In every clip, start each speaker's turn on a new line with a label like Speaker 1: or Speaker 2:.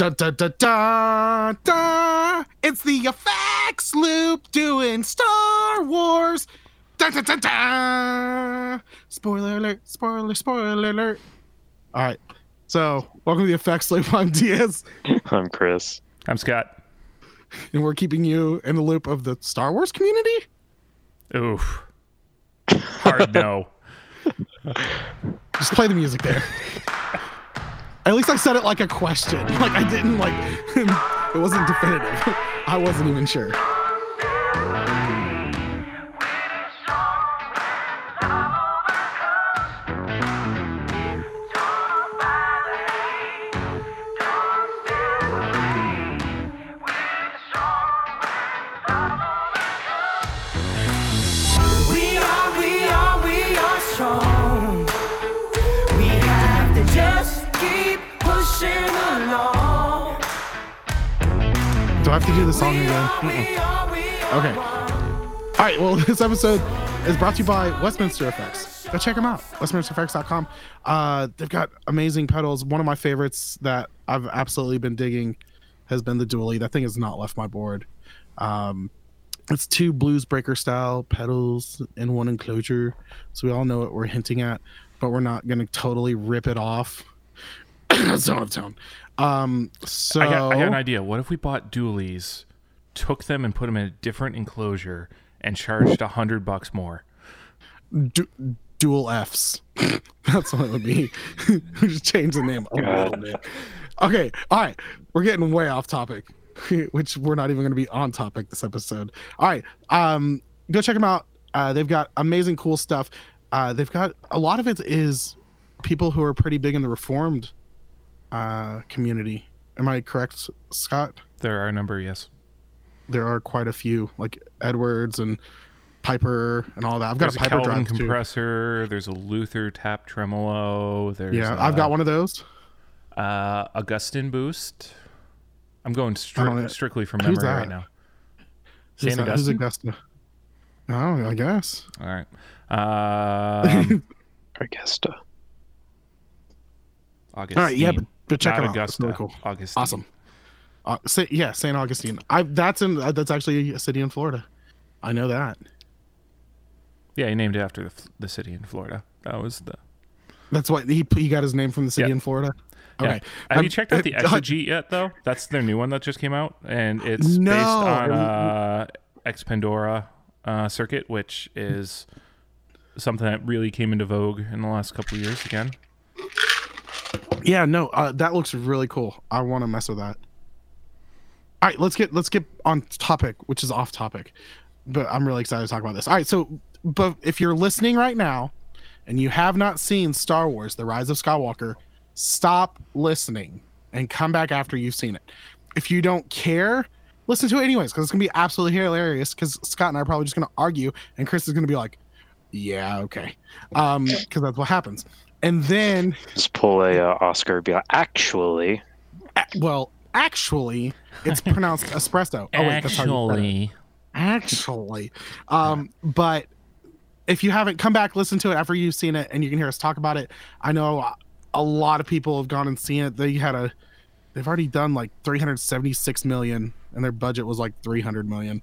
Speaker 1: Da da da da da. It's the effects loop doing Star Wars. Da da da da. Spoiler alert! Spoiler! Spoiler alert! All right. So, welcome to the effects loop. I'm Diaz,
Speaker 2: I'm Chris.
Speaker 3: I'm Scott.
Speaker 1: and we're keeping you in the loop of the Star Wars community.
Speaker 3: Oof. Hard no.
Speaker 1: Just play the music there. At least I said it like a question. Like I didn't like it wasn't definitive. I wasn't even sure. Do I have to do the song again? Mm-mm.
Speaker 4: we are, we are
Speaker 1: Okay. All right. Well, this episode is brought to you by Westminster Effects. Go check them out. WestminsterEffects.com. Uh, they've got amazing pedals. One of my favorites that I've absolutely been digging has been the Dually. That thing has not left my board. Um, it's two blues breaker style pedals in one enclosure, so we all know what we're hinting at, but we're not going to totally rip it off. Zone of tone. Um, so
Speaker 3: I got, I got an idea. What if we bought dualies, took them and put them in a different enclosure, and charged a hundred bucks more?
Speaker 1: du- dual Fs. That's what it would be. we just change the name a little bit. Okay, all right. We're getting way off topic, which we're not even going to be on topic this episode. All right, um, go check them out. Uh, they've got amazing, cool stuff. Uh, they've got a lot of it is people who are pretty big in the reformed uh, community. Am I correct, Scott?
Speaker 3: There are a number, yes.
Speaker 1: There are quite a few, like Edwards and Piper and all that. I've got
Speaker 3: There's
Speaker 1: a
Speaker 3: a
Speaker 1: Piper
Speaker 3: Kelvin
Speaker 1: drive too.
Speaker 3: compressor. There's a Luther tap tremolo. There's
Speaker 1: Yeah,
Speaker 3: i
Speaker 1: I've got one of those.
Speaker 3: Uh, Augustin boost. I'm going
Speaker 1: I don't know.
Speaker 3: stri- strictly from memory right now.
Speaker 1: Who's,
Speaker 3: Saint
Speaker 1: that? Who's
Speaker 3: Augustine.
Speaker 1: Augusta? Oh, I guess.
Speaker 3: All right. Um,
Speaker 2: Augusta.
Speaker 3: Augustine.
Speaker 1: All right, yeah, but, but check
Speaker 3: Not
Speaker 1: it out. It's
Speaker 3: Augusta.
Speaker 1: really cool.
Speaker 3: Augustine.
Speaker 1: Awesome. Uh, say, yeah, St. Augustine. I that's in uh, that's actually a city in Florida. I know that.
Speaker 3: Yeah, he named it after the, the city in Florida. That was the.
Speaker 1: That's what he he got his name from the city
Speaker 3: Yeah.
Speaker 1: in Florida.
Speaker 3: Yeah.
Speaker 1: Okay.
Speaker 3: Have
Speaker 1: Um,
Speaker 3: you checked out the
Speaker 1: uh,
Speaker 3: Exegete yet, though? That's their new one that just came out, and it's based on uh, Ex Pandora uh, circuit, which is something that really came into vogue in the last couple of years again.
Speaker 1: Yeah, no, uh, that looks really cool. I want to mess with that. All right, let's get let's get on topic, which is off topic, but I'm really excited to talk about this. All right, so but if you're listening right now, and you have not seen Star Wars: The Rise of Skywalker, stop listening and come back after you've seen it. If you don't care, listen to it anyways because it's gonna be absolutely hilarious. Because Scott and I are probably just gonna argue, and Chris is gonna be like, "Yeah, okay," um, because that's what happens. And then
Speaker 2: Just pull a uh, Oscar be like, actually,
Speaker 1: A- well, actually, it's pronounced espresso. Oh wait, that's how you said it. Actually, um, but if you haven't come back, listen to it after you've seen it, and you can hear us talk about it. I know a lot of people have gone and seen it. They had a, they've already done like 376 million, and their budget was like 300 million.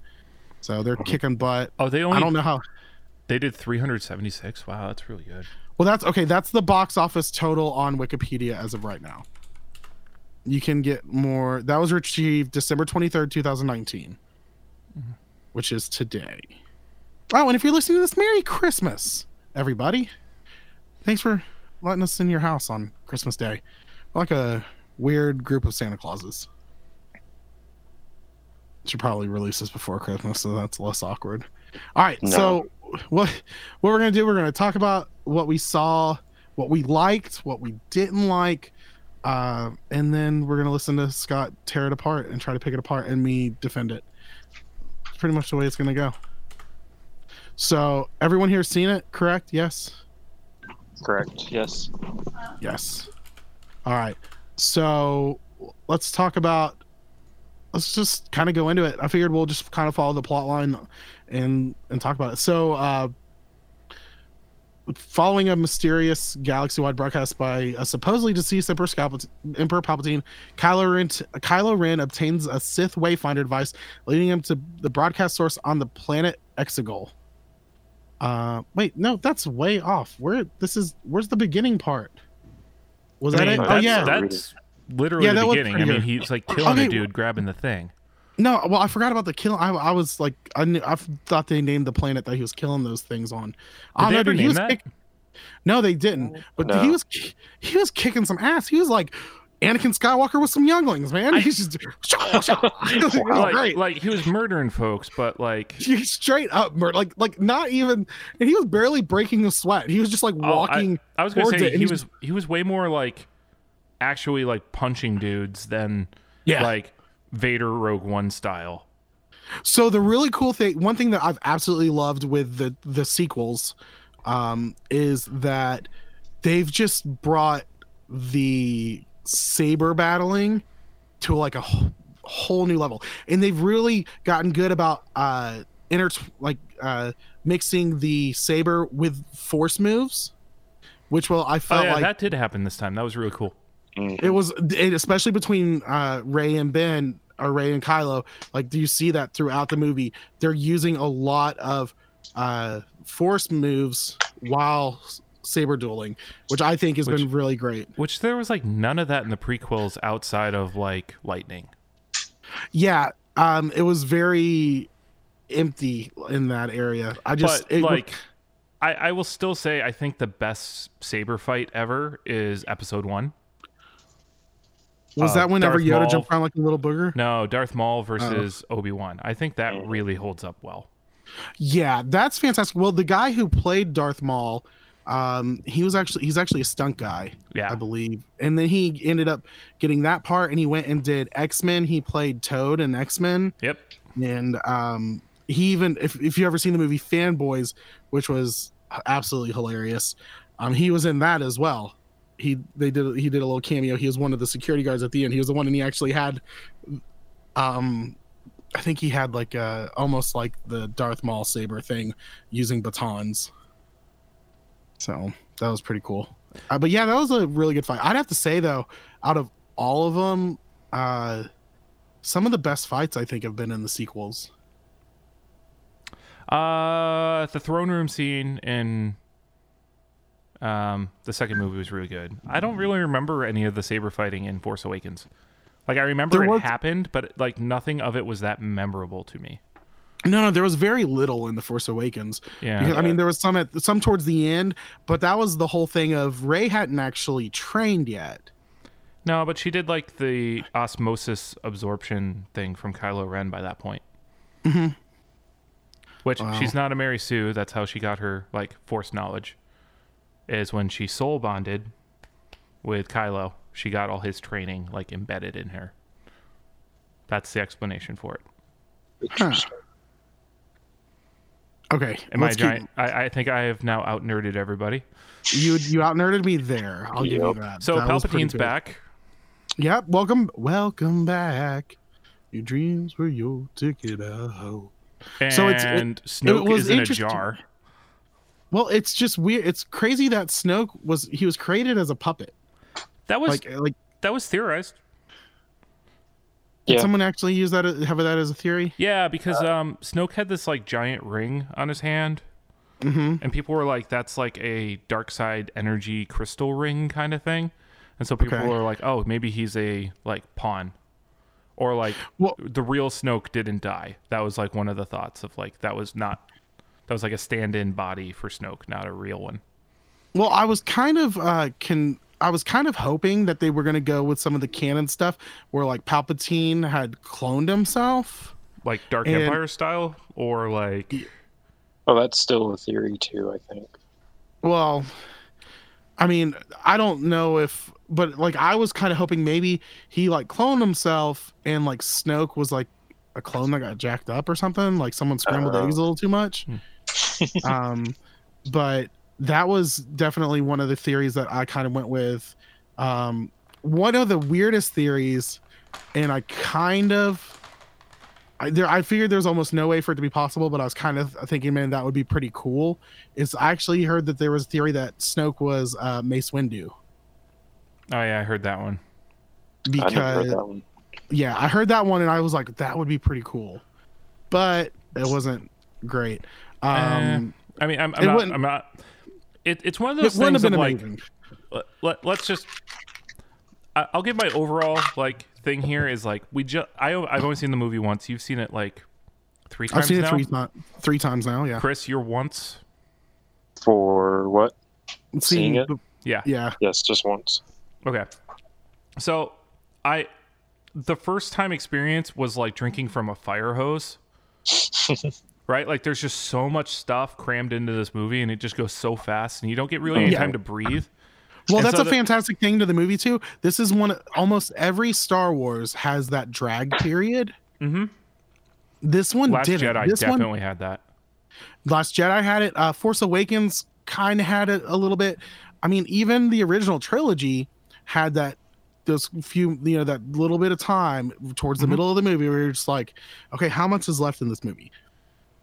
Speaker 1: So they're kicking butt.
Speaker 3: Oh, they only
Speaker 1: I don't know how.
Speaker 3: they did 376. Wow, that's really good.
Speaker 1: Well, that's okay. That's the box office total on Wikipedia as of right now. You can get more. That was achieved December 23rd, 2019, which is today. Oh, and if you're listening to this, Merry Christmas, everybody. Thanks for letting us in your house on Christmas Day. We're like a weird group of Santa Clauses. Should probably release this before Christmas, so that's less awkward. All right,
Speaker 2: No.
Speaker 1: so what what we're gonna do? We're gonna talk about what we saw, what we liked, what we didn't like, uh, and then we're gonna listen to Scott tear it apart and try to pick it apart, and me defend it. It's pretty much the way it's gonna go. So everyone here seen it, correct? Yes.
Speaker 2: correct. Yes.
Speaker 1: Yes. All right. So let's talk about. Let's just kind of go into it. I figured we'll just kind of follow the plot line and and talk about it. So uh, following a mysterious galaxy-wide broadcast by a supposedly deceased Emperor, Scalpat- Emperor Palpatine, Kylo Ren, Kylo Ren obtains a Sith Wayfinder device, leading him to the broadcast source on the planet Exegol. Uh, wait, no, that's way off. Where this is? Where's the beginning part? Was
Speaker 3: I
Speaker 1: that it? Oh yeah.
Speaker 3: that's literally
Speaker 1: Yeah,
Speaker 3: the beginning. I mean, he's like killing
Speaker 1: Okay,
Speaker 3: a dude, grabbing the thing.
Speaker 1: No, well, I forgot about the kill. I, I was like, I, knew, I thought they named the planet that he was killing those things on. I
Speaker 3: Did they ever name
Speaker 1: was
Speaker 3: that?
Speaker 1: kick- no, they didn't. But
Speaker 2: No.
Speaker 1: he was he was kicking some ass. He was like Anakin Skywalker with some younglings, man. He's just It was
Speaker 3: like,
Speaker 1: great.
Speaker 3: like he was murdering folks, but like
Speaker 1: He straight up murder, like like not even, and he was barely breaking a sweat. He was just like
Speaker 3: oh, I-
Speaker 1: walking.
Speaker 3: I, was gonna say
Speaker 1: it,
Speaker 3: he
Speaker 1: he's
Speaker 3: was he was way more like actually like punching dudes than
Speaker 1: Yeah.
Speaker 3: like Vader Rogue One style.
Speaker 1: So the really cool thing, one thing that I've absolutely loved with the the sequels, um, is that they've just brought the saber battling to like a wh- whole new level, and they've really gotten good about uh inter like uh mixing the saber with force moves, which well I
Speaker 3: Oh
Speaker 1: felt
Speaker 3: yeah,
Speaker 1: like
Speaker 3: that did happen this time. That was really cool.
Speaker 1: It was it, especially between uh rey and ben or rey and kylo like do you see that throughout the movie they're using a lot of uh force moves while saber dueling which i think has
Speaker 3: Which-
Speaker 1: been really great
Speaker 3: Which there was like none of that in the prequels outside of like lightning.
Speaker 1: yeah um it was very empty in that area i just
Speaker 3: but
Speaker 1: it
Speaker 3: like I, I will still say I think the best saber fight ever is episode one.
Speaker 1: Was
Speaker 3: uh,
Speaker 1: that whenever
Speaker 3: Darth
Speaker 1: yoda
Speaker 3: Maul-
Speaker 1: jumped around like a little booger
Speaker 3: No, Darth Maul versus Obi Wan. I think that really holds up well.
Speaker 1: Yeah, that's fantastic. Well, the guy who played Darth Maul, um, he was actually he's actually a stunt guy,
Speaker 3: Yeah.
Speaker 1: I believe. And then he ended up getting that part, and he went and did X Men. He played Toad in X Men,
Speaker 3: Yep.
Speaker 1: and um, he even if if you ever seen the movie Fanboys, which was absolutely hilarious, um, he was in that as well. He they did he did a little cameo. He was one of the security guards at the end. He was the one, and he actually had, um, I think he had like uh almost like the Darth Maul saber thing using batons. So that was pretty cool. Uh, but yeah, that was a really good fight. I'd have to say though, out of all of them, uh, some of the best fights I think have been in the sequels.
Speaker 3: Uh, the throne room scene in um the second movie was really good. I don't really remember any of the saber fighting in Force Awakens. Like I remember
Speaker 1: There
Speaker 3: it
Speaker 1: was-
Speaker 3: happened, but like nothing of it was that memorable to me.
Speaker 1: No, no, there was very little in the Force Awakens.
Speaker 3: Yeah.
Speaker 1: Because, I mean, there was some at some towards the end, but that was the whole thing of Rey hadn't actually trained yet.
Speaker 3: No, but she did like the osmosis absorption thing from Kylo Ren by that point. Mm-hmm. Which
Speaker 1: Wow.
Speaker 3: she's not a Mary Sue. That's how she got her like force knowledge. Is when she soul bonded with Kylo. She got all his training like embedded in her. That's the explanation for it.
Speaker 2: Interesting.
Speaker 1: Okay,
Speaker 3: Am I
Speaker 1: let's keep-
Speaker 3: I, I think I have now out nerded everybody.
Speaker 1: You you out nerded me there. I'll give you that.
Speaker 3: So
Speaker 1: That
Speaker 3: Palpatine's back.
Speaker 1: Yep. Welcome, welcome back. Your dreams were your ticket out.
Speaker 3: And
Speaker 1: So it's- it-
Speaker 3: Snoke
Speaker 1: was
Speaker 3: is in a
Speaker 1: interesting.
Speaker 3: jar.
Speaker 1: Well, it's just weird. It's crazy that Snoke was he was created as a puppet.
Speaker 3: That was
Speaker 1: Like like
Speaker 3: that was theorized.
Speaker 1: did
Speaker 2: Yeah.
Speaker 1: someone actually use that have that as a theory?
Speaker 3: Yeah, because um, Snoke had this like giant ring on his hand,
Speaker 1: Mm-hmm.
Speaker 3: and people were like, "That's like a dark side energy crystal ring kind of thing," and so people
Speaker 1: Okay.
Speaker 3: were like, "Oh, maybe he's a like pawn," or like
Speaker 1: Well-
Speaker 3: the real Snoke didn't die. That was like one of the thoughts of like that was not that was like a stand-in body for Snoke, not a real one.
Speaker 1: Well, I was kind of uh can I was kind of hoping that they were going to go with some of the canon stuff where like Palpatine had cloned himself.
Speaker 3: Like Dark
Speaker 1: And-
Speaker 3: Empire style, or like
Speaker 2: Well, that's still a theory too. I think.
Speaker 1: Well, I mean, I don't know if but like I was kind of hoping maybe he like cloned himself and like Snoke was like a clone that got jacked up or something, like someone scrambled
Speaker 2: Oh.
Speaker 1: eggs a little too much. um but that was definitely one of the theories that I kind of went with. Um one of the weirdest theories and I kind of I, there, I figured there's almost no way for it to be possible, but I was kind of thinking, man, that would be pretty cool. Is I actually heard that there was a theory that Snoke was uh, Mace Windu
Speaker 3: Oh yeah, I heard that one.
Speaker 2: I heard
Speaker 1: because
Speaker 2: that one.
Speaker 1: yeah, I heard that one and I was like, that would be pretty cool, but it wasn't great. Um,
Speaker 3: I mean, I'm, I'm
Speaker 1: It
Speaker 3: not.
Speaker 1: wouldn't-
Speaker 3: I'm not. It, it's one of
Speaker 1: it
Speaker 3: those
Speaker 1: wouldn't have
Speaker 3: things
Speaker 1: been
Speaker 3: of like,
Speaker 1: amazing.
Speaker 3: let, let, let's just. I, I'll give my overall like thing here is like we just. I I've only seen the movie once. You've seen it like three times
Speaker 1: I've seen
Speaker 3: now.
Speaker 1: it three, ti- three times now. Yeah,
Speaker 3: Chris, you're once.
Speaker 2: For what? Seeing it?
Speaker 1: the-
Speaker 3: Yeah.
Speaker 1: Yeah,
Speaker 2: Yes, just once.
Speaker 3: Okay. So, I the first time experience was like drinking from a fire hose. right? Like there's just so much stuff crammed into this movie and it just goes so fast and you don't get really any
Speaker 1: Yeah.
Speaker 3: time to breathe.
Speaker 1: Well,
Speaker 3: And
Speaker 1: that's
Speaker 3: so
Speaker 1: a
Speaker 3: the-
Speaker 1: fantastic thing to the movie too. This is one. Almost every Star Wars has that drag period.
Speaker 3: Mhm.
Speaker 1: This one
Speaker 3: Last
Speaker 1: didn't.
Speaker 3: Jedi
Speaker 1: this one,
Speaker 3: definitely had that.
Speaker 1: Last Jedi had it. Uh, Force Awakens kind of had it a little bit. I mean, even the original trilogy had that. Those few, you know, that little bit of time towards the
Speaker 3: Mhm.
Speaker 1: middle of the movie where you're just like, okay, how much is left in this movie?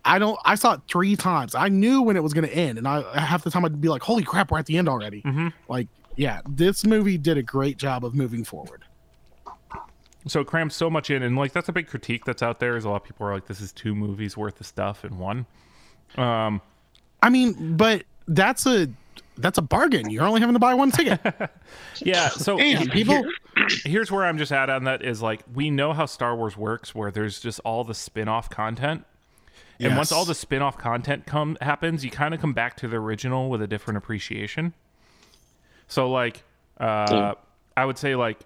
Speaker 1: I don't. I saw it three times. I knew when it was going to end, and I half the time I'd be like, "Holy crap, we're at the end already!"
Speaker 3: Mhm.
Speaker 1: Like, yeah, this movie did a great job of moving forward.
Speaker 3: So it crams so much in and like that's a big critique that's out there is a lot of people are like this is two movies worth of stuff in one. Um
Speaker 1: I mean, but that's a that's a bargain. You're only having to buy one ticket.
Speaker 3: yeah, so
Speaker 1: Damn, people.
Speaker 3: here's where I'm just at on that is like we know how Star Wars works where there's just all the spin-off content. And once all the spin-off content come happens, you kind of come back to the original with a different appreciation. So like uh. I would say like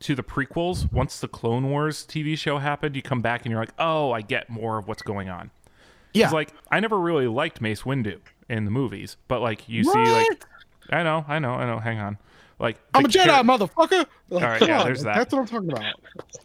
Speaker 3: to the prequels, once the Clone Wars TV show happened, you come back and you're like, "Oh, I get more of what's going on."
Speaker 1: Yeah,
Speaker 3: It's like I never really liked Mace Windu in the movies, but like you see, like I know, I know, I know. Hang on, like
Speaker 1: I'm a Jedi,
Speaker 3: char-
Speaker 1: motherfucker. All
Speaker 3: right, yeah, there's that.
Speaker 1: That's what I'm talking about.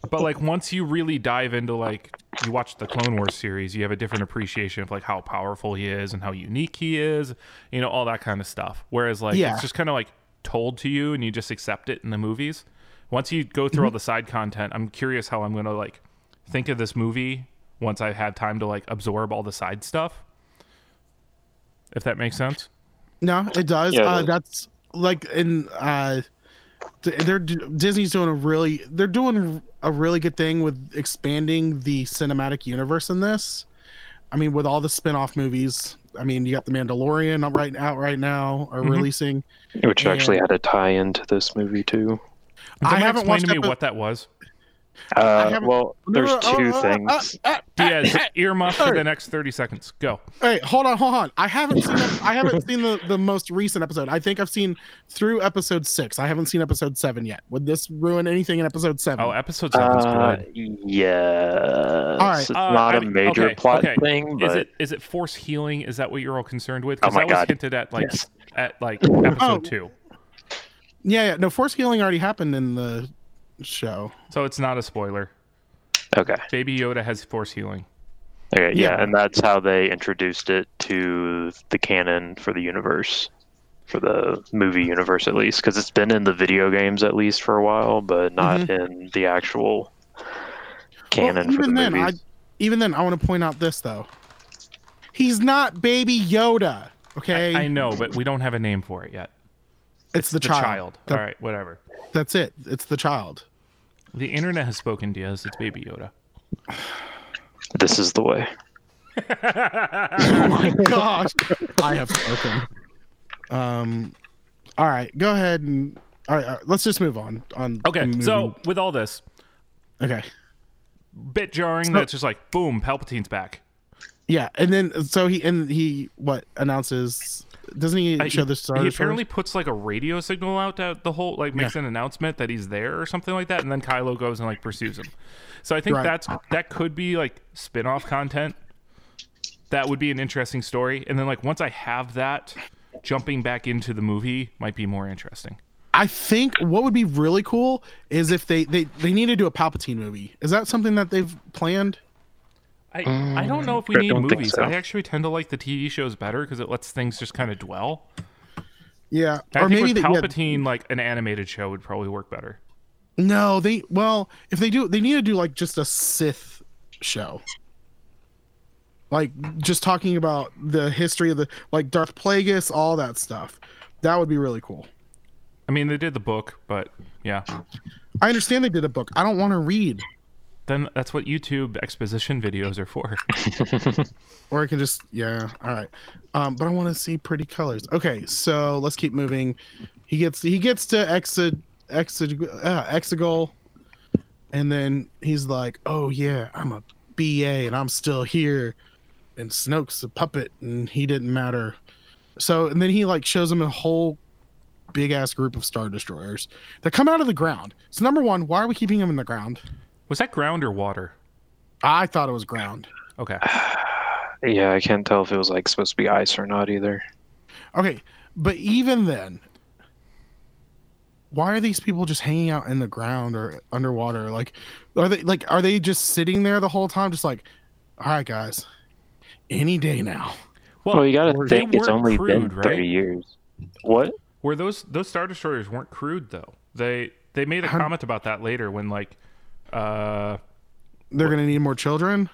Speaker 3: but like once you really dive into like you watch the Clone Wars series, you have a different appreciation of like how powerful he is and how unique he is, you know, all that kind of stuff. Whereas like
Speaker 1: Yeah.
Speaker 3: it's just kind of like told to you and you just accept it in the movies. Once you go
Speaker 1: Mm-hmm.
Speaker 3: through all the side content, I'm curious how I'm gonna like think of this movie once I've had time to like absorb all the side stuff. If that makes sense.
Speaker 1: No, it does.
Speaker 2: Yeah,
Speaker 1: uh,
Speaker 2: does.
Speaker 1: that's like in uh, they're Disney's doing a really they're doing a really good thing with expanding the cinematic universe in this. I mean, with all the spin-off movies. I mean, you got the Mandalorian up right out right now or
Speaker 3: Mhm.
Speaker 1: releasing.
Speaker 2: Which actually had a tie into this movie too.
Speaker 3: Can
Speaker 1: I
Speaker 3: someone
Speaker 1: haven't
Speaker 3: explain
Speaker 1: watched
Speaker 3: to me
Speaker 1: epi-
Speaker 3: what that was.
Speaker 2: Uh, well, there's
Speaker 1: No, no,
Speaker 2: two
Speaker 1: oh, uh,
Speaker 2: things.
Speaker 1: uh, uh,
Speaker 3: Diaz, earmuff for the next thirty seconds. Go.
Speaker 1: Hey, hold on, hold on. I haven't seen the, I haven't seen the, the most recent episode. I think I've seen through episode six. I haven't seen episode seven yet. Would this ruin anything in episode seven?
Speaker 3: Oh, episode seven's
Speaker 2: Uh,
Speaker 3: good.
Speaker 2: yes.
Speaker 1: All right.
Speaker 2: It's
Speaker 3: Uh,
Speaker 2: not
Speaker 3: I
Speaker 2: a
Speaker 3: mean,
Speaker 2: major
Speaker 3: okay,
Speaker 2: plot
Speaker 3: okay.
Speaker 2: thing,
Speaker 3: Is it is it force healing? Is that what you're all concerned with?
Speaker 2: Oh
Speaker 3: Because
Speaker 2: my
Speaker 3: that was
Speaker 2: God.
Speaker 3: hinted at like
Speaker 2: Yes.
Speaker 3: at like episode
Speaker 1: Oh.
Speaker 3: two.
Speaker 1: Yeah, yeah. No, force healing already happened in the show.
Speaker 3: So it's not a spoiler.
Speaker 2: okay.
Speaker 3: Baby Yoda has force healing.
Speaker 2: Okay, yeah,
Speaker 1: Yeah.
Speaker 2: and that's how they introduced it to the canon for the universe, for the movie universe at least, because it's been in the video games at least for a while, but not mm-hmm. in the actual canon
Speaker 1: Well,
Speaker 2: for the
Speaker 1: even then, I even then I want to point out this though. He's not Baby Yoda. Okay,
Speaker 3: I know, but we don't have a name for it yet.
Speaker 1: It's the,
Speaker 3: The
Speaker 1: child.
Speaker 3: child.
Speaker 1: That-
Speaker 3: All right, whatever.
Speaker 1: That's it. It's the child.
Speaker 3: The internet has spoken, Diaz. It's Baby Yoda.
Speaker 2: This is the way.
Speaker 1: oh my gosh, I have spoken. Um, all right, go ahead and all right, all right, let's just move on. On
Speaker 3: Okay,
Speaker 1: the
Speaker 3: so with all this,
Speaker 1: okay,
Speaker 3: bit jarring
Speaker 1: So-
Speaker 3: that it's just like boom, Palpatine's back.
Speaker 1: yeah, and then so he and he what announces? Doesn't he
Speaker 3: I-
Speaker 1: show the stars?
Speaker 3: He apparently puts like a radio signal out to the whole like makes an announcement that he's there or something like that, and then Kylo goes and like pursues him. So I think
Speaker 1: Right.
Speaker 3: that's that could be like spin-off content. That would be an interesting story. And then like once I have that, jumping back into the movie might be more interesting.
Speaker 1: I think what would be really cool is if they they they need to do a Palpatine movie. Is that something that they've planned?
Speaker 3: I I don't mm. know if we need
Speaker 2: don't
Speaker 3: movies.
Speaker 2: so.
Speaker 3: I actually tend to like the TV shows better because it lets things just kind of dwell.
Speaker 1: Yeah,
Speaker 3: I
Speaker 1: or maybe
Speaker 3: with
Speaker 1: they, yeah,
Speaker 3: Palpatine, like an animated show would probably work better.
Speaker 1: no, they well if they do they need to do like just a Sith show. Like just talking about the history of the like Darth Plagueis, all that stuff. That would be really cool.
Speaker 3: I mean, they did the book, but yeah.
Speaker 1: I understand they did a book. I don't want to read.
Speaker 3: Then that's what YouTube exposition videos are for.
Speaker 1: Or I can just yeah, all right. Um, but I want to see pretty colors. Okay, so let's keep moving. He gets he gets to exit exit uh, Exegol, and then he's like, "Oh yeah, I'm a BA and I'm still here." And Snoke's a puppet and he didn't matter. So and then he like shows him a whole big ass group of star destroyers that come out of the ground. So number one, why are we keeping them in the ground?
Speaker 3: Was that ground or water?
Speaker 1: I thought it was ground.
Speaker 3: Okay.
Speaker 2: Yeah, I can't tell if it was like supposed to be ice or not either.
Speaker 1: Okay, but even then, why are these people just hanging out in the ground or underwater? Like, are they like are they just sitting there the whole time, just like, all right, guys, any day now?
Speaker 2: Well, you gotta think it's only
Speaker 3: crewed,
Speaker 2: been 30
Speaker 3: right?
Speaker 2: years. What?
Speaker 3: Were those those star destroyers weren't crewed though? They they made a
Speaker 1: Hun-
Speaker 3: comment about that later when like, uh,
Speaker 1: They're gonna need more children.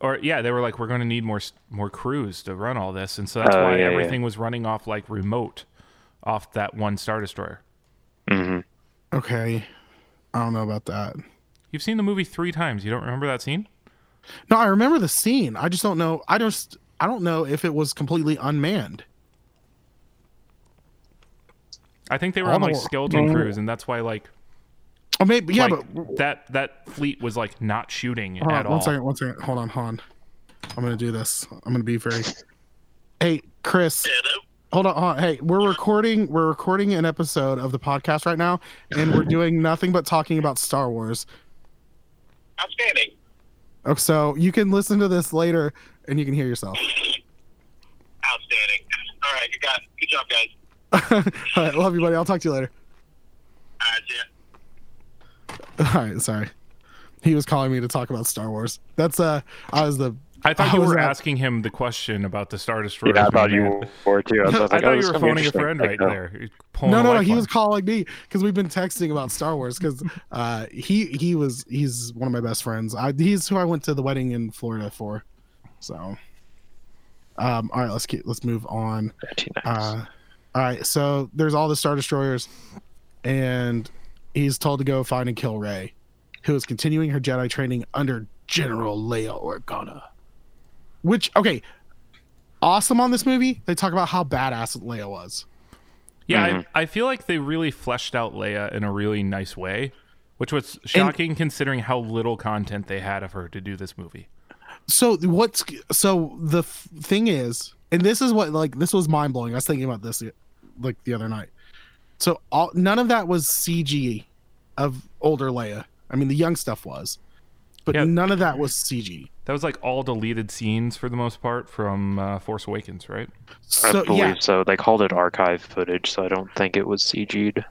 Speaker 3: or yeah, they were like, we're going to need more more crews to run all this, and so that's
Speaker 2: Oh,
Speaker 3: why
Speaker 2: yeah, yeah.
Speaker 3: everything was running off like remote, off that one star destroyer.
Speaker 2: hmm
Speaker 1: Okay, I don't know about that.
Speaker 3: You've seen the movie three times. You don't remember that scene?
Speaker 1: No, I remember the scene. I just don't know. I just I don't know if it was completely unmanned.
Speaker 3: I think they were
Speaker 1: All
Speaker 3: on
Speaker 1: the
Speaker 3: like
Speaker 1: wa-
Speaker 3: skeleton crews, and that's why like
Speaker 1: Oh, maybe yeah,
Speaker 3: like,
Speaker 1: but
Speaker 3: that that fleet was like not shooting
Speaker 1: Hold
Speaker 3: at
Speaker 1: on,
Speaker 3: all.
Speaker 1: one second, one second. Hold on, hold on. I'm gonna do this. I'm gonna be very. Hey, Chris. Hello? Hold on, hold on. Hey, we're recording. We're recording an episode of the podcast right now, and we're doing nothing but talking about Star Wars.
Speaker 5: Outstanding.
Speaker 1: Oh, So you can listen to this later, and you can hear yourself.
Speaker 5: Outstanding. All right, good, guys. good job, guys.
Speaker 1: All right, love you, buddy. I'll talk to you later.
Speaker 5: All right, see ya.
Speaker 1: All right, sorry. He was calling me to talk about Star Wars. That's uh, I was the.
Speaker 3: I thought
Speaker 1: I
Speaker 3: you were
Speaker 1: at-
Speaker 3: asking him the question about the star destroyer.
Speaker 2: Yeah, I thought you were too. I, was
Speaker 3: I
Speaker 2: like,
Speaker 3: thought
Speaker 2: oh,
Speaker 3: you were
Speaker 2: is gonna be
Speaker 3: phoning a friend right
Speaker 2: no.
Speaker 3: there.
Speaker 1: No, no, no. He was calling me because we've been texting about Star Wars. Because uh, he he was he's one of my best friends. I, he's who I went to the wedding in Florida for. So, um, all right, let's keep let's move on.
Speaker 2: Nice.
Speaker 1: Uh, all right, so there's all the star destroyers, and he's told to go find and kill Rey, who is continuing her Jedi training under General Leia Organa. Which okay, awesome on this movie. They talk about how badass Leia was.
Speaker 3: Yeah,
Speaker 2: Mhm.
Speaker 3: I, I feel like they really fleshed out Leia in a really nice way, which was shocking considering how little content they had of her to do this movie.
Speaker 1: so what's so the f- thing is and this is what like this was mind-blowing i was thinking about this like the other night so all none of that was cg of older leia i mean the young stuff was but
Speaker 3: Yeah.
Speaker 1: none of that was cg
Speaker 3: That was like all deleted scenes for the most part from uh, Force Awakens, right?
Speaker 2: I
Speaker 1: so
Speaker 2: believe
Speaker 1: yeah
Speaker 2: so. They called it archive footage, so I don't think it was CG'd.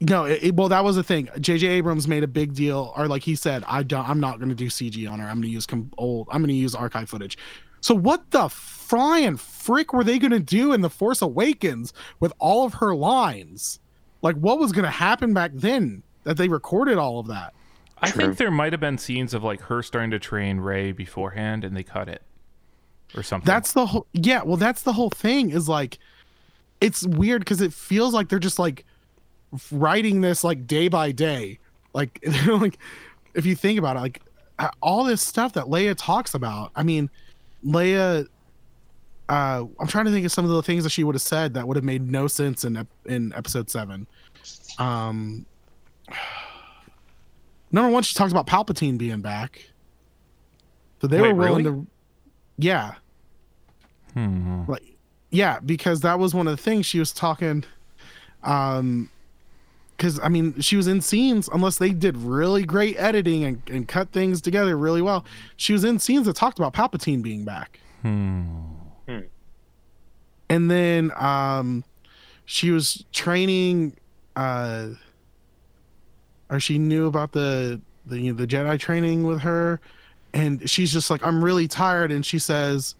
Speaker 1: no it, it- well that was the thing jj abrams made a big deal or like he said i don't i'm not going to do cg on her i'm going to use com- old i'm going to use archive footage so what the frying frick were they going to do in the force awakens with all of her lines like what was going to happen back then that they recorded all of that
Speaker 3: I
Speaker 2: True.
Speaker 3: think there might have been scenes of like her starting to train Rey beforehand, and they cut it or something.
Speaker 1: that's the whole yeah well that's the whole thing is like it's weird because it feels like they're just like writing this like day by day like they're like if you think about it like all this stuff that leia talks about i mean leia uh i'm trying to think of some of the things that she would have said that would have made no sense in in episode 7 um number one she talks about palpatine being back so they
Speaker 3: Wait,
Speaker 1: were willing
Speaker 3: really?
Speaker 1: to yeah
Speaker 3: Hmm.
Speaker 1: like yeah because that was one of the things she was talking um because i mean she was in scenes unless they did really great editing and, and cut things together really well she was in scenes that talked about palpatine being back
Speaker 3: Hmm.
Speaker 1: And then um she was training uh or she knew about the the the jedi training with her. And she's just like i'm really tired. And she says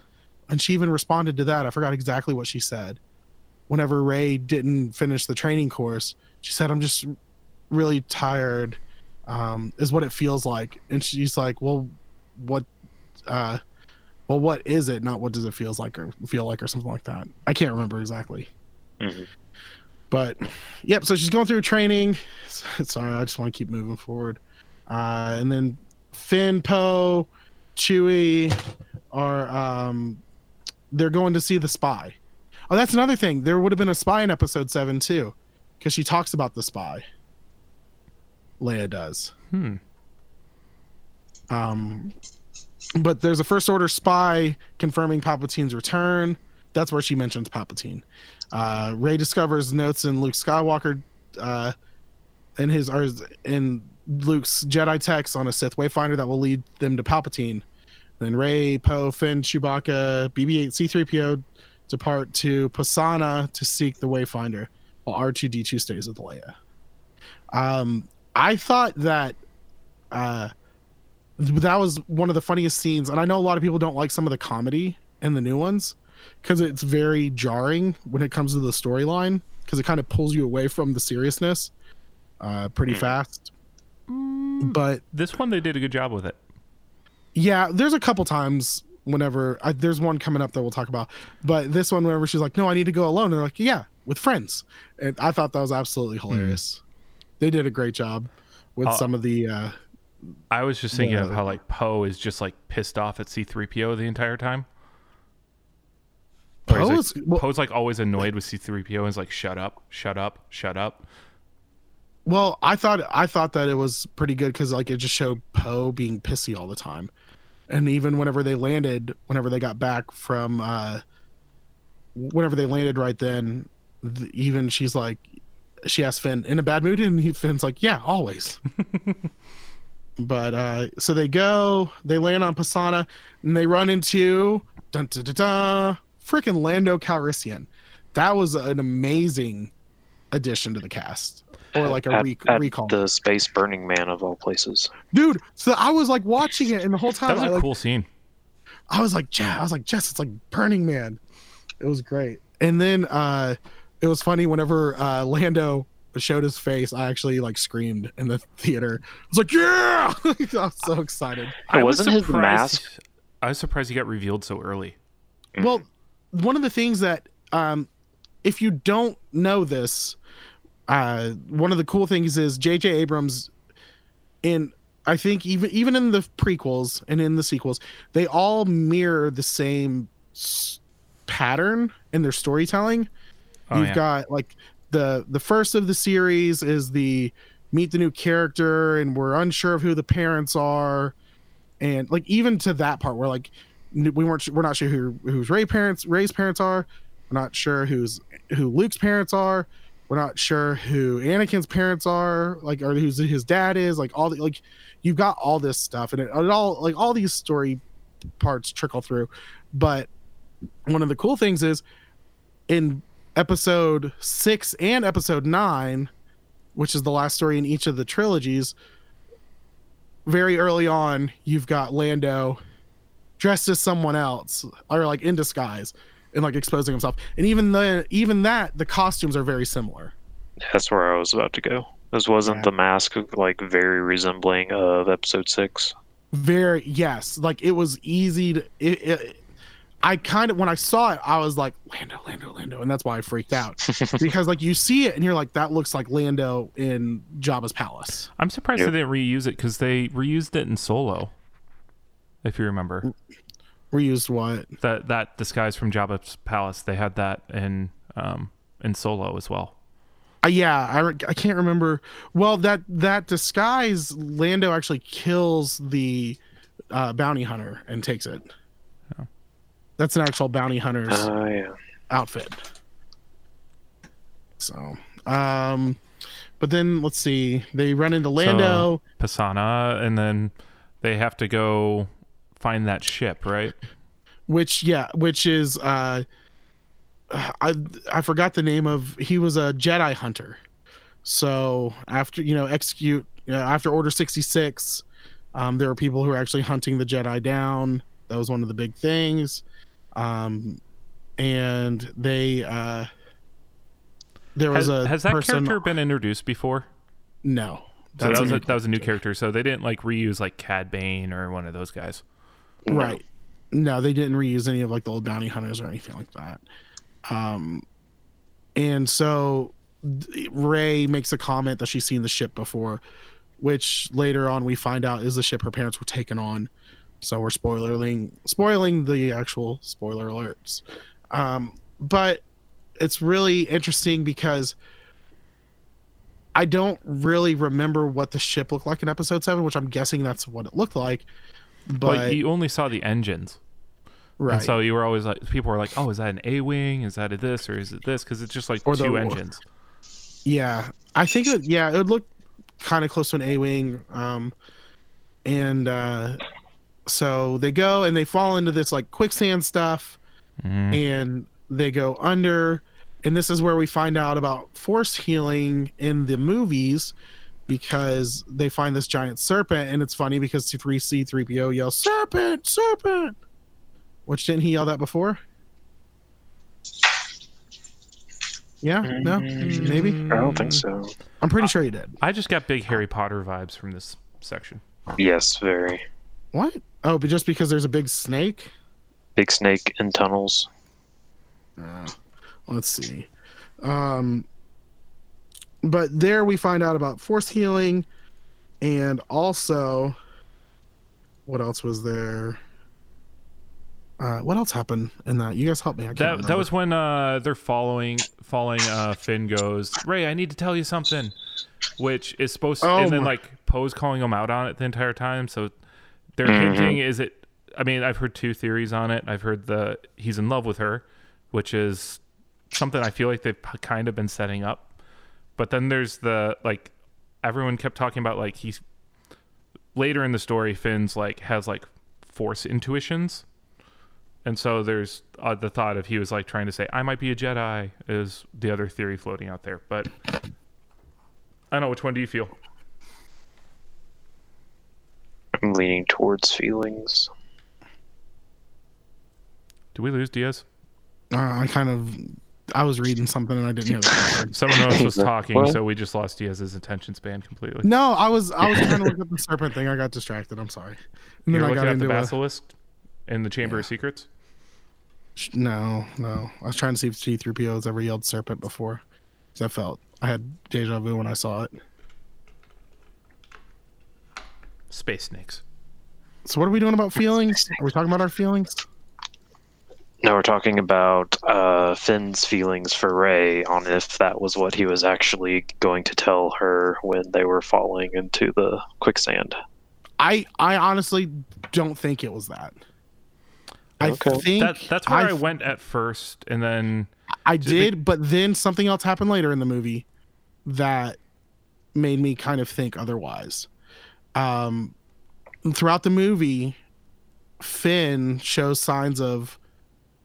Speaker 1: and she even responded to that. I forgot exactly what she said. Whenever rey didn't finish the training course she said i'm just really tired um is what it feels like. And she's like well what uh, well, what is it? Not what does it feels like or feel like or something like that. I can't remember exactly.
Speaker 2: Mhm.
Speaker 1: But yep. So she's going through training. Sorry, I just want to keep moving forward. Uh, and then Finn, Poe, Chewie are um, they're going to see the spy. Oh, that's another thing. There would have been a spy in episode seven too, because she talks about the spy. Leia does.
Speaker 3: Hmm.
Speaker 1: Um, but there's a first order spy confirming Palpatine's return. That's where she mentions Palpatine. Uh, Rey discovers notes in Luke Skywalker, uh, in his or in Luke's Jedi text on a Sith Wayfinder that will lead them to Palpatine. Then Rey, Poe, Finn, Chewbacca, BB-8, C-3PO depart to Pasaana to seek the Wayfinder, while R2D2 stays with Leia. Um, I thought that uh, that was one of the funniest scenes, and I know a lot of people don't like some of the comedy in the new ones because it's very jarring when it comes to the storyline because it kind of pulls you away from the seriousness uh, pretty fast. But
Speaker 3: This one they did a good job with it.
Speaker 1: yeah, there's a couple times whenever I, there's one coming up that we'll talk about, but this one whenever she's like, "No, I need to go alone," and they're like, "Yeah, with friends," and I thought that was absolutely hilarious. They did a great job with
Speaker 3: Uh,
Speaker 1: some of the. Uh,
Speaker 3: I was just thinking of how like Poe is just like pissed off at C3PO the entire time. Or he's,
Speaker 1: Poe
Speaker 3: like-
Speaker 1: is- well-
Speaker 3: Poe's like always annoyed with C3PO and is like, shut up, shut up, shut up.
Speaker 1: Well, I thought I thought that it was pretty good because like it just showed Poe being pissy all the time, and even whenever they landed, whenever they got back from, uh whenever they landed right then, th- even she's like, she asked Finn in a bad mood, and he, Finn's like, yeah, always. but uh so they go, they land on Pasaana, and they run into dun dun dun, dun freaking Lando Calrissian. That was an amazing addition to the cast, or like a
Speaker 2: at,
Speaker 1: re-
Speaker 2: at
Speaker 1: recall.
Speaker 2: the space Burning Man of all places.
Speaker 1: dude so i was like watching it and the whole time
Speaker 3: That was
Speaker 1: I,
Speaker 3: a
Speaker 1: like,
Speaker 3: cool scene.
Speaker 1: I was like Jess, i was like jess it's like burning man it was great and then uh it was funny whenever uh lando showed his face i actually like screamed in the theater i was like yeah i was so excited
Speaker 2: It
Speaker 3: was
Speaker 2: wasn't his mask.
Speaker 3: I was surprised he got revealed so early.
Speaker 1: well one of the things that um if you don't know this uh one of the cool things is jj abrams in i think even even in the prequels and in the sequels they all mirror the same s- pattern in their storytelling
Speaker 3: Oh,
Speaker 1: you've
Speaker 3: yeah.
Speaker 1: got like the the first of the series is the meet the new character and we're unsure of who the parents are. And like even to that part where like we weren't we're not sure who who's Rey parents Rey's parents are. We're not sure who's who Luke's parents are. We're not sure who Anakin's parents are like or who's his dad is like all the like you've got all this stuff and it, it all like all these story parts trickle through. But one of the cool things is in episode six and episode nine, which is the last story in each of the trilogies, very early on, you've got Lando dressed as someone else or like in disguise and like exposing himself. And even the even that, the costumes are very similar.
Speaker 2: That's where I was about to go. This wasn't
Speaker 1: Yeah.
Speaker 2: the mask like very resembling of episode six.
Speaker 1: Very yes, like it was easy to. It, it, I kind of when I saw it, I was like Lando, Lando, Lando, and that's why I freaked out because like you see it and you're like that looks like Lando in Jabba's palace.
Speaker 3: I'm surprised
Speaker 2: Yep.
Speaker 3: they didn't reuse it because they reused it in Solo. If you remember
Speaker 1: Reused what?
Speaker 3: that that disguise from Jabba's palace, they had that in um in Solo as well.
Speaker 1: Uh, yeah, I, re- I can't remember. Well, that that disguise, Lando actually kills the uh, bounty hunter and takes it. That's an actual bounty hunter's
Speaker 2: Oh yeah.
Speaker 1: outfit. So, um, but then let's see. They run into Lando.
Speaker 3: Pasaana, and then they have to go find that ship, right?
Speaker 1: which yeah which is uh i i forgot the name of he was a jedi hunter so after you know execute you know, after order 66 um there were people who were actually hunting the jedi down that was one of the big things um and they uh there was
Speaker 3: Has,
Speaker 1: a
Speaker 3: has that
Speaker 1: person
Speaker 3: character been introduced before?
Speaker 1: no
Speaker 3: So that was,
Speaker 1: a
Speaker 3: a,
Speaker 1: new
Speaker 3: that was a new character. So they didn't like reuse like Cad Bane or one of those guys.
Speaker 1: Right. No, they didn't reuse any of like the old bounty hunters or anything like that. Um, and so Rey makes a comment that she's seen the ship before, which later on we find out is the ship her parents were taken on. So we're spoiling spoiling the actual spoiler alerts. Um, but it's really interesting because I don't really remember what the ship looked like in episode seven, which I'm guessing that's what it looked like. But,
Speaker 3: But you only saw the engines.
Speaker 1: right.
Speaker 3: And so you were always like, people were like, oh, is that an A Wing? Is that a this or is it this? Because it's just like
Speaker 1: Or the-
Speaker 3: two engines.
Speaker 1: Yeah, I think it. Yeah, it would look kind of close to an A wing. Um, and uh, so they go and they fall into this like quicksand stuff,
Speaker 3: Mhm.
Speaker 1: and they go under. And this is where we find out about force healing in the movies because they find this giant serpent, and it's funny because C three C three PO yells "Serpent, serpent," which didn't he yell that before? Yeah, no, maybe.
Speaker 2: I don't think so.
Speaker 1: I'm pretty sure he did.
Speaker 3: I just got big Harry Potter vibes from this section.
Speaker 2: Yes, very.
Speaker 1: What? Oh, but just because there's a big snake?
Speaker 2: Big snake in tunnels.
Speaker 1: Uh, let's see. Um, but there we find out about force healing, and also, what else was there? Uh, what else happened in that? You guys help me. I
Speaker 3: That
Speaker 1: remember.
Speaker 3: that was when uh, they're following following uh, Finn goes, Rey, I need to tell you something, which is supposed to,
Speaker 1: Oh
Speaker 3: and then
Speaker 1: my-
Speaker 3: like Poe's calling him out on it the entire time. So they're
Speaker 2: Mhm.
Speaker 3: hinting, is it? I mean, I've heard two theories on it. I've heard the he's in love with her, which is something I feel like they've kind of been setting up. But then there's the like everyone kept talking about like he's later in the story Finn's like has like force intuitions. And so there's uh, the thought of he was like trying to say I might be a Jedi is the other theory floating out there. But I don't know which one do you feel?
Speaker 2: I'm leaning towards feelings.
Speaker 3: Do we lose Diaz?
Speaker 1: Uh, I kind of. I was reading something and I didn't hear that.
Speaker 3: Someone else was talking,
Speaker 2: What?
Speaker 3: so we just lost Diaz's attention span completely.
Speaker 1: no, I was. I was trying to look at the serpent thing. I got distracted. I'm sorry. And
Speaker 3: You're
Speaker 1: then I
Speaker 3: looking
Speaker 1: got
Speaker 3: at the
Speaker 1: into a,
Speaker 3: basilisk in the Chamber of Secrets.
Speaker 1: No, no. I was trying to see if C3PO has ever yelled serpent before. 'Cause I felt I had deja vu when I saw it.
Speaker 3: Space snakes.
Speaker 1: So what are we doing about feelings? Are we talking about our feelings?
Speaker 2: No, we're talking about uh, Finn's feelings for Rey on if that was what he was actually going to tell her when they were falling into the quicksand.
Speaker 1: I I honestly don't think it was that. I
Speaker 2: Okay.
Speaker 1: think
Speaker 3: That, that's where I,
Speaker 1: I,
Speaker 3: went at first, and then
Speaker 1: I did, but then something else happened later in the movie that made me kind of think otherwise. Um, throughout the movie, Finn shows signs of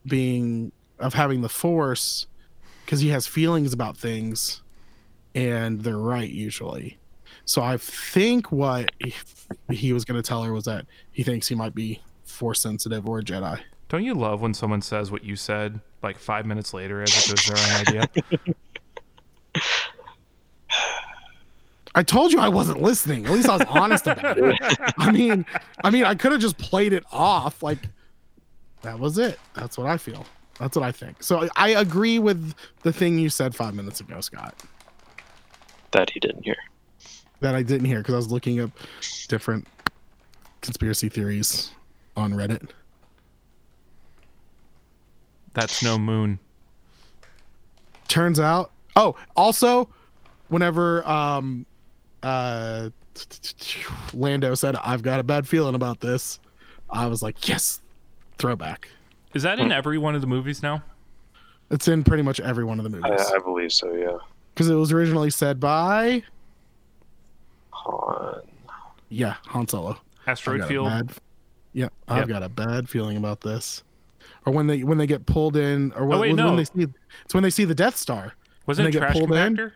Speaker 1: being of having the Force because he has feelings about things, and they're right usually. So I think what he, he was going to tell her was that he thinks he might be Force sensitive or a Jedi.
Speaker 3: don't you love when someone says what you said like five minutes later as if it was their own idea?
Speaker 1: I told you I wasn't listening. At least I was honest about it. I mean, I mean, I could have just played it off. Like that was it. That's what I feel. That's what I think. So I agree with the thing you said five minutes ago, Scott.
Speaker 2: That he didn't hear.
Speaker 1: That I didn't hear because I was looking up different conspiracy theories on Reddit.
Speaker 3: That's no moon.
Speaker 1: Turns out. Oh, also, whenever um, uh, Lando said, "I've got a bad feeling about this," I was like, "Yes, throwback."
Speaker 3: Is that in every one of the movies now?
Speaker 1: It's in pretty much every one of the
Speaker 2: I,
Speaker 1: movies
Speaker 2: I believe so, yeah.
Speaker 1: because it was originally said by
Speaker 2: Han.
Speaker 1: yeah Han Solo. I've
Speaker 3: Asteroid Field.
Speaker 1: bad- yeah, I've
Speaker 3: Yep.
Speaker 1: got a bad feeling about this. Or when they when they get pulled in, or when,
Speaker 3: Oh, wait,
Speaker 1: when
Speaker 3: no.
Speaker 1: they see it's when they see the Death Star.
Speaker 3: Wasn't it
Speaker 1: they get
Speaker 3: Trash
Speaker 1: pulled in?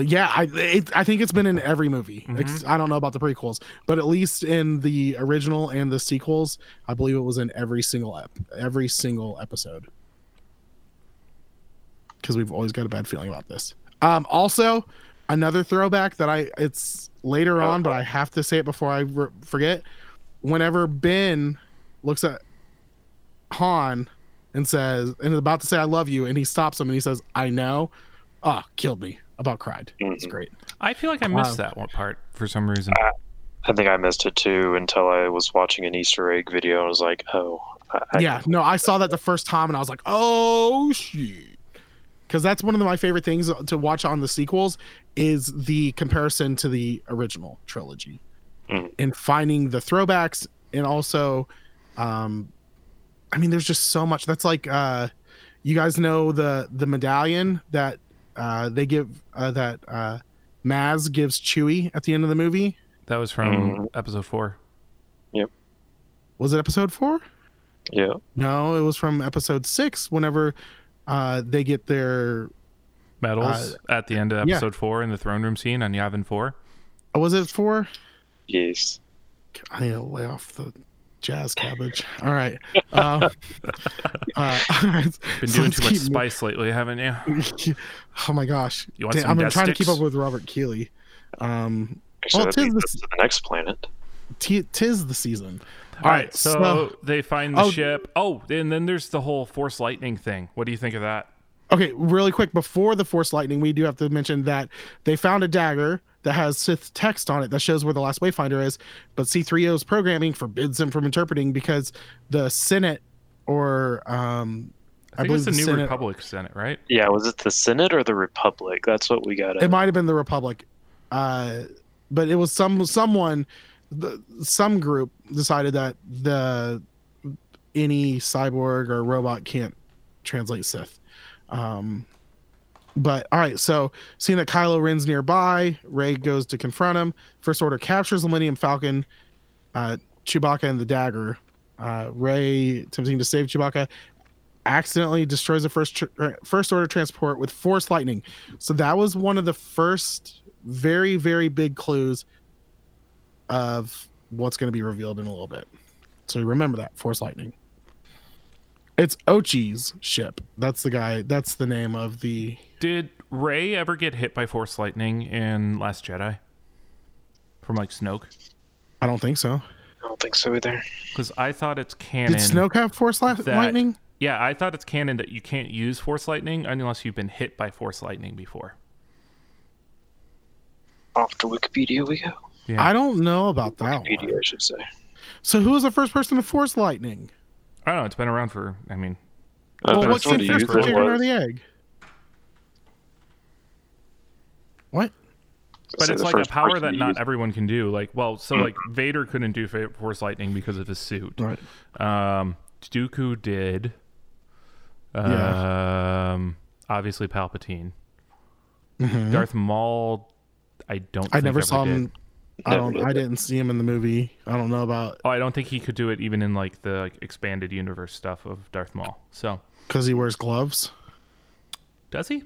Speaker 1: Yeah, I it, I think it's been in every movie.
Speaker 3: Mm-hmm.
Speaker 1: I don't know about the prequels, but at least in the original and the sequels, I believe it was in every single ep- every single episode. Because we've always got a bad feeling about this. Um, also, another throwback that I it's later on, but I have to say it before I re- forget. whenever Ben looks at Han and says and is about to say I love you and he stops him and he says I know, ah, killed me. About cried. It's
Speaker 2: Mhm.
Speaker 1: great.
Speaker 3: I feel like I missed
Speaker 1: Wow.
Speaker 3: that one part for some reason.
Speaker 2: I think I missed it too until I was watching an Easter egg video and I was like, oh. I, I-
Speaker 1: yeah, no, I saw that the first time and I was like, oh shit. Because that's one of my favorite things to watch on the sequels is the comparison to the original trilogy
Speaker 2: Mm.
Speaker 1: and finding the throwbacks and also, um, I mean, there's just so much. That's like, uh, you guys know the the medallion that uh, they give uh, that uh, Maz gives Chewie at the end of the movie.
Speaker 3: That was from
Speaker 2: Mhm.
Speaker 3: episode four. Yep.
Speaker 1: Was it episode four?
Speaker 2: Yeah.
Speaker 1: No, it was from episode six. Whenever uh, they get their
Speaker 3: Medals at the end of
Speaker 1: Uh, yeah.
Speaker 3: episode four in the throne room scene on Yavin 4.
Speaker 1: oh, was it four?
Speaker 2: Yes.
Speaker 1: I need to lay off the jazz cabbage. All right. Um, uh, all right.
Speaker 3: Been doing
Speaker 1: let's
Speaker 3: too much
Speaker 1: keep-
Speaker 3: spice lately, haven't you?
Speaker 1: oh my gosh!
Speaker 3: You want
Speaker 1: Damn,
Speaker 3: some
Speaker 1: I'm
Speaker 3: death
Speaker 1: trying to keep up with Robert Keeley. Um,
Speaker 2: Actually,
Speaker 1: Well, tis the
Speaker 2: to the next planet.
Speaker 1: t- tis the season.
Speaker 3: All right, so, they find the
Speaker 1: Oh.
Speaker 3: ship. Oh, and then there's the whole Force Lightning thing. What do you think of that?
Speaker 1: Okay, really quick before the Force Lightning, we do have to mention that they found a dagger that has Sith text on it that shows where the last Wayfinder is, but C3O's programming forbids him from interpreting because the Senate or um,
Speaker 3: I think
Speaker 1: believe
Speaker 3: it's the
Speaker 1: the
Speaker 3: New
Speaker 1: Senate-
Speaker 3: Republic Senate, right?
Speaker 2: Yeah, was it the Senate or the Republic? That's what we got.
Speaker 1: it might have been the Republic, uh, but it was some someone, the, some group decided that the any cyborg or robot can't translate Sith. Um, but all right, so seeing that Kylo Ren's nearby, Rey goes to confront him. First Order captures the Millennium Falcon, uh, Chewbacca, and the dagger. Uh, Rey attempting to save Chewbacca accidentally destroys the first tr- uh, first order transport with force lightning. So that was one of the first very very big clues of what's going to be revealed in a little bit. So remember that force lightning. It's Ochi's ship. That's the guy. That's the name of the.
Speaker 3: Did Rey ever get hit by Force Lightning in Last Jedi? From like Snoke?
Speaker 1: I don't think so.
Speaker 2: I don't think so either.
Speaker 3: Because I thought it's canon.
Speaker 1: Did Snoke have force li-
Speaker 3: that-
Speaker 1: lightning?
Speaker 3: Yeah, I thought it's canon that you can't use Force Lightning unless you've been hit by Force Lightning before.
Speaker 2: Off to Wikipedia we go.
Speaker 3: Yeah.
Speaker 1: I don't know about that
Speaker 2: Wikipedia,
Speaker 1: one.
Speaker 2: I should say.
Speaker 1: So who was the first person to force lightning?
Speaker 3: I don't know. It's been around for, I mean,
Speaker 1: well,
Speaker 2: but
Speaker 1: what
Speaker 2: it's what
Speaker 1: came
Speaker 2: he
Speaker 1: first,
Speaker 2: used
Speaker 1: the
Speaker 2: it
Speaker 1: chicken or the egg? What?
Speaker 3: but
Speaker 2: Say
Speaker 3: it's like a power that not
Speaker 2: use-
Speaker 3: everyone can do. Like, well, so like Vader couldn't do Force Lightning because of his suit.
Speaker 1: Right.
Speaker 3: Um, Dooku did.
Speaker 1: Yeah.
Speaker 3: Um, obviously Palpatine.
Speaker 1: Mhm.
Speaker 3: Darth Maul, I don't.
Speaker 1: I
Speaker 3: think
Speaker 1: never
Speaker 3: ever
Speaker 1: saw
Speaker 3: did.
Speaker 1: him. I don't. I didn't see him in the movie. I don't know about
Speaker 3: Oh, I don't think he could do it even in like the like, expanded universe stuff of Darth Maul. So
Speaker 1: because he wears gloves.
Speaker 3: does he?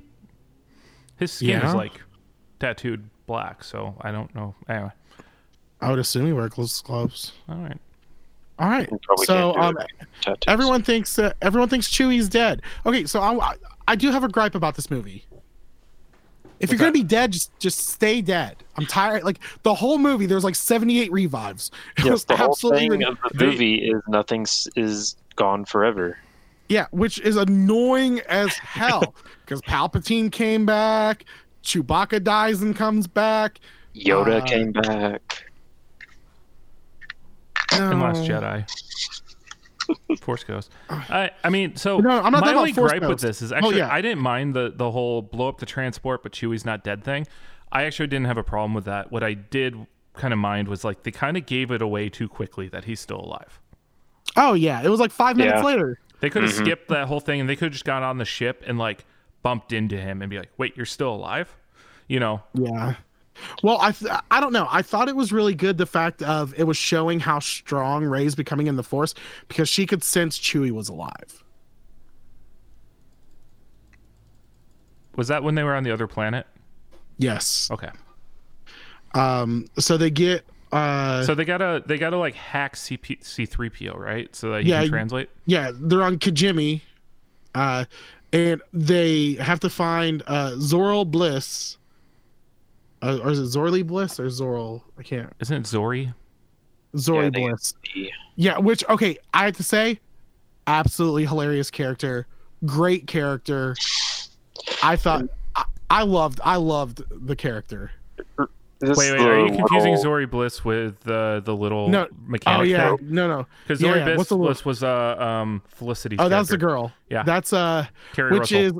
Speaker 3: His skin
Speaker 1: Yeah.
Speaker 3: is like tattooed black, so I don't know. Anyway,
Speaker 1: I would assume he wears gloves.
Speaker 3: all right.
Speaker 1: All right. So um, everyone thinks that everyone thinks Chewie's dead. Okay, so I, I- I do have a gripe about this movie. If you're
Speaker 3: What's
Speaker 1: gonna
Speaker 3: that?
Speaker 1: be dead, just just stay dead. I'm tired. Like the whole movie, there's like 78 revives. It
Speaker 2: Yes,
Speaker 1: was
Speaker 2: the whole thing
Speaker 1: rid-
Speaker 2: of the
Speaker 3: They-
Speaker 2: movie is nothing is gone forever.
Speaker 1: yeah, which is annoying as hell because Palpatine came back, Chewbacca dies and comes back.
Speaker 2: Yoda
Speaker 1: Uh,
Speaker 2: came back.
Speaker 3: In Last Jedi. Force Ghost. I I mean, so
Speaker 1: No, I'm not
Speaker 3: my
Speaker 1: talking
Speaker 3: only
Speaker 1: Force
Speaker 3: gripe with this is
Speaker 1: Oh,
Speaker 3: actually
Speaker 1: yeah.
Speaker 3: I didn't mind the the whole blow up the transport, but Chewie's not dead thing. I actually didn't have a problem with that. What I did kind of mind was like they kind of gave it away too quickly that he's still alive.
Speaker 1: Oh yeah, it was like five minutes
Speaker 2: Yeah.
Speaker 1: later.
Speaker 3: They could have
Speaker 2: Mm-hmm.
Speaker 3: skipped that whole thing and they could have just got on the ship and like bumped into him and be like, "Wait, you're still alive?" You know.
Speaker 1: Yeah. Well, I th- I don't know. I thought it was really good the fact of it was showing how strong Rey's becoming in the Force because she could sense Chewie was alive.
Speaker 3: Was that when they were on the other planet?
Speaker 1: Yes.
Speaker 3: Okay.
Speaker 1: Um. So they get. Uh.
Speaker 3: So they gotta they gotta like hack CP, C3PO, right? So that he
Speaker 1: Yeah,
Speaker 3: can translate.
Speaker 1: yeah, they're on Kijimi. Uh, and they have to find uh Zoral Bliss. Uh, or is it Zorly Bliss or Zoral? I can't.
Speaker 3: Isn't it Zorii?
Speaker 1: Zorii
Speaker 2: Yeah,
Speaker 1: Bliss. Yeah, which okay, I have to say, absolutely hilarious character, great character. I thought I, I loved I loved the character.
Speaker 2: Is
Speaker 3: Wait, wait, are you confusing
Speaker 2: little-
Speaker 3: Zorii Bliss with uh, the little
Speaker 1: No.
Speaker 3: mechanic?
Speaker 1: oh yeah,
Speaker 3: thing?
Speaker 1: no no.
Speaker 3: Because
Speaker 1: Yeah,
Speaker 3: Zorii
Speaker 1: yeah,
Speaker 3: Bliss,
Speaker 1: little-
Speaker 3: Bliss was uh, um, Felicity's
Speaker 1: Oh, that's the girl.
Speaker 3: Yeah.
Speaker 1: That's uh
Speaker 3: Carrie
Speaker 1: which
Speaker 3: Russell.
Speaker 1: is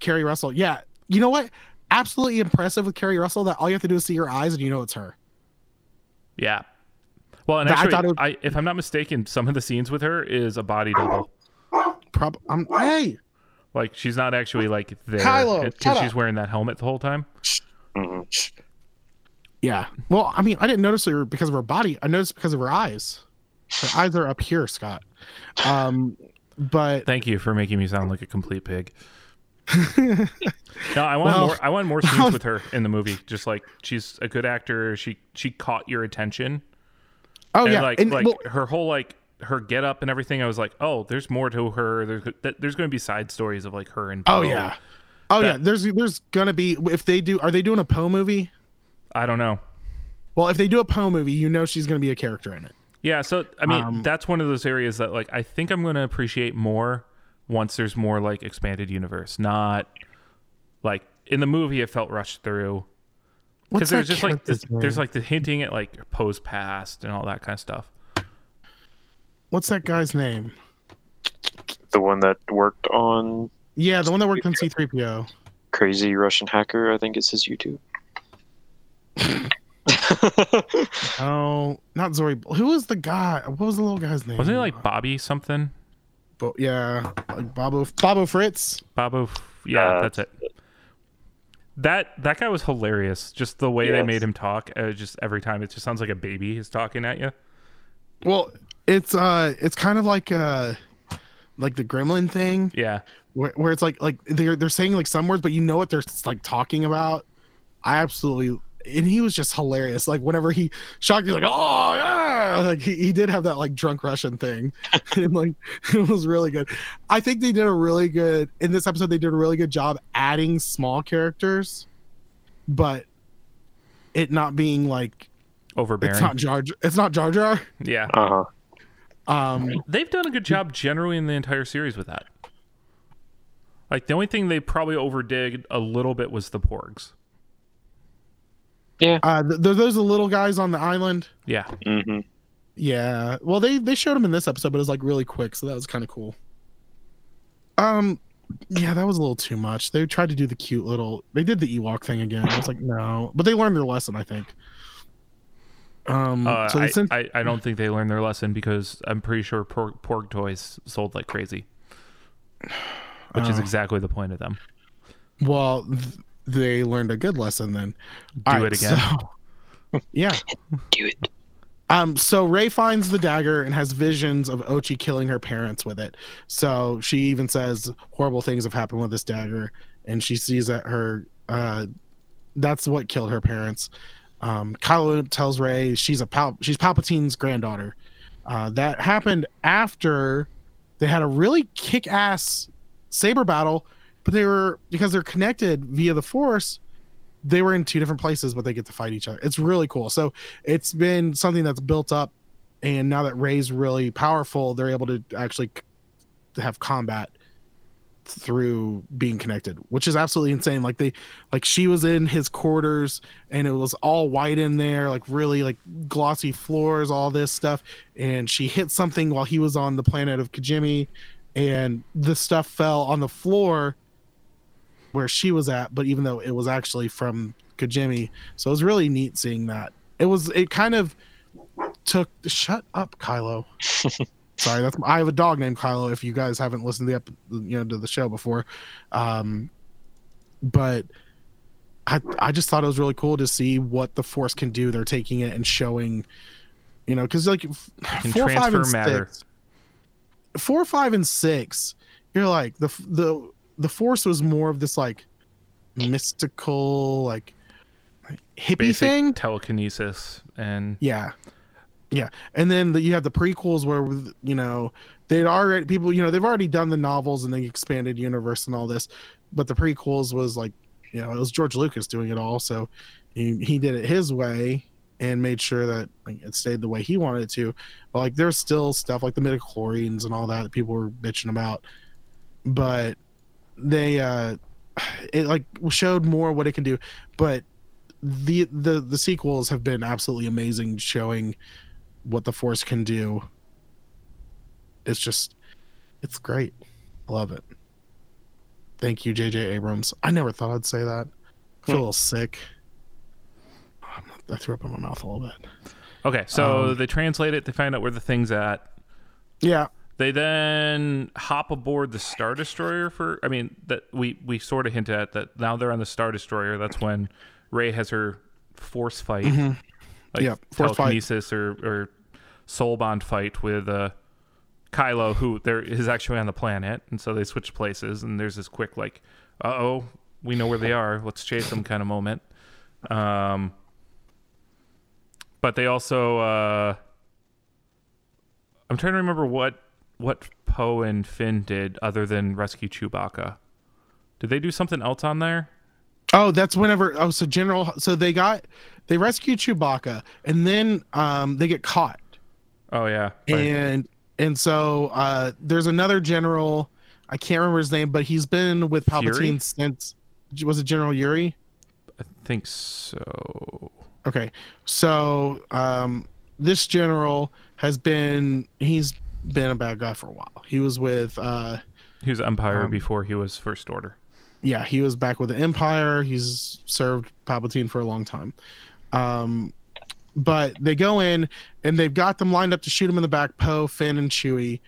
Speaker 1: Keri Russell. Yeah. You know what? Absolutely impressive with Keri Russell that all you have to do is see her eyes and you know it's her.
Speaker 3: Yeah. Well, and
Speaker 1: But I
Speaker 3: actually,
Speaker 1: thought
Speaker 3: I
Speaker 1: it was-
Speaker 3: if I'm not mistaken, some of the scenes with her is a body double.
Speaker 1: Prob I'm hey,
Speaker 3: Like she's not actually like there
Speaker 1: Kylo, shut
Speaker 3: because
Speaker 1: up.
Speaker 3: she's wearing that helmet the whole time.
Speaker 2: Mhm.
Speaker 1: Yeah. Well, I mean, I didn't notice her because of her body. I noticed because of her eyes. Her eyes are up here, Scott. Um, but
Speaker 3: Thank you for making me sound like a complete pig. no, I want
Speaker 1: Well-
Speaker 3: more. I want more scenes with her in the movie. Just like she's a good actor. She she caught your attention.
Speaker 1: oh
Speaker 3: and
Speaker 1: yeah,
Speaker 3: like
Speaker 1: and
Speaker 3: like
Speaker 1: well,
Speaker 3: her whole like her get up and everything. I was like, oh, there's more to her. There's that- there's going to be side stories of like her and.
Speaker 1: oh
Speaker 3: Poe.
Speaker 1: yeah, oh yeah. There's there's gonna be if they do. Are they doing a Poe movie?
Speaker 3: I don't know.
Speaker 1: Well, if they do a Poe movie, you know she's gonna be a character in it.
Speaker 3: Yeah, so I mean,
Speaker 1: Um,
Speaker 3: that's one of those areas that like I think I'm going to appreciate more once there's more like expanded universe. Not like in the movie, it felt rushed through
Speaker 1: What's
Speaker 3: because there's
Speaker 1: that
Speaker 3: just like this, there's like the hinting at like Poe's past and all that kind of stuff.
Speaker 1: what's that guy's name?
Speaker 2: The one that worked on
Speaker 1: Yeah, the one that worked on C-3PO.
Speaker 2: Crazy Russian Hacker, I think it's his YouTube.
Speaker 1: Oh, not Zorii. Who was the guy? What was the little guy's name?
Speaker 3: Wasn't it like Bobby something?
Speaker 1: Bo- yeah, like Bobo Bobo Fritz.
Speaker 3: Bobo, yeah,
Speaker 2: Uh,
Speaker 3: that's it. That that guy was hilarious. Just the way they made him talk. Uh, just every time, it just sounds like a baby is talking at you.
Speaker 1: Well, it's uh, it's kind of like uh, like the Gremlin thing.
Speaker 3: Yeah,
Speaker 1: where, where it's like like they're they're saying like some words, but you know what they're like talking about. I absolutely and he was just hilarious. Like whenever he shocked you, like oh yeah, like he, he did have that like drunk Russian thing, and like it was really good. I think they did a really good in this episode. They did a really good job adding small characters, but it not being like
Speaker 3: overbearing.
Speaker 1: it's not Jar. Jar- It's not Jar Jar.
Speaker 3: yeah,
Speaker 2: Uh huh.
Speaker 1: Um,
Speaker 3: They've done a good job generally in the entire series with that. Like the only thing they probably overdid a little bit was the porgs.
Speaker 1: Uh, th- th- those are the little guys on the island.
Speaker 3: Yeah,
Speaker 2: hmm
Speaker 1: Yeah. Well, they they showed them in this episode, but it was like really quick, so that was kind of cool. Um, yeah, that was a little too much. They tried to do the cute little. They did the Ewok thing again. I was like, no, but they learned their lesson, I think. Um,
Speaker 3: uh,
Speaker 1: so
Speaker 3: I,
Speaker 1: they sent,
Speaker 3: I I don't think they learned their lesson because I'm pretty sure porg, porg toys sold like crazy, which is
Speaker 1: Oh.
Speaker 3: exactly the point of them.
Speaker 1: well, th- they learned a good lesson then.
Speaker 3: Do
Speaker 1: All
Speaker 3: it again.
Speaker 1: so- yeah.
Speaker 2: Do it.
Speaker 1: Um, so Rey finds the dagger and has visions of Ochi killing her parents with it. So she even says horrible things have happened with this dagger, and she sees that her uh, that's what killed her parents. Um, Kylo tells Rey she's a Pal- she's Palpatine's granddaughter. Uh, that happened after they had a really kick-ass saber battle, but they were because they're connected via the Force. They were in two different places, but they get to fight each other. It's really cool. So it's been something that's built up and now that rey's really powerful they're able to actually have combat through being connected which is absolutely insane like they like she was in his quarters and it was all white in there like really like glossy floors all this stuff and she hit something while he was on the planet of Kijimi and the stuff fell on the floor where she was at but even though it was actually from Kijimi. So it was really neat seeing that. It was it kind of took shut up kylo. Sorry that's i have a dog named kylo if you guys haven't listened to the you know to the show before. Um but i i just thought it was really cool to see what the force can do. They're taking it and showing you know because like four five and
Speaker 3: matter.
Speaker 1: six four five and six you're like the the the force was more of this like mystical like hippie
Speaker 3: Basic
Speaker 1: thing
Speaker 3: telekinesis and
Speaker 1: yeah yeah and then the, you have the prequels where you know they'd already people you know they've already done the novels and the expanded universe and all this but the prequels was like you know it was george lucas doing it all so he, he did it his way and made sure that like, it stayed the way he wanted it to. But like there's still stuff like the midichlorians and all that that people were bitching about. But they uh it like showed more what it can do. But the the the sequels have been absolutely amazing showing what the force can do. It's just it's great. I love it. Thank you, JJ Abrams. I never thought I'd say that. I feel a little sick. I threw up in my mouth a little bit.
Speaker 3: Okay, so
Speaker 1: Um,
Speaker 3: they translate it. They find out where the thing's at.
Speaker 1: Yeah.
Speaker 3: They then hop aboard the Star Destroyer for. I mean, that we we sort of hint at that now they're on the Star Destroyer. That's when Rey has her force fight, like
Speaker 1: Mm-hmm. Yeah, force fight.
Speaker 3: telekinesis or or soul bond fight with uh, Kylo, who there is actually on the planet, and so they switch places. And there's this quick like, uh oh, we know where they are. Let's chase them kind of moment. Um, but they also. Uh, I'm trying to remember what what Poe and Finn did other than rescue Chewbacca. Did they do something else on there?
Speaker 1: Oh, that's whenever. Oh, so General. So they got they rescue Chewbacca, and then um they get caught,
Speaker 3: Oh yeah, right.
Speaker 1: and and so uh there's another general. I can't remember his name, but he's been with
Speaker 3: Fury?
Speaker 1: Palpatine since. Was it General Yuri?
Speaker 3: I think so.
Speaker 1: Okay, so um, this general has been he's been a bad guy for a while. He was with uh,
Speaker 3: He was Empire
Speaker 1: Um,
Speaker 3: before he was First Order.
Speaker 1: yeah, he was back with the Empire. He's served Palpatine for a long time. Um, but they go in and they've got them lined up to shoot him in the back. Poe, Finn, and Chewie,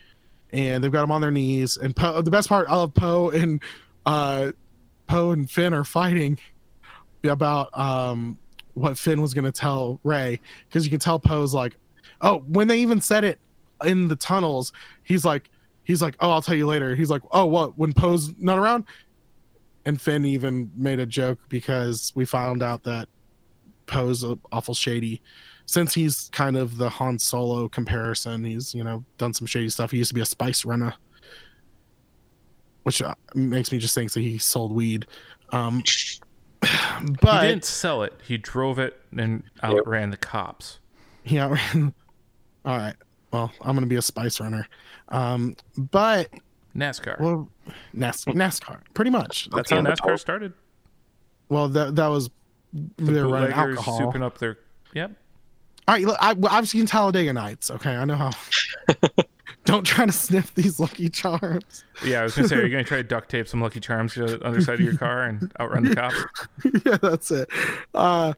Speaker 1: and they've got them on their knees. And Poe, the best part, I love Poe and uh, Poe and Finn are fighting about um what Finn was gonna tell Rey because you can tell Poe's like, oh, when they even said it in the tunnels, he's like, he's like, oh, I'll tell you later. He's like, oh, what? When Poe's not around? And Finn even made a joke because we found out that Poe's awful shady. Since he's kind of the Han Solo comparison, he's you know done some shady stuff. He used to be a spice runner, which uh, makes me just think that he sold weed. Um, but
Speaker 3: he
Speaker 1: but
Speaker 3: didn't sell it. He drove it and outran the cops.
Speaker 1: he outran. All right. Well, I'm gonna be a spice runner. Um, but
Speaker 3: NASCAR.
Speaker 1: well, NAS- NASCAR, pretty much.
Speaker 3: That's
Speaker 2: Okay,
Speaker 3: how NASCAR
Speaker 2: all.
Speaker 3: started.
Speaker 1: Well, that that was they were running alcohol.
Speaker 3: souping up their. Yep.
Speaker 1: All right, look, I, I've seen Talladega Nights. Okay, I know how. Don't try to sniff these Lucky Charms.
Speaker 3: Yeah, I was gonna say, are you gonna try to duct tape some Lucky Charms to the underside of your car and outrun the cops?
Speaker 1: yeah, that's it. Uh,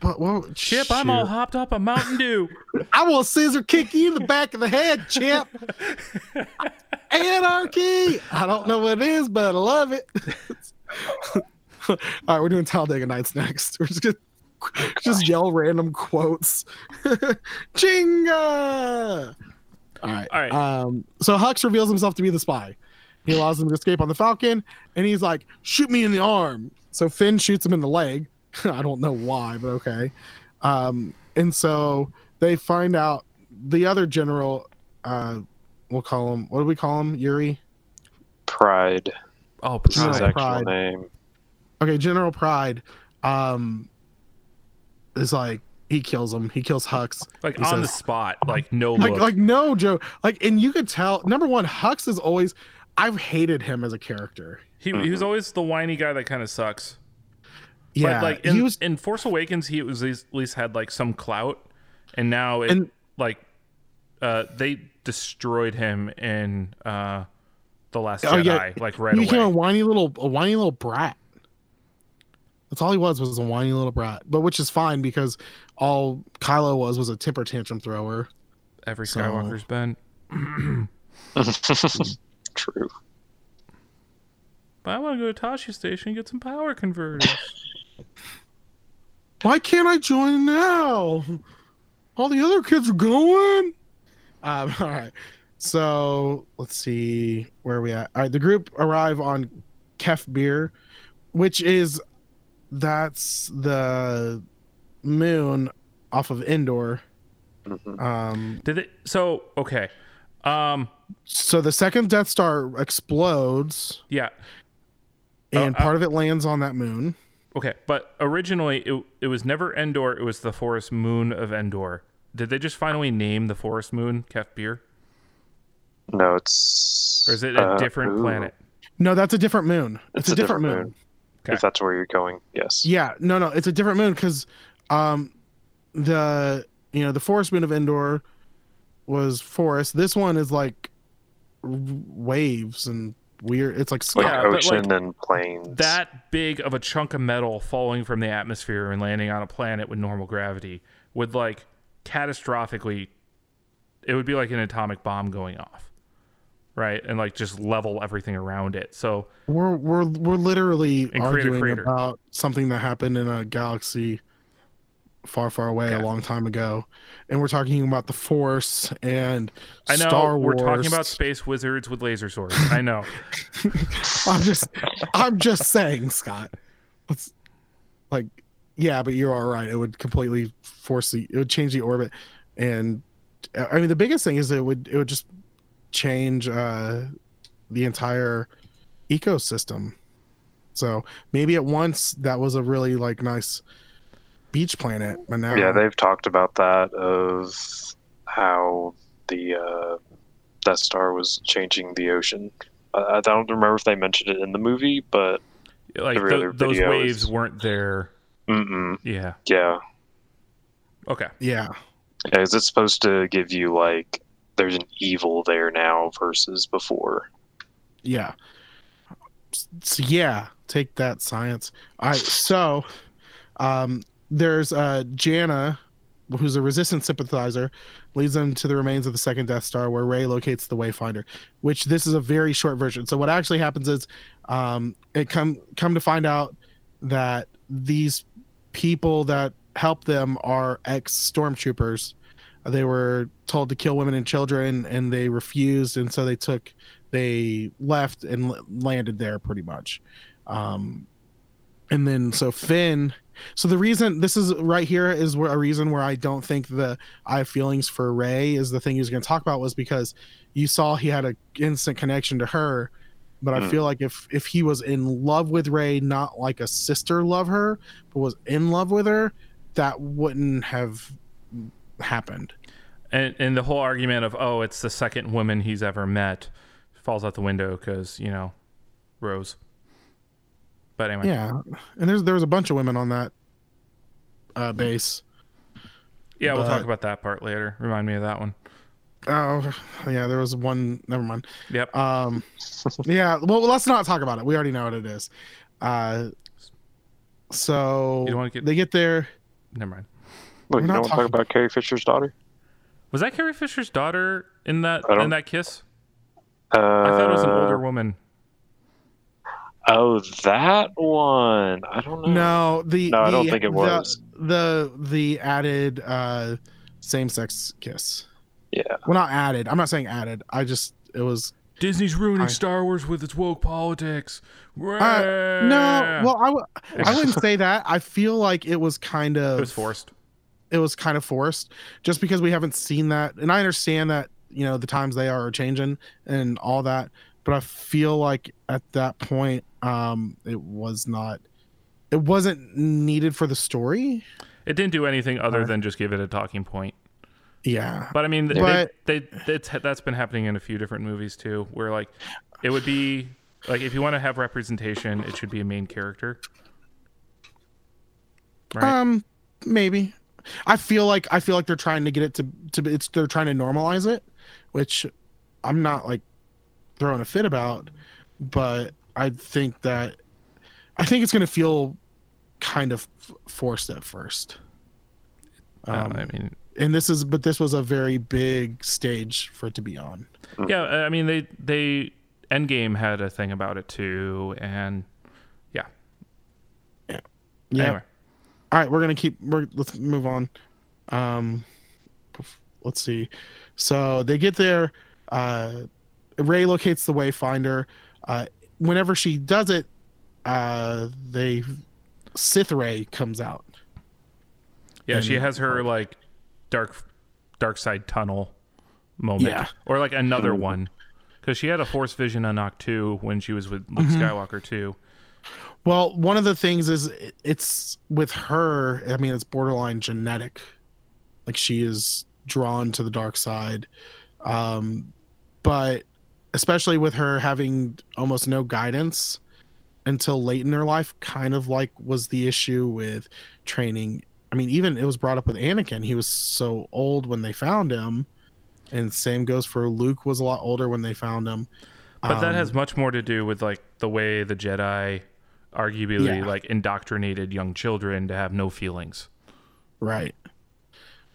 Speaker 1: but well,
Speaker 3: Chip, I'm all hopped up on Mountain Dew.
Speaker 1: I will scissor kick you in the back of the head, Chip. Anarchy. I don't know what it is, but I love it. all right, we're doing Talladega Nights next. We're just gonna just yell random quotes. Chinga. All right.
Speaker 3: All right.
Speaker 1: Um, so Hux reveals himself to be the spy. He allows them to escape on the Falcon, and he's like, "Shoot me in the arm." So Finn shoots him in the leg. I don't know why, but okay. Um, and so they find out the other general. Uh, we'll call him. What do we call him? Yuri.
Speaker 2: Pryde
Speaker 3: Oh,
Speaker 2: is his
Speaker 1: Right.
Speaker 2: Actual
Speaker 1: Pryde.
Speaker 2: name.
Speaker 1: Okay, General Pryde. Um, is like he kills him. He kills Hux.
Speaker 3: like
Speaker 1: He
Speaker 3: on the spot, like no
Speaker 1: like
Speaker 3: look.
Speaker 1: like no joe like and you could tell number one hux is always i've hated him as a character
Speaker 3: he, he was always the whiny guy that kind of sucks.
Speaker 1: Yeah
Speaker 3: but like in,
Speaker 1: he was
Speaker 3: in Force Awakens, he was at least had like some clout, and now it
Speaker 1: And-
Speaker 3: like uh they destroyed him in uh the Last
Speaker 1: Oh,
Speaker 3: Jedi,
Speaker 1: yeah.
Speaker 3: like right
Speaker 1: he became a whiny little a whiny little brat that's all he was was a whiny little brat but which is fine because all kylo was was a temper tantrum thrower
Speaker 3: Every
Speaker 1: so-
Speaker 3: Skywalker's been.
Speaker 2: True.
Speaker 3: But I want to go to Tosche Station and get some power converters.
Speaker 1: why can't i join now all the other kids are going um all right so let's see where are we at all right the group arrive on Kef Bir which is that's the moon off of Endor.
Speaker 2: Mhm.
Speaker 1: Um,
Speaker 3: Did it? So okay, um,
Speaker 1: so the second Death Star explodes,
Speaker 3: yeah.
Speaker 1: and
Speaker 3: Uh, uh,
Speaker 1: part of it lands on that moon.
Speaker 3: Okay, but originally it it was never Endor. It was the forest moon of Endor. Did they just finally name the forest moon Kef Bir,
Speaker 2: No, it's.
Speaker 3: or is it a
Speaker 2: uh,
Speaker 3: different
Speaker 2: ooh,
Speaker 3: planet?
Speaker 1: No, that's a different moon. It's, a, different, moon.
Speaker 3: Okay.
Speaker 2: If that's where you're going, yes.
Speaker 1: Yeah, no, no, it's a different moon because um, the you know the forest moon of Endor was forest. This one is like waves and weird. It's like sky.
Speaker 2: Like
Speaker 3: Yeah,
Speaker 2: ocean
Speaker 3: like,
Speaker 2: and plains.
Speaker 3: That big of a chunk of metal falling from the atmosphere and landing on a planet with normal gravity would like catastrophically. It would be like an atomic bomb going off, right? And like just level everything around it. So
Speaker 1: We're we're we're literally arguing about something that happened in a galaxy far, far away a long time ago, and we're talking about the Force and
Speaker 3: I know
Speaker 1: Star
Speaker 3: we're talking about space wizards with laser swords. I know.
Speaker 1: I'm just, I'm just saying, Scott. It's like, yeah, but you're all right. It would completely force the, it would change the orbit, and uh, I mean the biggest thing is it would, it would just change uh the entire ecosystem. So maybe at once that was a really like nice beach planet, but now
Speaker 2: Yeah, they've talked about that of how the uh, Death Star was changing the ocean. I, I don't remember if they mentioned it in the movie, but
Speaker 3: Like
Speaker 2: Every
Speaker 3: tho-
Speaker 2: other
Speaker 3: those
Speaker 2: video
Speaker 3: waves
Speaker 2: is-
Speaker 3: weren't there.
Speaker 2: mm-mm,
Speaker 3: Yeah.
Speaker 2: yeah,
Speaker 3: Okay.
Speaker 1: yeah,
Speaker 2: yeah, is it supposed to give you like there's an evil there now versus before?
Speaker 1: Yeah. So, yeah, take that science. All right, so um there's uh Jannah who's a resistance sympathizer leads them to the remains of the second Death Star where Rey locates the Wayfinder, which this is a very short version. So what actually happens is um it come come to find out that these people that help them are ex stormtroopers. They were told to kill women and children and they refused and so they took they left and landed there pretty much um and then so finn so the reason this is right here is where a reason where i don't think the i have feelings for rey is the thing he was going to talk about was because you saw he had an instant connection to her but i
Speaker 2: Mm.
Speaker 1: feel like if if he was in love with rey not like a sister love her but was in love with her that wouldn't have happened
Speaker 3: And and the whole argument of oh, it's the second woman he's ever met falls out the window because you know, Rose. But anyway,
Speaker 1: yeah and there's there was a bunch of women on that uh base
Speaker 3: yeah, we'll talk about that part later. Remind me of that one.
Speaker 1: Oh, yeah, there was one. Never mind.
Speaker 3: Yep.
Speaker 1: Um, yeah. Well, let's not talk about it. We already know what it is. Uh, so
Speaker 3: You don't wanna get-
Speaker 1: they get there.
Speaker 3: Never mind.
Speaker 2: What,
Speaker 1: We're
Speaker 2: you
Speaker 1: not
Speaker 2: don't want to talk
Speaker 1: talking-
Speaker 2: about Carrie Fisher's daughter?
Speaker 3: Was that Carrie Fisher's daughter in that in that kiss?
Speaker 2: Uh,
Speaker 3: I thought it was an older woman.
Speaker 2: Oh, that one. I don't know.
Speaker 1: No, the
Speaker 2: No, I don't think it
Speaker 1: the-
Speaker 2: was.
Speaker 1: the the added uh same-sex kiss.
Speaker 2: Yeah.
Speaker 1: Well, not added. I'm not saying added. I just it was
Speaker 3: Disney's ruining
Speaker 1: I-
Speaker 3: Star Wars with its woke politics.
Speaker 1: uh, no. Well, I w- I wouldn't say that. I feel like it was kind of
Speaker 3: it was forced.
Speaker 1: it was kind of forced just because we haven't seen that and i understand that you know the times they are changing and all that but i feel like at that point um it was not it wasn't needed for the story
Speaker 3: It didn't do anything other
Speaker 1: Uh,
Speaker 3: than just give it a talking point.
Speaker 1: yeah
Speaker 3: But I mean, they,
Speaker 1: But-
Speaker 3: they, that's been happening in a few different movies too, where like it would be like if you want to have representation, it should be a main character. Right.
Speaker 1: um maybe i feel like i feel like they're trying to get it to to be- it's they're trying to normalize it which i'm not like throwing a fit about but i think that i think it's going to feel kind of forced at first.
Speaker 3: Uh,
Speaker 1: um,
Speaker 3: I mean,
Speaker 1: and this is but this was a very big stage for it to be on.
Speaker 3: Yeah. I mean, they they Endgame had a thing about it too, and yeah.
Speaker 1: yeah.
Speaker 3: Anyway,
Speaker 1: all right we're gonna keep we're, let's move on. Um let's see. So they get there uh rey locates the wayfinder uh whenever she does it uh they sith rey comes out
Speaker 3: yeah, she has her like dark dark side tunnel moment,
Speaker 1: Yeah.
Speaker 3: or like another one, because she had a force vision on two when she was with Luke
Speaker 1: Mm-hmm.
Speaker 3: Skywalker too.
Speaker 1: Well, one of the things is it's with her. I mean, it's borderline genetic. Like she is drawn to the dark side, um, but especially with her having almost no guidance until late in her life, kind of like was the issue with training. I mean, even it was brought up with Anakin. He was so old when they found him, and same goes for Luke. Was a lot older when they found him.
Speaker 3: But that
Speaker 1: Um,
Speaker 3: has much more to do with like the way the Jedi arguably
Speaker 1: Yeah.
Speaker 3: like indoctrinated young children to have no feelings.
Speaker 1: Right.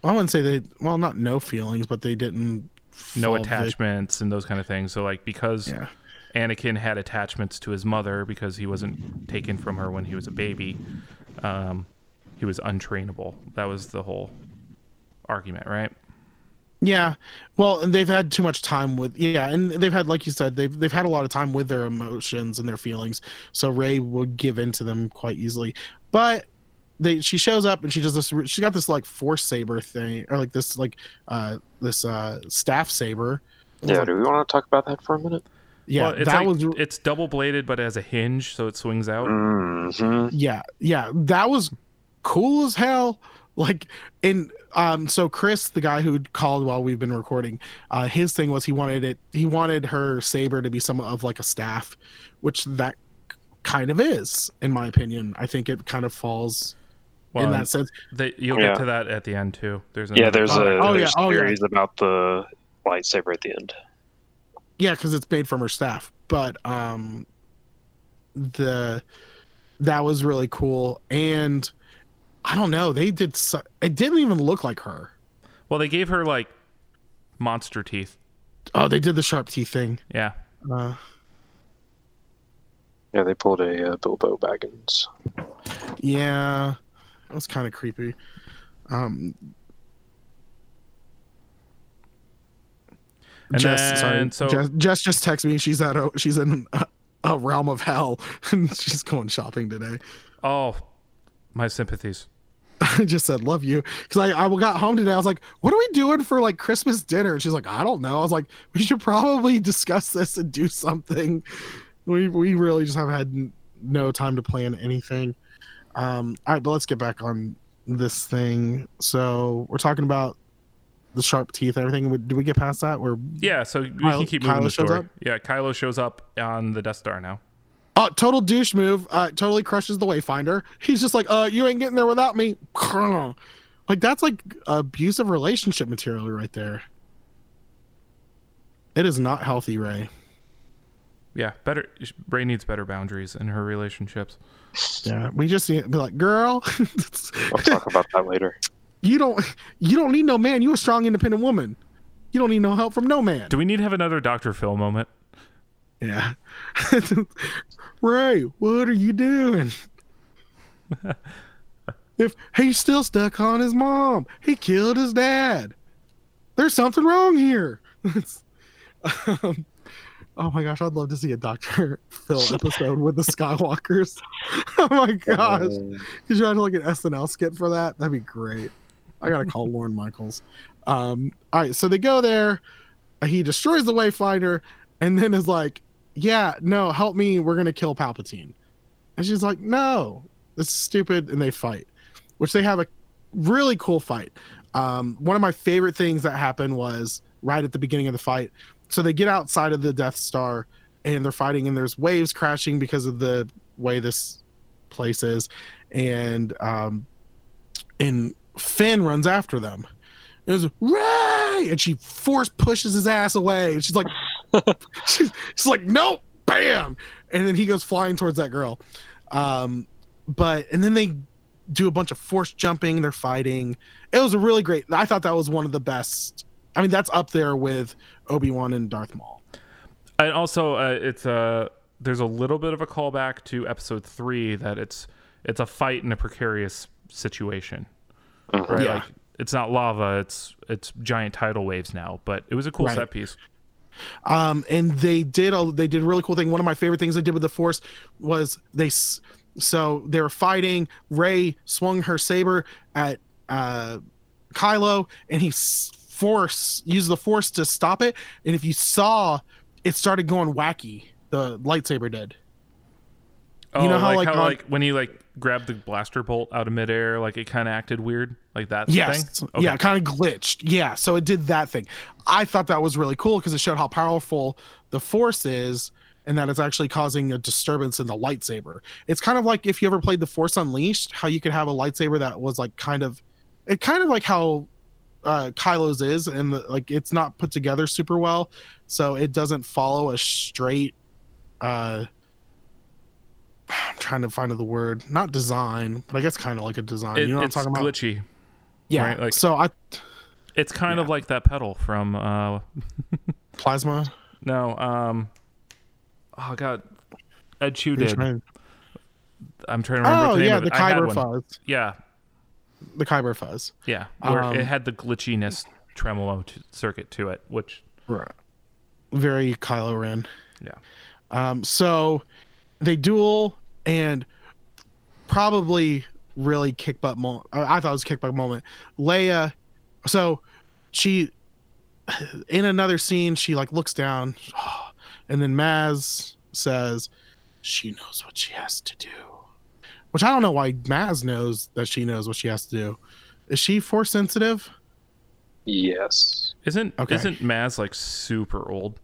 Speaker 1: Well, I wouldn't say they. Well, not no feelings, but they didn't.
Speaker 3: No attachments and those kind of things. So like because
Speaker 1: Yeah.
Speaker 3: Anakin had attachments to his mother because he wasn't taken from her when he was a baby, um, he was untrainable. That was the whole argument, right?
Speaker 1: Yeah. Well, they've had too much time with. Yeah, and they've had, like you said, they've they've had a lot of time with their emotions and their feelings. So Rey would give in to them quite easily. But they, she shows up and she does this. She got this like force saber thing, or like this like uh this uh staff saber.
Speaker 2: Yeah,
Speaker 1: like-
Speaker 2: do we want to talk about that for a minute?
Speaker 1: yeah.
Speaker 3: well, it's
Speaker 1: that
Speaker 3: like,
Speaker 1: was
Speaker 3: it's double bladed, but it has a hinge, so it swings out.
Speaker 2: hmm
Speaker 1: yeah yeah that was cool as hell like and um so chris the guy who called while we've been recording uh his thing was he wanted it he wanted her saber to be somewhat of like a staff which that kind of is in my opinion i think it kind of falls
Speaker 3: Well,
Speaker 1: in that sense
Speaker 3: they, you'll
Speaker 2: Yeah.
Speaker 3: get to that at the end too. There's
Speaker 2: Yeah, there's
Speaker 3: part.
Speaker 2: a
Speaker 1: Oh, yeah,
Speaker 2: there's
Speaker 1: oh, yeah.
Speaker 2: theories about the lightsaber at the end.
Speaker 1: yeah because it's made from her staff but um the that was really cool and i don't know they did so, it didn't even look like her
Speaker 3: Well, they gave her like monster teeth.
Speaker 1: oh they did the sharp teeth thing
Speaker 3: Yeah.
Speaker 1: uh
Speaker 2: Yeah, they pulled a uh, Bilbo Baggins.
Speaker 1: Yeah, that was kind of creepy. Um,
Speaker 3: And
Speaker 1: Jess, sorry,
Speaker 3: so-
Speaker 1: Jess, Jess just texted me. She's at a, she's in a, a realm of hell, and she's going shopping today.
Speaker 3: Oh, my sympathies.
Speaker 1: I just said love you because I I got home today. I was like, what are we doing for like Christmas dinner? And she's like, I don't know. I was like, we should probably discuss this and do something. We we really just have had no time to plan anything. Um, all right, but let's get back on this thing. So we're talking about the sharp teeth, and everything. Did we get past that? We're
Speaker 3: Yeah, so we
Speaker 1: Kylo-
Speaker 3: can keep moving
Speaker 1: Kylo
Speaker 3: the story.
Speaker 1: up?
Speaker 3: Yeah, Kylo shows up on the Death Star now.
Speaker 1: Oh, total douche move. Uh, totally crushes the Wayfinder. He's just like, uh, you ain't getting there without me. Like that's like abusive relationship material right there. It is not healthy, Rey.
Speaker 3: Yeah, better. Rey needs better boundaries in her relationships.
Speaker 1: Yeah, we just need to be like, girl,
Speaker 2: We'll talk about that later.
Speaker 1: you don't, you don't need no man. You a strong, independent woman. You don't need no help from no man.
Speaker 3: Do we need to have another Dr. Phil moment?
Speaker 1: Yeah. Rey, what are you doing? if he's still stuck on his mom, he killed his dad. There's something wrong here. um, oh my gosh, I'd love to see a Dr. Phil episode with the Skywalkers. oh my gosh.
Speaker 2: Um,
Speaker 1: Could you imagine like an SNL skit for that? That'd be great. I gotta call Lorne Michaels. Um, all right, so they go there. He destroys the Wayfinder, and then is like, "Yeah, no, help me. We're gonna kill Palpatine." And she's like, "No, this is stupid." And they fight, which they have a really cool fight. Um, one of my favorite things that happened was right at the beginning of the fight. So they get outside of the Death Star, and they're fighting, and there's waves crashing because of the way this place is, and um, and Finn runs after them. It was Rey, and she force pushes his ass away. And she's like, she's, she's like, nope, bam, and then he goes flying towards that girl. Um, but and then they do a bunch of force jumping. They're fighting. It was a really great. I thought that was one of the best. I mean, that's up there with Obi Wan and Darth Maul.
Speaker 3: And also, uh, it's a there's a little bit of a callback to Episode Three that it's it's a fight in a precarious situation, right?
Speaker 1: Yeah.
Speaker 3: Like it's not lava, it's it's giant tidal waves now. But it was a cool
Speaker 1: Right.
Speaker 3: set piece.
Speaker 1: um and they did a they did a really cool thing one of my favorite things they did with the force was they so they were fighting rey swung her saber at uh kylo and he s- force use the force to stop it and if you saw it started going wacky the lightsaber did
Speaker 3: Oh,
Speaker 1: you know how
Speaker 3: like,
Speaker 1: like,
Speaker 3: how
Speaker 1: on-
Speaker 3: like when you like grabbed the blaster bolt out of midair, like it kind of acted weird, like that
Speaker 1: Yes.
Speaker 3: thing. Okay.
Speaker 1: Yeah, kind of glitched. Yeah, so it did that thing. I thought that was really cool because it showed how powerful the force is and that it's actually causing a disturbance in the lightsaber. It's kind of like if you ever played the Force Unleashed, how you could have a lightsaber that was like kind of it kind of like how uh Kylo's is and the, like it's not put together super well, so it doesn't follow a straight uh I'm trying to find the word, not design, but I guess kind of like a design.
Speaker 3: It-
Speaker 1: you know what I'm
Speaker 3: it's
Speaker 1: talking about?
Speaker 3: glitchy.
Speaker 1: Yeah.
Speaker 3: right? Like-
Speaker 1: so I
Speaker 3: It's kind of like that pedal from uh
Speaker 1: plasma.
Speaker 3: no um oh god Ed Chu did.
Speaker 1: one?
Speaker 3: I'm trying to remember
Speaker 1: Oh
Speaker 3: the
Speaker 1: yeah, the Kyber fuzz.
Speaker 3: Yeah,
Speaker 1: The Kyber fuzz.
Speaker 3: yeah. Where
Speaker 1: Um,
Speaker 3: it had the glitchiness tremolo t- circuit to it, which
Speaker 1: Right. Very Kylo Ren.
Speaker 3: yeah.
Speaker 1: Um, so they duel and probably really kick butt moment. I thought it was a kick butt moment. Leia, so she in another scene she like looks down, and then Maz says she knows what she has to do. Which I don't know why Maz knows that she knows what she has to do. Is she force sensitive?
Speaker 2: Yes.
Speaker 3: Isn't
Speaker 1: Okay.
Speaker 3: isn't Maz like super old?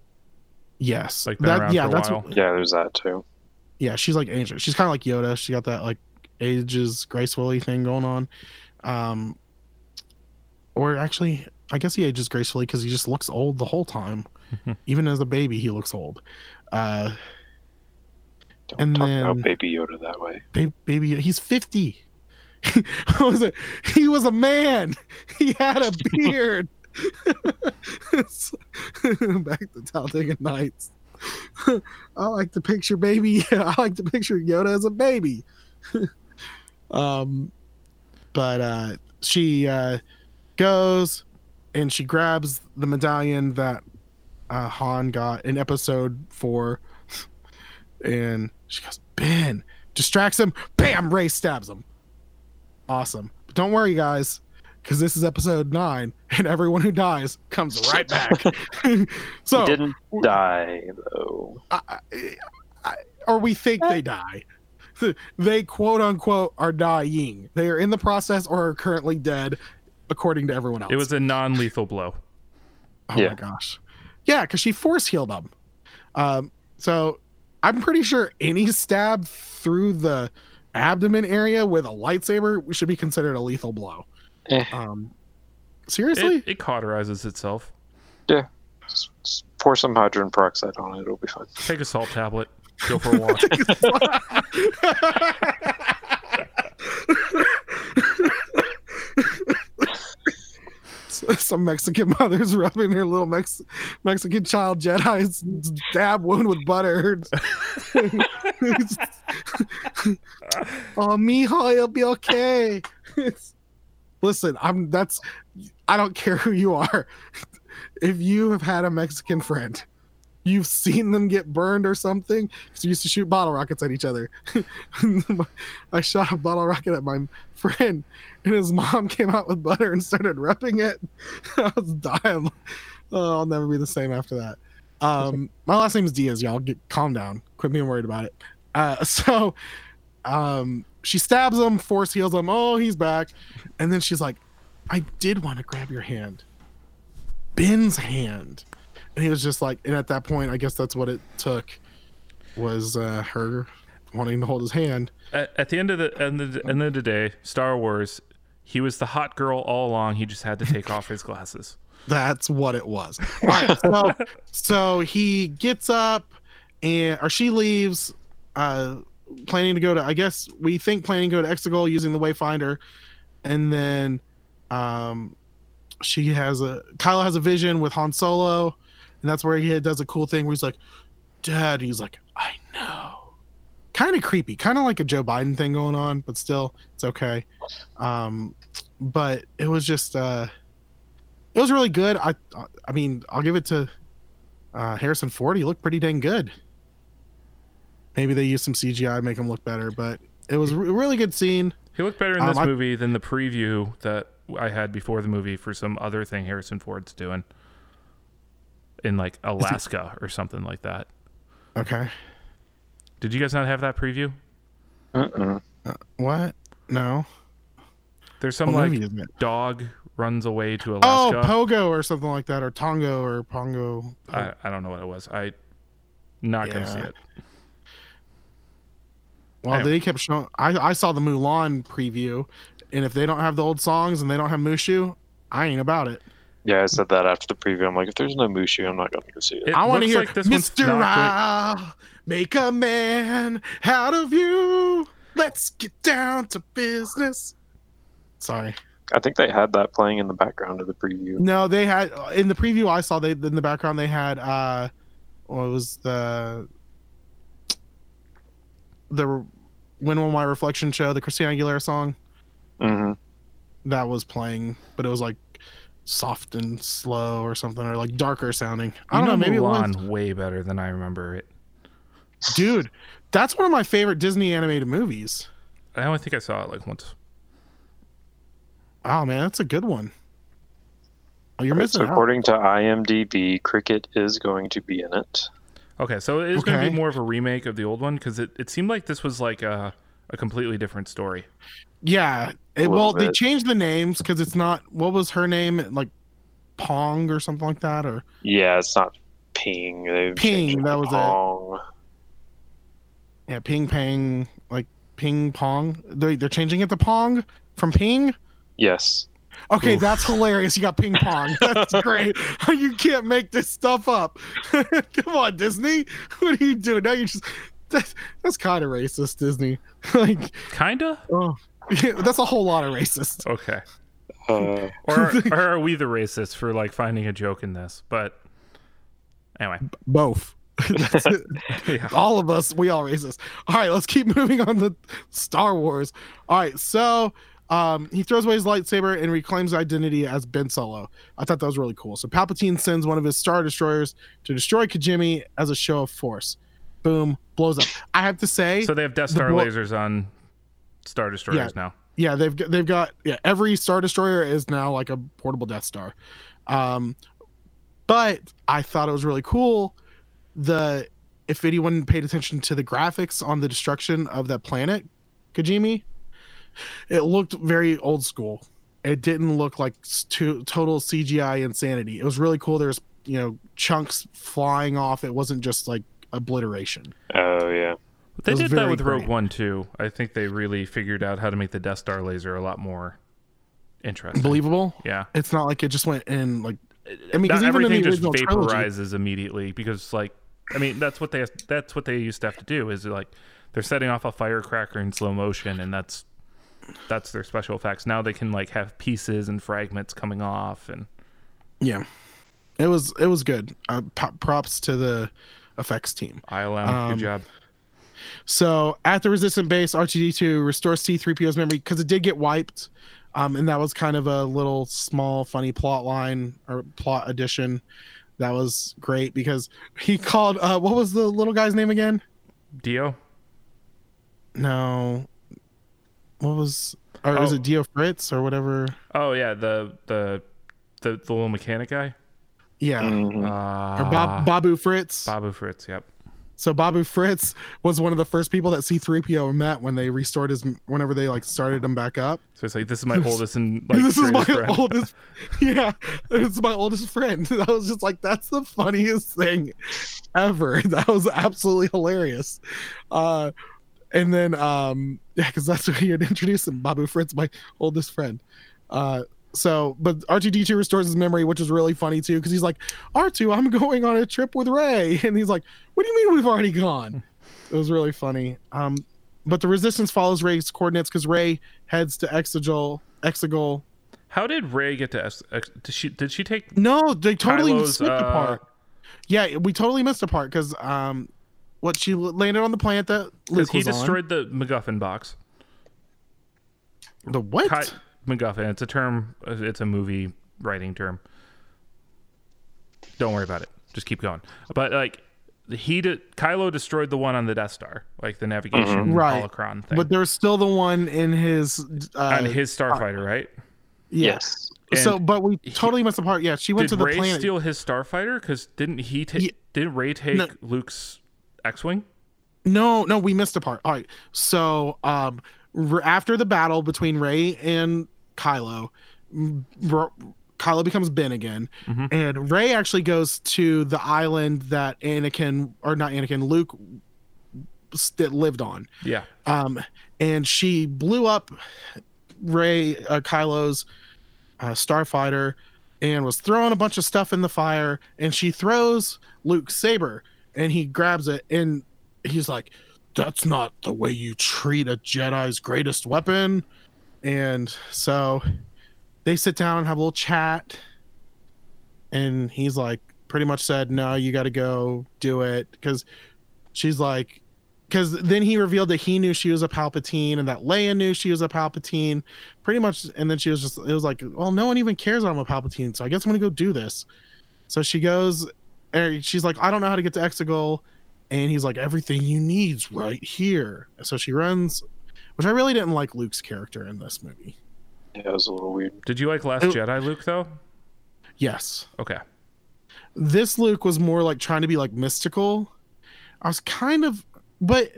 Speaker 1: Yes.
Speaker 3: Like, been around
Speaker 1: yeah,
Speaker 3: for a
Speaker 1: that's
Speaker 3: while.
Speaker 2: Yeah, there's that too.
Speaker 1: yeah, she's like ancient. She's kind of like Yoda. She got that like ages gracefully thing going on. Um, or actually, I guess he ages gracefully because he just looks old the whole time. Even as a baby, he looks old. Uh,
Speaker 2: Don't
Speaker 1: And
Speaker 2: talk
Speaker 1: then-
Speaker 2: about Baby Yoda that way.
Speaker 1: ba- baby, he's fifty. What was it? He was a man. He had a beard. Back to Talladega Nights. I like to picture baby. I like to picture Yoda as a baby. um, but uh, she uh, goes and she grabs the medallion that uh, Han got in Episode Four, and she goes, "Ben." Distracts him. Bam! Rey stabs him. Awesome. But don't worry, guys, because this is episode nine, and everyone who dies comes right back. so,
Speaker 2: he didn't die though.
Speaker 1: I, I- I- or we think they die. They quote unquote are dying. They are in the process or are currently dead, according to everyone else.
Speaker 3: It was a non-lethal blow.
Speaker 1: Oh
Speaker 2: Yeah.
Speaker 1: my gosh. Yeah, because she force healed them. Um, so I'm pretty sure any stab through the abdomen area with a lightsaber should be considered a lethal blow.
Speaker 2: Eh.
Speaker 1: Um, seriously?
Speaker 3: It, it cauterizes itself.
Speaker 2: Yeah. Just, just pour some hydrogen peroxide on it. It'll be fine.
Speaker 3: Take a salt tablet. Go for a walk.
Speaker 1: Some Mexican mother's rubbing her little Mex- Mexican child Jedi's stab wound with butter. oh, mijo, it'll be okay. Listen, I'm that's I don't care who you are. If you have had a Mexican friend, you've seen them get burned or something. we used to shoot bottle rockets at each other. I shot a bottle rocket at my friend, and his mom came out with butter and started rubbing it. I was dying. Oh, I'll never be the same after that. Um, my last name is Diaz, y'all. Get calm down. Quit being worried about it. Uh, so, um, she stabs him, force heals him. Oh, he's back, and then she's like, "I did want to grab your hand, Ben's hand," and he was just like, and at that point, I guess that's what it took was uh, her wanting to hold his hand.
Speaker 3: at, at the end of the end of the, end of the day, Star Wars, he was the hot girl all along. He just had to take off his glasses.
Speaker 1: That's what it was. All right, so, so he gets up and or she leaves, uh, planning to go to. I guess we think planning to go to Exegol using the Wayfinder, and then, um, she has a Kylo has a vision with Han Solo, and that's where he does a cool thing where he's like, "Dad," he's like. Kind of creepy, kind of like a Joe Biden thing going on, but still, it's okay. Um, but it was just uh it was really good. I I mean, I'll give it to uh, Harrison Ford. He looked pretty dang good. Maybe they used some CGI to make him look better, but it was a really good scene.
Speaker 3: He looked better in
Speaker 1: Um,
Speaker 3: this
Speaker 1: I-
Speaker 3: movie than the preview that I had before the movie for some other thing Harrison Ford's doing in like Alaska or something like that.
Speaker 1: Okay.
Speaker 3: Did you guys not have that preview?
Speaker 2: Mm-mm.
Speaker 1: What? No.
Speaker 3: There's some
Speaker 1: What
Speaker 3: like
Speaker 1: movie isn't it?
Speaker 3: dog runs away to
Speaker 1: a.
Speaker 3: Oh,
Speaker 1: Pogo or something like that, or Tongo or Pongo.
Speaker 3: I, I don't know what it was. I not gonna see it.
Speaker 1: Well,
Speaker 3: Anyway.
Speaker 1: they kept showing. I I saw the Mulan preview, and if they don't have the old songs and they don't have Mushu, I ain't about it.
Speaker 2: Yeah, I said that after the preview. I'm like, if there's no Mushu, I'm not going to go see it.
Speaker 3: It
Speaker 1: I want to hear
Speaker 3: like this one's
Speaker 1: Mr.
Speaker 3: not
Speaker 1: I'll make a man out of you. Let's get down to business. Sorry.
Speaker 2: I think they had that playing in the background of the preview.
Speaker 1: No, they had in the preview I saw. They in the background they had uh, what was the the when will my reflection show the Christina Aguilera song
Speaker 2: Mm-hmm.
Speaker 1: that was playing, but it was like soft and slow or something, or like darker sounding. I don't know. Maybe it
Speaker 3: Mulan
Speaker 1: was.
Speaker 3: way better than I remember it.
Speaker 1: Dude, that's one of my favorite Disney animated movies.
Speaker 3: I only think I saw it like once.
Speaker 1: Oh man, that's a good one. Oh, you're
Speaker 2: Right,
Speaker 1: missing
Speaker 2: so
Speaker 1: out.
Speaker 2: according to IMDb, Cricket is going to be in it.
Speaker 3: Okay, so it is going to be more of a remake of the old one because it, it seemed like this was like a, a completely different story.
Speaker 1: Yeah. It, well,
Speaker 2: little
Speaker 1: they changed the names because it's not. What was her name? Like Pong or something like that, or
Speaker 2: Yeah, it's not Ping. They've
Speaker 1: Ping, that
Speaker 2: to
Speaker 1: was it.
Speaker 2: Pong.
Speaker 1: yeah, Ping Pang, like Ping Pong. They they're changing it to Pong from Ping.
Speaker 2: Yes.
Speaker 1: Okay,
Speaker 3: Oof.
Speaker 1: that's hilarious. You got ping pong. That's great. you can't make this stuff up. Come on, Disney. What are you doing? Now you just that's, that's kind of racist, Disney. like,
Speaker 3: Kinda.
Speaker 1: oh, yeah, that's a whole lot of racist.
Speaker 3: Okay.
Speaker 2: Uh,
Speaker 3: Or, or are we the racists for like finding a joke in this? But anyway,
Speaker 1: Both.
Speaker 3: Yeah.
Speaker 1: all of us, we all racist. All right, let's keep moving on to Star Wars. All right, so um, he throws away his lightsaber and reclaims identity as Ben Solo. I thought that was really cool. So Palpatine sends one of his Star Destroyers to destroy Kijimi as a show of force. Boom, blows up. I have to say,
Speaker 3: So they have Death Star
Speaker 1: blo-
Speaker 3: lasers on Star Destroyers now.
Speaker 1: yeah, they've got, they've got yeah, every Star Destroyer is now like a portable Death Star. Um, but I thought it was really cool. The if anyone paid attention to the graphics on the destruction of that planet, Kijimi, it looked very old school. It didn't look like to, total CGI insanity. It was really cool. There's you know chunks flying off. It wasn't just like obliteration.
Speaker 2: oh yeah.
Speaker 3: They did that
Speaker 1: very
Speaker 3: with Rogue
Speaker 1: great.
Speaker 3: One too. I think they really figured out how to make the Death Star laser a lot more interesting.
Speaker 1: Believable.
Speaker 3: Yeah.
Speaker 1: It's not like it just went in like. I mean,
Speaker 3: Not
Speaker 1: because even in the
Speaker 3: everything just
Speaker 1: original trilogy,
Speaker 3: vaporizes immediately because like I mean that's what they that's what they used to have to do is like they're setting off a firecracker in slow motion and that's that's their special effects. Now they can like have pieces and fragments coming off and
Speaker 1: Yeah, it was it was good. Uh, props to the effects team.
Speaker 3: ILM,
Speaker 1: Um,
Speaker 3: good job.
Speaker 1: So at the resistant base, R2D2 restores C3PO's memory because it did get wiped, um, and that was kind of a little small funny plot line or plot addition. That was great because he called. Uh, what was the little guy's name again?
Speaker 3: Dio?
Speaker 1: No, what was or is
Speaker 3: Oh.
Speaker 1: it Dio Fritz or whatever?
Speaker 3: Oh yeah, the the the, the little mechanic guy.
Speaker 1: Yeah,
Speaker 2: Mhm.
Speaker 3: Uh,
Speaker 1: or Bob, Babu Fritz.
Speaker 3: Babu Fritz, yep.
Speaker 1: So Babu Fritz was one of the first people that C3PO met when they restored his whenever they like started him back up.
Speaker 3: So it's like this is my oldest and like
Speaker 1: this is my
Speaker 3: friend.
Speaker 1: oldest Yeah, it's my oldest friend. I was just like, that's the funniest thing ever. That was absolutely hilarious. Uh and then um yeah, because that's what he had introduced him, Babu Fritz, my oldest friend. Uh so, but R2D2 restores his memory, which is really funny too, because he's like, R2, I'm going on a trip with Rey. And he's like, What do you mean we've already gone? It was really funny. Um, but the resistance follows Rey's coordinates because Rey heads to Exegol, Exegol.
Speaker 3: How did Rey get to Ex- Ex- did she did she take
Speaker 1: No, they totally
Speaker 3: Kylo's,
Speaker 1: skipped a
Speaker 3: uh,
Speaker 1: part. Yeah, we totally missed a part because um, what she landed on the planet that
Speaker 3: because
Speaker 1: Luke
Speaker 3: he
Speaker 1: was on.
Speaker 3: destroyed the MacGuffin box.
Speaker 1: the what?
Speaker 3: Ky- MacGuffin. It's a term. It's a movie writing term. Don't worry about it. Just keep going. But like he did, Kylo destroyed the one on the Death Star, like the navigation
Speaker 1: Right.
Speaker 3: holocron thing,
Speaker 1: But there's still the one in his. Uh,
Speaker 3: on his starfighter, right?
Speaker 1: yeah.
Speaker 2: Yes.
Speaker 1: So, but we totally missed the part. Yeah, she went to the
Speaker 3: Rey
Speaker 1: planet.
Speaker 3: steal his starfighter? Because didn't he take?
Speaker 1: Ye-
Speaker 3: Didn't Rey take
Speaker 1: No.
Speaker 3: Luke's X-wing?
Speaker 1: No, no, we missed a part. All right. So, um, r- after the battle between Rey and Kylo, r- Kylo becomes Ben again,
Speaker 3: Mhm.
Speaker 1: and Rey actually goes to the island that Anakin, or not Anakin, Luke st- lived on.
Speaker 3: Yeah.
Speaker 1: Um, and she blew up Rey, uh, Kylo's uh, starfighter, and was throwing a bunch of stuff in the fire. And she throws Luke's saber, and he grabs it, and he's like, "That's not the way you treat a Jedi's greatest weapon." And so they sit down and have a little chat, and he's like, pretty much said, "No, you got to go do it," because she's like because then he revealed that he knew she was a Palpatine and that Leia knew she was a Palpatine, pretty much. And then she was just, it was like, well, no one even cares I'm a Palpatine, so I guess I'm gonna go do this. So she goes, and she's like, I don't know how to get to Exegol, and he's like, everything you need's right here. So she runs, which I really didn't like Luke's character in this movie.
Speaker 2: Yeah, it was a little weird.
Speaker 3: Did you like Last
Speaker 1: Oh.
Speaker 3: Jedi, Luke? Though.
Speaker 1: Yes,
Speaker 3: Okay.
Speaker 1: this Luke was more like trying to be like mystical. I was kind of, but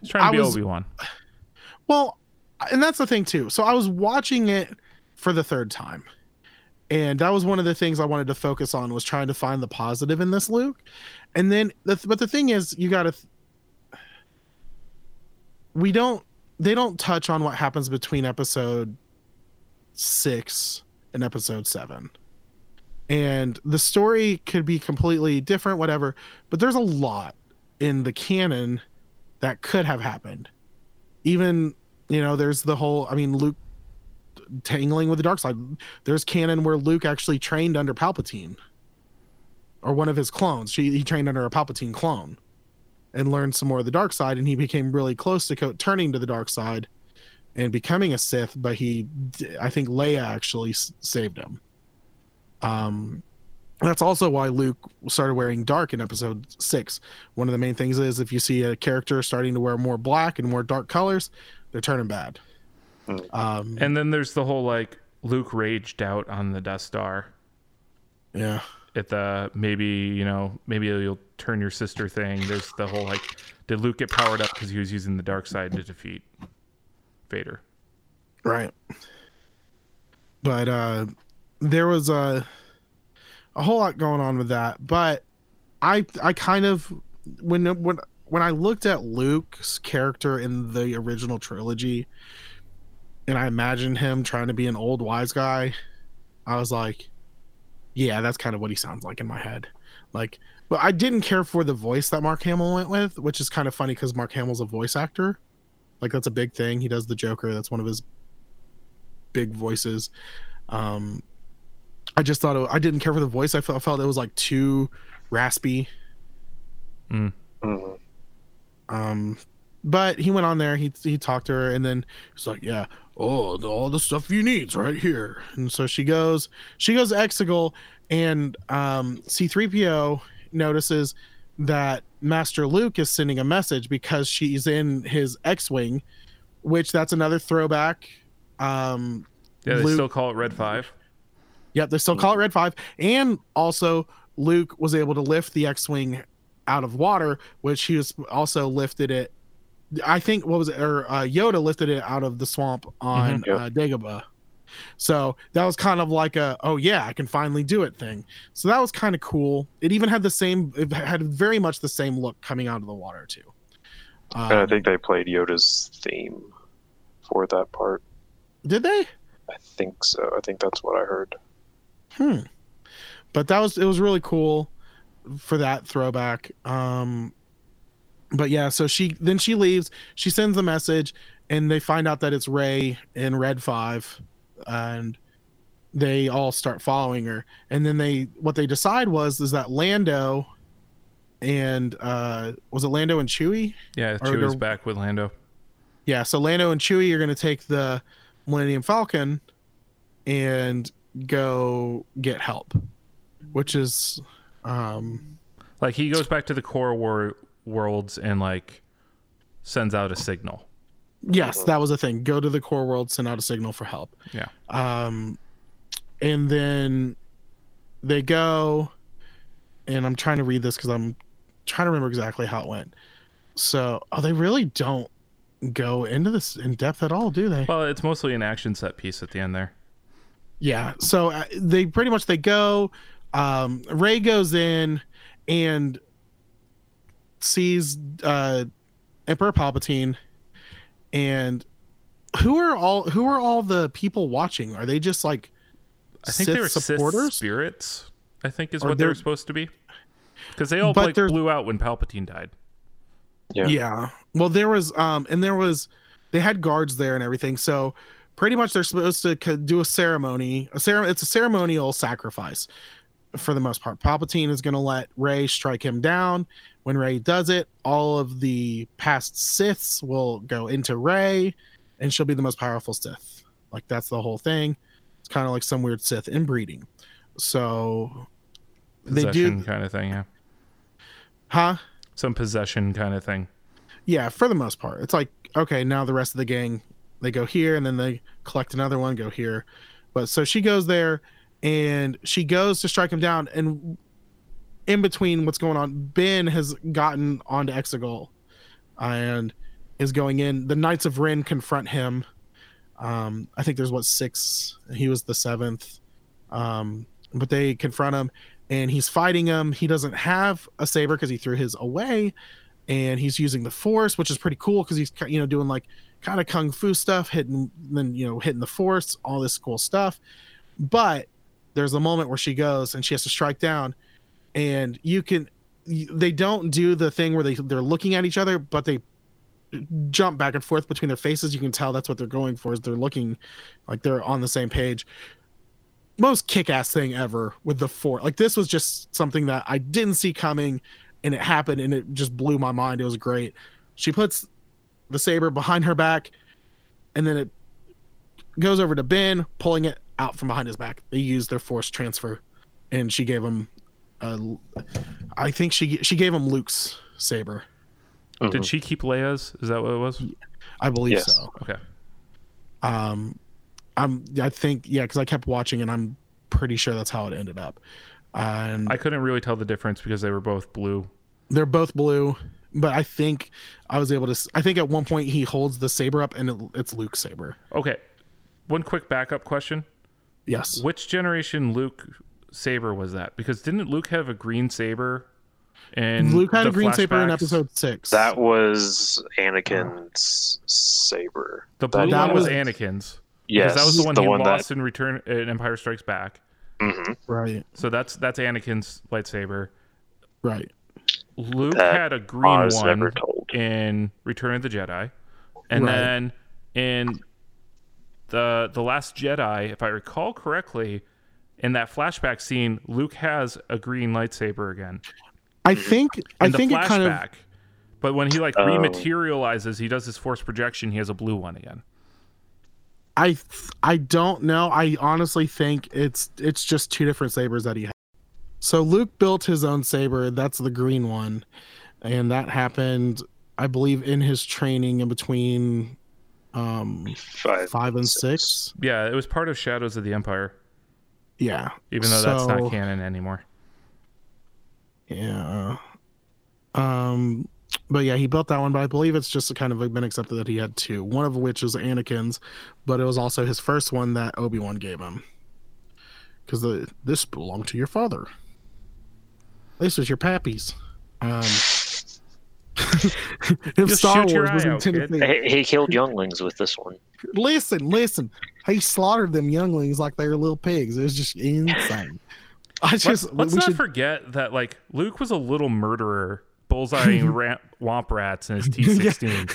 Speaker 3: He's trying to
Speaker 1: I
Speaker 3: be
Speaker 1: was-
Speaker 3: Obi Wan.
Speaker 1: Well, and that's the thing too. So I was watching it for the third time. And that was one of the things I wanted to focus on was trying to find the positive in this Luke. And then the, but the thing is you got to we don't they don't touch on what happens between episode 6 and episode 7. And the story could be completely different whatever, but there's a lot in the canon that could have happened. Even you know there's the whole i mean luke tangling with the dark side. There's canon where luke actually trained under palpatine or one of his clones. He trained under a palpatine clone and learned some more of the dark side and he became really close to co- turning to the dark side and becoming a sith but he i think leia actually s- saved him um that's also why Luke started wearing dark in episode six. One of the main things is if you see a character starting to wear more black and more dark colors, they're turning bad. Um,
Speaker 3: And then there's the whole like Luke raged out on the Death Star
Speaker 1: yeah,
Speaker 3: at the maybe you know maybe you'll turn your sister thing. There's the whole like did Luke get powered up because he was using the dark side to defeat Vader?
Speaker 1: right. But uh, there was a a whole lot going on with that. But I I kind of when when when I looked at Luke's character in the original trilogy, and I imagined him trying to be an old wise guy, I was like, yeah, that's kind of what he sounds like in my head. Like, but I didn't care for the voice that Mark Hamill went with, which is kind of funny because Mark Hamill's a voice actor. Like that's a big thing. He does the Joker. That's one of his big voices. Um, I just thought it, I didn't care for the voice. I felt, I felt it was like too raspy.
Speaker 2: Mhm.
Speaker 1: Um, but he went on there. He he talked to her, and then he's like, "Yeah, oh, the, all the stuff you need's right here." And so she goes, she goes to Exegol, and um, C-3PO notices that Master Luke is sending a message because she's in his X-wing, which that's another throwback. Um,
Speaker 3: Yeah, they
Speaker 1: Luke-
Speaker 3: still call it Red Five.
Speaker 1: Yep, they still call it Red Five, and also Luke was able to lift the X-wing out of water, which he was also lifted it. I think what was it? Or uh, Yoda lifted it out of the swamp on
Speaker 2: Mhm. Yep.
Speaker 1: uh, Dagobah. So that was kind of like a oh yeah, I can finally do it thing. So that was kind of cool. It even had the same. It had very much the same look coming out of the water too.
Speaker 2: And I
Speaker 1: Um,
Speaker 2: think they played Yoda's theme for that part.
Speaker 1: did they?
Speaker 2: I think so. I think that's what I heard.
Speaker 1: Hmm. But that was it was really cool for that throwback. Um but yeah, so she then she leaves, she sends a message and they find out that it's Rey in Red 5 and they all start following her. And then they what they decide was is that Lando and uh was it Lando and Chewie?
Speaker 3: Yeah, Chewie's back with Lando.
Speaker 1: Yeah, so Lando and Chewie are going to take the Millennium Falcon and go get help, which is um
Speaker 3: Like he goes back to the core war worlds and like sends out a signal.
Speaker 1: Yes, that was a thing. Go to the core world, send out a signal for help.
Speaker 3: Yeah.
Speaker 1: Um and then they go and I'm trying to read this cuz I'm trying to remember exactly how it went. So, oh, they really don't go into this in depth at all, do they?
Speaker 3: Well, it's mostly an action set piece at the end there.
Speaker 1: Yeah. So uh, they pretty much they go. Um, Rey goes in and sees uh, Emperor Palpatine, and who are all who are all the people watching? Are they just like
Speaker 3: I think
Speaker 1: Sith
Speaker 3: they were Sith
Speaker 1: supporters?
Speaker 3: spirits. I think is
Speaker 1: Or
Speaker 3: what they were
Speaker 1: they're-
Speaker 3: supposed to be. Because they all
Speaker 1: But
Speaker 3: like blew out when Palpatine died.
Speaker 2: Yeah.
Speaker 1: Yeah. Well, there was um and there was they had guards there and everything. So pretty much they're supposed to co- do a ceremony. A cere- it's a ceremonial sacrifice for the most part. Palpatine is going to let Rey strike him down. When Rey does it, all of the past Siths will go into Rey and she'll be the most powerful Sith. Like that's the whole thing. It's kind of like some weird Sith inbreeding. So they
Speaker 3: Possession
Speaker 1: do
Speaker 3: kind of thing, yeah.
Speaker 1: huh?
Speaker 3: Some possession kind of thing.
Speaker 1: Yeah, for the most part. It's like, okay, now the rest of the gang, they go here and then they collect another one, go here. But so she goes there and she goes to strike him down. And in between what's going on, Ben has gotten onto Exegol and is going in. The Knights of Ren confront him. Um, I think there's what six, he was the seventh. Um, but they confront him and he's fighting him. He doesn't have a saber because he threw his away and he's using the force which is pretty cool because he's you know doing like kind of kung fu stuff hitting then you know hitting the force all this cool stuff but there's a moment where she goes and she has to strike down and you can they don't do the thing where they they're looking at each other but they jump back and forth between their faces you can tell that's what they're going for is they're looking like they're on the same page most kick-ass thing ever with the force like this was just something that i didn't see coming and it happened and it just blew my mind. It was great. She puts the saber behind her back and then it goes over to Ben, pulling it out from behind his back. They use their force transfer and she gave him uh, I think she she gave him Luke's saber.
Speaker 3: Did she keep Leia's? Is that what it was?
Speaker 1: I believe
Speaker 2: Yes.
Speaker 1: so.
Speaker 3: Okay.
Speaker 1: Um I'm I think yeah cuz I kept watching and I'm pretty sure that's how it ended up. And
Speaker 3: I couldn't really tell the difference because they were both blue.
Speaker 1: they're both blue but i think i was able to I think at one point he holds the saber up and it, it's luke's saber
Speaker 3: Okay. One quick backup question.
Speaker 1: yes
Speaker 3: Which generation Luke saber was that? Because didn't Luke have a green saber? And
Speaker 1: luke had a
Speaker 3: the
Speaker 1: green saber in episode six
Speaker 2: That was Anakin's saber.
Speaker 3: The blue
Speaker 1: That
Speaker 3: one was
Speaker 1: was-
Speaker 3: Anakin's.
Speaker 2: Yes,
Speaker 3: that was the one
Speaker 2: the
Speaker 3: he
Speaker 2: one
Speaker 3: lost
Speaker 2: that.
Speaker 3: in Return in Empire Strikes Back.
Speaker 2: mhm.
Speaker 1: right
Speaker 3: So that's that's Anakin's lightsaber.
Speaker 1: right
Speaker 3: Luke
Speaker 2: That
Speaker 3: had a green one
Speaker 2: never told.
Speaker 3: in Return of the Jedi, and
Speaker 1: Right.
Speaker 3: then in the the Last Jedi, if I recall correctly, in that flashback scene, Luke has a green lightsaber again
Speaker 1: i think i
Speaker 3: in the
Speaker 1: think
Speaker 3: flashback.
Speaker 1: it kind of
Speaker 3: But when he like
Speaker 2: Oh.
Speaker 3: rematerializes, he does his force projection. He has a blue one again.
Speaker 1: i i don't know i honestly think it's it's just two different sabers that he has so luke built his own saber that's the green one and that happened i believe in his training in between um
Speaker 2: Five.
Speaker 1: five and
Speaker 2: six.
Speaker 1: six
Speaker 3: Yeah, it was part of Shadows of the Empire,
Speaker 1: yeah
Speaker 3: even though that's not canon anymore.
Speaker 1: Yeah. Um, but yeah, he built that one, but I believe it's just kind of been accepted that he had two. One of which is Anakin's, but it was also his first one that Obi Wan gave him. Because the this belonged to your father. This was your pappy's. Um, if
Speaker 3: Just
Speaker 1: Star Wars was
Speaker 3: eye out,
Speaker 1: intended
Speaker 2: He, he killed younglings with this one.
Speaker 1: listen, listen, he slaughtered them younglings like they were little pigs. It was just insane. I
Speaker 3: Let's,
Speaker 1: just
Speaker 3: let's
Speaker 1: we
Speaker 3: not
Speaker 1: should
Speaker 3: forget that like Luke was a little murderer, bullseyeing ra- womp rats in his T16.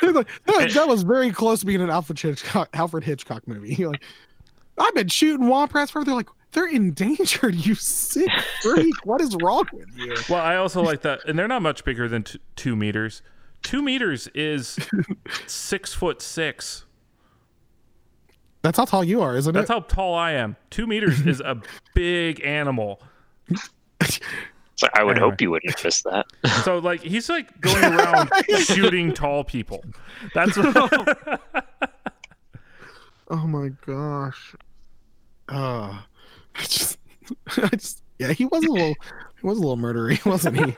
Speaker 1: that, that- that was very close to being an Alfred Hitchcock, Alfred Hitchcock movie. Like, I've been shooting womp rats for. They're like, they're endangered. You sick freak! what is wrong with you?
Speaker 3: Well, I also like that, and they're not much bigger than t- two meters. Two meters is six foot six.
Speaker 1: That's how tall you are, isn't
Speaker 3: That's
Speaker 1: it?
Speaker 3: That's how tall I am. Two meters is a big animal.
Speaker 2: So I would
Speaker 3: Anyway.
Speaker 2: hope you wouldn't have missed that.
Speaker 3: So like he's like going around shooting tall people. That's what,
Speaker 1: oh my gosh. Uh, I just, I just, yeah, he was a little, he was a little murdery, wasn't he?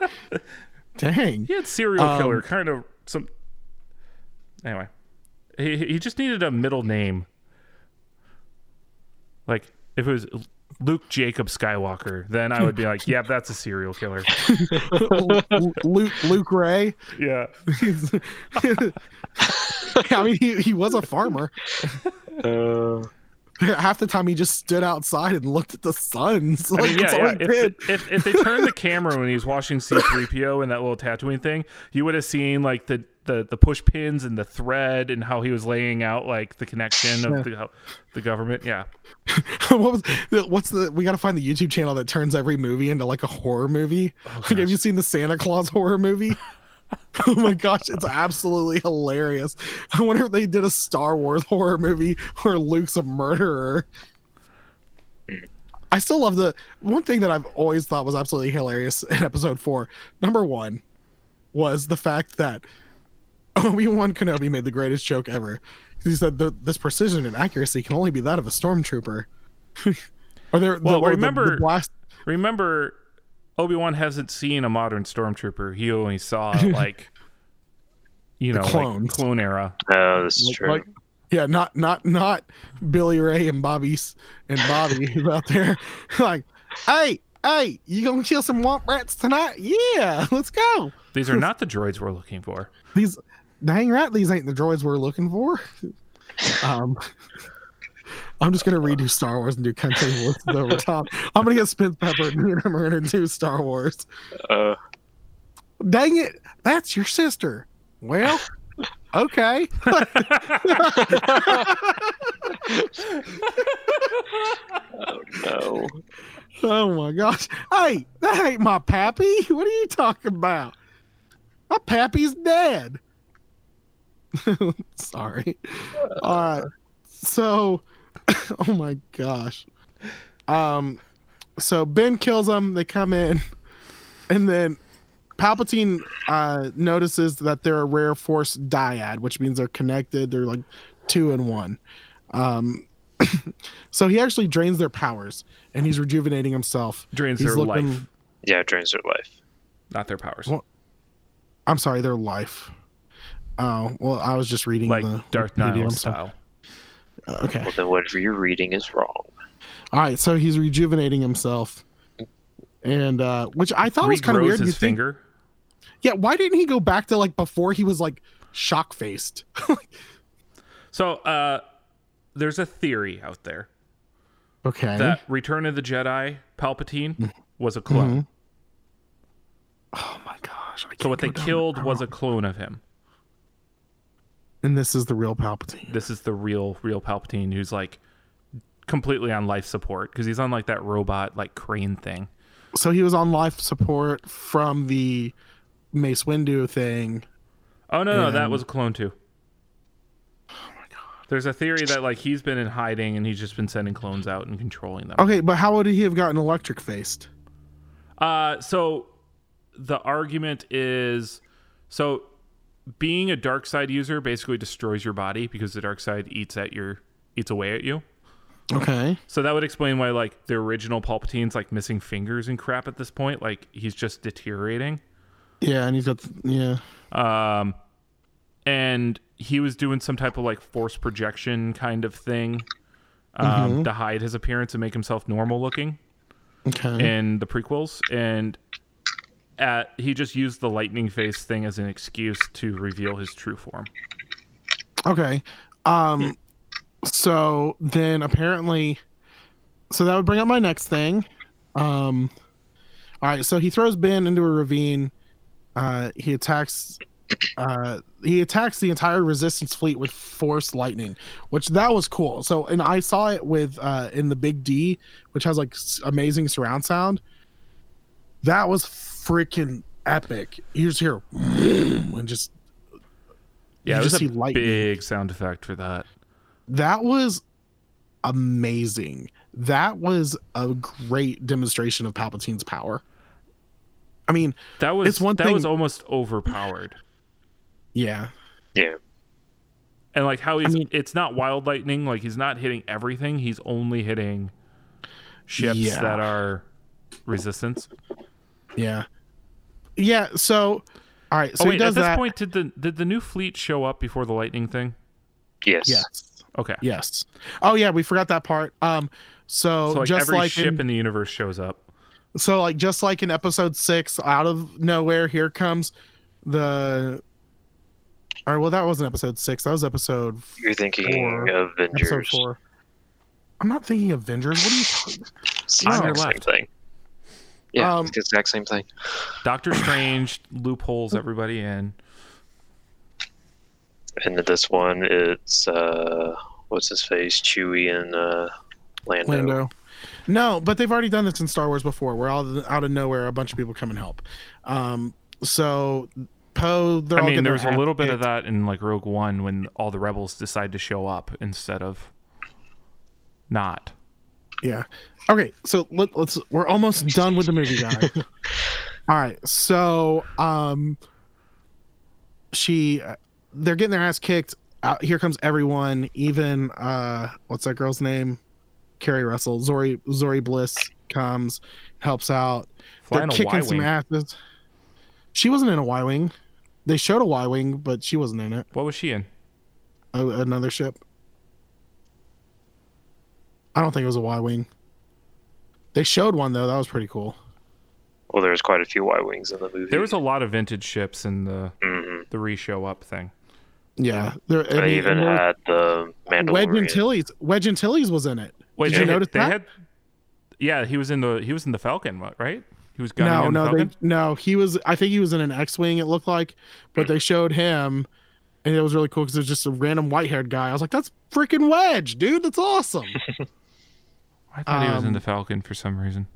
Speaker 1: Dang.
Speaker 3: He had serial
Speaker 1: Um,
Speaker 3: killer kind of some. Anyway, he he just needed a middle name. Like if it was Luke Jacob Skywalker, then I would be like, "Yep, that's a serial killer."
Speaker 1: Luke Luke Ray.
Speaker 3: yeah.
Speaker 1: I mean, he, he was a farmer.
Speaker 2: Uh,
Speaker 1: Half the time, he just stood outside and looked at the suns.
Speaker 3: I
Speaker 1: Like,
Speaker 3: mean,
Speaker 1: that's
Speaker 3: yeah, yeah. If, if, if they turned the camera when he was watching C3PO and that little Tatooine thing, you would have seen like the, the, the push pins and the thread and how he was laying out like the connection of the, the government. Yeah.
Speaker 1: what was what's the? We got to find the YouTube channel that turns every movie into like a horror movie. Oh, like, have you seen the Santa Claus horror movie? oh my gosh, it's absolutely hilarious. I wonder if they did a Star Wars horror movie where Luke's a murderer. I still love the one thing that I've always thought was absolutely hilarious in episode four. Number one was the fact that Obi Wan Kenobi made the greatest joke ever. He said this precision and accuracy can only be that of a stormtrooper. or there,
Speaker 3: Well,
Speaker 1: the, or the-
Speaker 3: remember-
Speaker 1: the blast.
Speaker 3: Remember, Obi Wan hasn't seen a modern stormtrooper. He only saw like, you know, like clone era.
Speaker 2: oh, this is
Speaker 1: Like-
Speaker 2: true.
Speaker 1: like- yeah, not not not Billy Ray and Bobby's and Bobby out there like, hey, hey, you gonna kill some womp rats tonight? Yeah, let's go.
Speaker 3: These are not the droids we're looking for.
Speaker 1: These dang right, these ain't the droids we're looking for. Um I'm just gonna redo Star Wars and do country voices over top. I'm gonna get Spence Pepper and me and him are gonna do Star Wars.
Speaker 2: Uh,
Speaker 1: Dang it, that's your sister. Well, okay.
Speaker 2: oh no.
Speaker 1: Oh my gosh. Hey, that ain't my pappy. What are you talking about? My pappy's dead. Sorry. All right. So, oh my gosh. Um, so Ben kills them. They come in, and then Palpatine uh, notices that they're a rare force dyad, which means they're connected. They're like two in one. Um, so he actually drains their powers, and he's rejuvenating himself.
Speaker 3: Drains
Speaker 1: He's
Speaker 3: their
Speaker 1: looking-
Speaker 3: life,
Speaker 2: Yeah, drains their life.
Speaker 3: not their powers.
Speaker 1: Well, I'm sorry, their life. Oh well, I was just reading
Speaker 3: like
Speaker 1: the
Speaker 3: Darth
Speaker 1: Wikipedia,
Speaker 3: Nile
Speaker 1: I'm
Speaker 3: style.
Speaker 1: Uh, Okay.
Speaker 2: Well, then whatever you're reading is wrong.
Speaker 1: All right. So he's rejuvenating himself, and uh, which I thought was kind of weird.
Speaker 3: his
Speaker 1: You think,
Speaker 3: finger.
Speaker 1: yeah. Why didn't he go back to like before he was like shock faced?
Speaker 3: So uh, there's a theory out there
Speaker 1: okay.
Speaker 3: that Return of the Jedi Palpatine
Speaker 1: Mm-hmm.
Speaker 3: was a clone.
Speaker 1: oh my gosh. I
Speaker 3: So
Speaker 1: can't
Speaker 3: what they
Speaker 1: down
Speaker 3: killed was a clone of him.
Speaker 1: And this is the real Palpatine.
Speaker 3: This is the real, real Palpatine who's like completely on life support because he's on like that robot like crane thing.
Speaker 1: So he was on life support from the Mace Windu thing.
Speaker 3: Oh no, no, that was a clone too.
Speaker 1: Oh my god.
Speaker 3: There's a theory that like he's been in hiding and he's just been sending clones out and controlling them.
Speaker 1: Okay, but how would he have gotten electric faced?
Speaker 3: Uh, so the argument is so being a dark side user basically destroys your body because the dark side eats at your eats away at you.
Speaker 1: Okay.
Speaker 3: So that would explain why like the original Palpatine's like missing fingers and crap at this point. Like he's just deteriorating.
Speaker 1: Yeah, and he's got yeah.
Speaker 3: Um, and he was doing some type of like force projection kind of thing um, to hide his appearance and make himself normal looking
Speaker 1: Okay.
Speaker 3: in the prequels. And at, he just used the lightning face thing as an excuse to reveal his true form.
Speaker 1: Okay. Um so then apparently so that would bring up my next thing. Um all right, so he throws Ben into a ravine. Uh he attacks uh he attacks the entire resistance fleet with force lightning, which that was cool. So and I saw it with uh in the Big D, which has like s- amazing surround sound. That was freaking epic. You just hear and just
Speaker 3: Yeah,
Speaker 1: You just
Speaker 3: a
Speaker 1: see lightning.
Speaker 3: big sound effect for that.
Speaker 1: that was amazing. That was a great demonstration of Palpatine's power. I mean,
Speaker 3: That was
Speaker 1: It's one
Speaker 3: that was almost overpowered.
Speaker 1: yeah,
Speaker 2: Yeah.
Speaker 3: And like how he's
Speaker 1: mean-
Speaker 3: it's not wild lightning, like he's not hitting everything, he's only hitting ships
Speaker 1: Yeah.
Speaker 3: that are resistance.
Speaker 1: yeah. Yeah. So, all right. So
Speaker 3: oh
Speaker 1: he
Speaker 3: wait, at this
Speaker 1: that.
Speaker 3: point, did the did the new fleet show up before the lightning thing?
Speaker 2: Yes.
Speaker 1: yes.
Speaker 3: Okay.
Speaker 1: Yes. Oh yeah, we forgot that part. Um. So,
Speaker 3: So like
Speaker 1: just
Speaker 3: every
Speaker 1: like
Speaker 3: ship
Speaker 1: in,
Speaker 3: in the universe shows up.
Speaker 1: so like just like in episode six, out of nowhere, here comes the. All right. Well, that wasn't episode six. That was episode
Speaker 2: You're thinking
Speaker 1: Four.
Speaker 2: of
Speaker 1: episode
Speaker 2: Avengers.
Speaker 1: four. I'm not thinking Avengers. What are you talking?
Speaker 2: It's the
Speaker 3: On your
Speaker 2: same
Speaker 3: left.
Speaker 2: thing. Yeah,
Speaker 1: Um,
Speaker 2: it's the exact same thing.
Speaker 3: Doctor Strange loopholes everybody in.
Speaker 2: And then this one, it's uh, what's his face, Chewie and uh, Lando.
Speaker 1: Lando. No, but they've already done this in Star Wars before, where all out of nowhere a bunch of people come and help. Um, so Poe, they're
Speaker 3: I
Speaker 1: all
Speaker 3: mean,
Speaker 1: getting
Speaker 3: there was a little bit of that in like Rogue One when all the rebels decide to show up instead of not.
Speaker 1: Yeah. Okay, so let, let's. We're almost done with the movie, guy. all right, so um, she, they're getting their ass kicked. Out, here comes everyone, even uh, what's that girl's name? Keri Russell, Zorii, Zorii Bliss comes, helps out. They're kicking some asses. She wasn't in a Y wing. They showed a Y wing, but she wasn't in it.
Speaker 3: What was she in?
Speaker 1: A, another ship. I don't think it was a Y wing. They showed one though. That was pretty cool.
Speaker 2: Well, there's quite a few Y wings in the movie.
Speaker 3: There was a lot of vintage ships in the
Speaker 2: hmm
Speaker 3: the re-show up thing.
Speaker 1: Yeah, there. I
Speaker 2: They
Speaker 1: mean,
Speaker 2: even
Speaker 1: and there-
Speaker 2: had the
Speaker 1: Wedge
Speaker 2: Mandalorian.
Speaker 1: Antilles. Wedge Antilles was in it.
Speaker 3: Wait,
Speaker 1: Did
Speaker 3: they,
Speaker 1: you notice
Speaker 3: they
Speaker 1: that?
Speaker 3: had? Yeah, he was in the he was in the Falcon, right? He was gunning
Speaker 1: No,
Speaker 3: the
Speaker 1: no, they, no. He was. I think he was in an X-wing. It looked like, but they showed him, and it was really cool because it was just a random white-haired guy. I was like, "That's freaking Wedge, dude. That's awesome."
Speaker 3: I thought he was in
Speaker 1: um,
Speaker 3: the Falcon for some reason.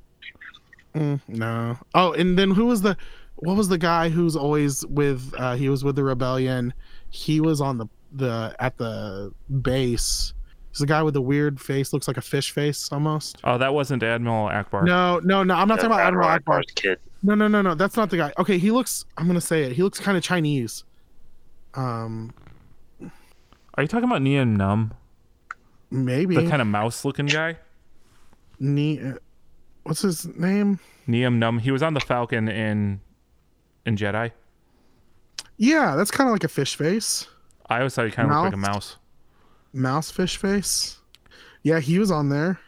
Speaker 1: Mm, no. Oh, and then who was the? What was the guy who's always with? uh He was with the rebellion. He was on the the at the base. He's the guy with the weird face. Looks like a fish face almost.
Speaker 3: Oh, that wasn't Admiral Ackbar.
Speaker 1: No, no, no. I'm not
Speaker 2: That's
Speaker 1: talking about Admiral Ackbar.
Speaker 2: Ackbar's kid.
Speaker 1: No, no, no, no. That's not the guy. Okay, he looks. I'm gonna say it. He looks kind of Chinese. Um,
Speaker 3: Are you talking about Nien Nunb,
Speaker 1: maybe.
Speaker 3: the kind of mouse-looking guy?
Speaker 1: Ni- uh, What's his name?
Speaker 3: Nien Nunb. He was on the Falcon in in Jedi.
Speaker 1: Yeah, that's kind of like a fish face.
Speaker 3: I always thought he kind of looked like a
Speaker 1: Mouse?
Speaker 3: mouse.
Speaker 1: Mouse fish face. Yeah, he was on there.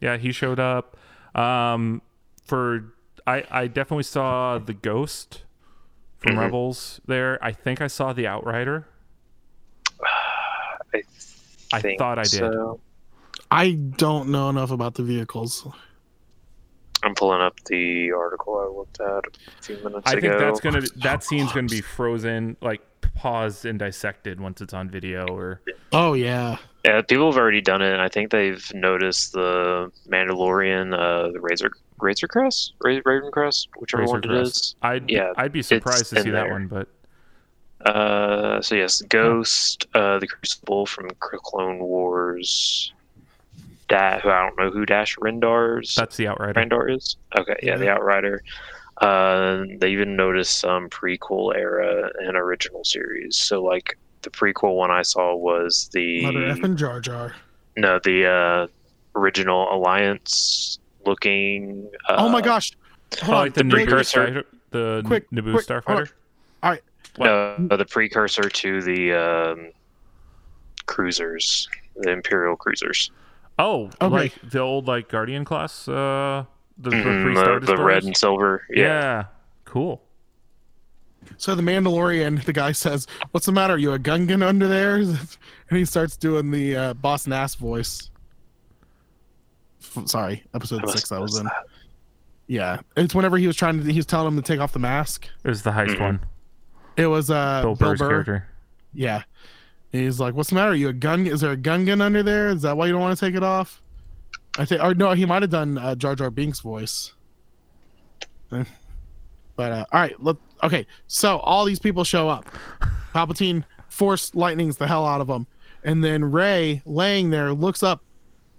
Speaker 3: Yeah, he showed up. Um, for I I definitely saw the Ghost from
Speaker 2: Mhm.
Speaker 3: Rebels there. I think I saw the Outrider.
Speaker 2: I,
Speaker 3: I thought I did.
Speaker 2: so.
Speaker 1: I don't know enough about the vehicles.
Speaker 2: I'm pulling up the article I looked at a few minutes
Speaker 3: I
Speaker 2: ago.
Speaker 3: I think that's gonna that scene's gonna be frozen, like paused and dissected once it's on video. Or
Speaker 1: Oh yeah.
Speaker 2: Yeah, people have already done it, and I think they've noticed the Mandalorian, uh, the Razor Razor Crest, Ra- Raven Crest, whichever
Speaker 3: Razor
Speaker 2: one it
Speaker 3: Crest.
Speaker 2: is.
Speaker 3: I'd
Speaker 2: Yeah,
Speaker 3: I'd be surprised to see that
Speaker 2: there.
Speaker 3: one, but
Speaker 2: Uh, so yes, Ghost, uh, the Crucible from Clone Wars. Da- who I don't know who Dash Rendar's
Speaker 3: that's the Outrider.
Speaker 2: Rendar is. Okay, yeah, the Outrider. Uh, they even noticed some prequel era and original series. So like the prequel one I saw was the
Speaker 1: Mother effing Jar Jar.
Speaker 2: no the uh, original Alliance looking. Uh,
Speaker 1: oh my gosh. Hold
Speaker 3: Oh,
Speaker 1: on.
Speaker 3: like the
Speaker 2: the precursor-
Speaker 3: Starfighter, the
Speaker 1: Quick,
Speaker 3: Naboo
Speaker 1: quick.
Speaker 3: Starfighter.
Speaker 1: All right.
Speaker 2: No, the precursor to the um, cruisers, the Imperial cruisers,
Speaker 3: Oh,
Speaker 1: Okay.
Speaker 3: like the old like Guardian class, uh, the, the
Speaker 2: Mhm,
Speaker 3: three
Speaker 2: the,
Speaker 3: Star
Speaker 2: the
Speaker 3: Destroyers?
Speaker 2: red and silver.
Speaker 3: yeah.
Speaker 2: Yeah,
Speaker 3: cool.
Speaker 1: So the Mandalorian, the guy says, "What's the matter? Are you a Gungan under there?" And he starts doing the uh, boss Nass voice. F- Sorry, episode
Speaker 2: I must
Speaker 1: six. That
Speaker 2: have
Speaker 1: was in.
Speaker 2: that.
Speaker 1: Yeah, it's whenever he was trying to. He was telling him to take off the mask.
Speaker 3: It was the heist
Speaker 2: Mhm.
Speaker 3: one.
Speaker 1: It was uh,
Speaker 3: Bill
Speaker 1: Bill Burr.
Speaker 3: character.
Speaker 1: Yeah, And he's like, "What's the matter? Are you a gun? Is there a gun gun under there? Is that why you don't want to take it off?" I think, or no, he might have done uh, Jar Jar Binks' voice. But uh, all right, look. Okay, so all these people show up. Palpatine force lightnings the hell out of them, and then Rey, laying there, looks up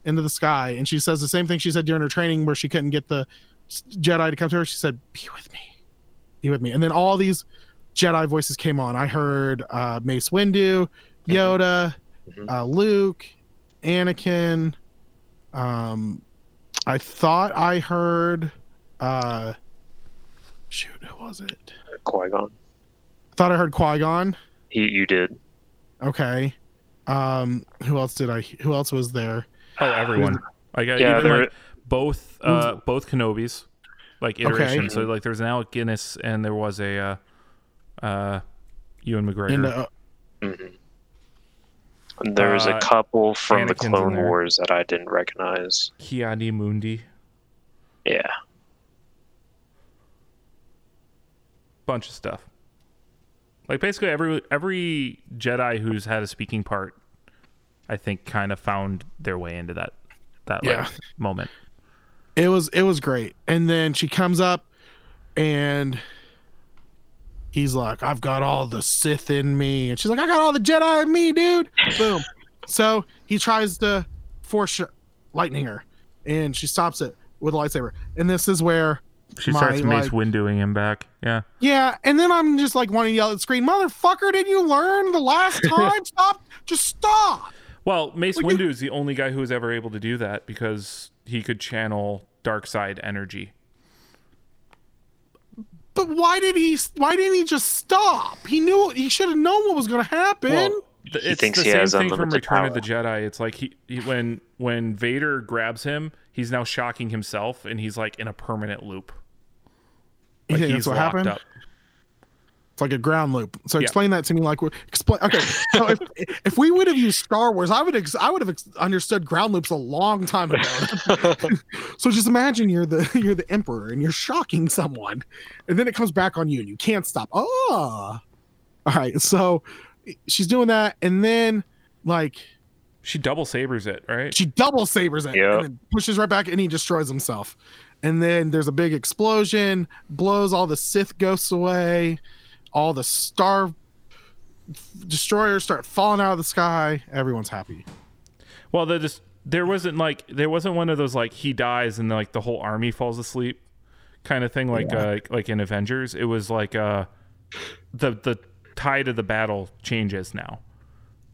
Speaker 1: into the sky, and she says the same thing she said during her training, where she couldn't get the Jedi to come to her. She said, "Be with me, be with me," and then all these Jedi voices came on. I heard uh, Mace Windu, Yoda,
Speaker 2: Mhm.
Speaker 1: uh, Luke, Anakin. Um, I thought I heard uh, Shoot, who was it?
Speaker 2: Qui Gon.
Speaker 1: I Thought I heard Qui Gon.
Speaker 2: He, you did.
Speaker 1: Okay. Um, who else did I? Who else was there?
Speaker 3: Oh, everyone. Like I
Speaker 2: Yeah,
Speaker 3: even like both uh both Kenobis, like
Speaker 1: Okay.
Speaker 3: iterations. So like there was an Alec Guinness and there was a uh uh Ewan McGregor.
Speaker 1: And uh,
Speaker 2: And There's
Speaker 3: Uh,
Speaker 2: a couple from the
Speaker 3: Anakin's in
Speaker 2: Clone. Wars that I didn't recognize.
Speaker 3: Ki-Adi-Mundi.
Speaker 2: Yeah.
Speaker 3: bunch of stuff. Like basically every every Jedi who's had a speaking part, I think, kind of found their way into that that like,
Speaker 1: Yeah.
Speaker 3: moment.
Speaker 1: it was it was great. And then she comes up, and he's like, "I've got all the Sith in me," and she's like, "I got all the Jedi in me, dude." Boom. So he tries to force lightning her, and she stops it with a lightsaber. And this is where
Speaker 3: She
Speaker 1: my,
Speaker 3: starts Mace
Speaker 1: like-
Speaker 3: Winduing him back. Yeah,
Speaker 1: Yeah, and then I'm just like wanting to yell at the screen, "Motherfucker! Did you learn the last time? stop! Just stop!"
Speaker 3: Well, Mace
Speaker 1: you-
Speaker 3: Windu is the only guy who was ever able to do that because he could channel dark side energy.
Speaker 1: But why did he? Why didn't he just stop? He knew he should have known what was going to happen.
Speaker 3: Well, th- it's
Speaker 2: thinks
Speaker 3: the
Speaker 2: he
Speaker 3: same
Speaker 2: has
Speaker 3: thing from
Speaker 2: unlimited
Speaker 3: Return of the. Jedi. It's like he, he when when Vader grabs him, he's now shocking himself, and he's like in a permanent loop.
Speaker 1: You think
Speaker 3: he's
Speaker 1: that's what
Speaker 3: locked
Speaker 1: happened?
Speaker 3: up.
Speaker 1: It's like a ground loop. So
Speaker 3: Yeah.
Speaker 1: explain that to me. Like, explain. Okay, so if, if we would have used Star Wars, I would ex- I would have ex- understood ground loops a long time ago. so just imagine you're the you're the emperor and you're shocking someone, and then it comes back on you and you can't stop. Oh, all right. So she's doing that, and then like
Speaker 3: She double sabers it, right?
Speaker 1: she double sabers it
Speaker 2: Yep.
Speaker 1: and then pushes right back and he destroys himself. And then there's a big explosion, blows all the Sith ghosts away, all the star destroyers start falling out of the sky. Everyone's happy.
Speaker 3: Well, there just there wasn't like there wasn't one of those like he dies and like the whole army falls asleep kind of thing like uh, like in Avengers. It was like uh the the tide of the battle changes now.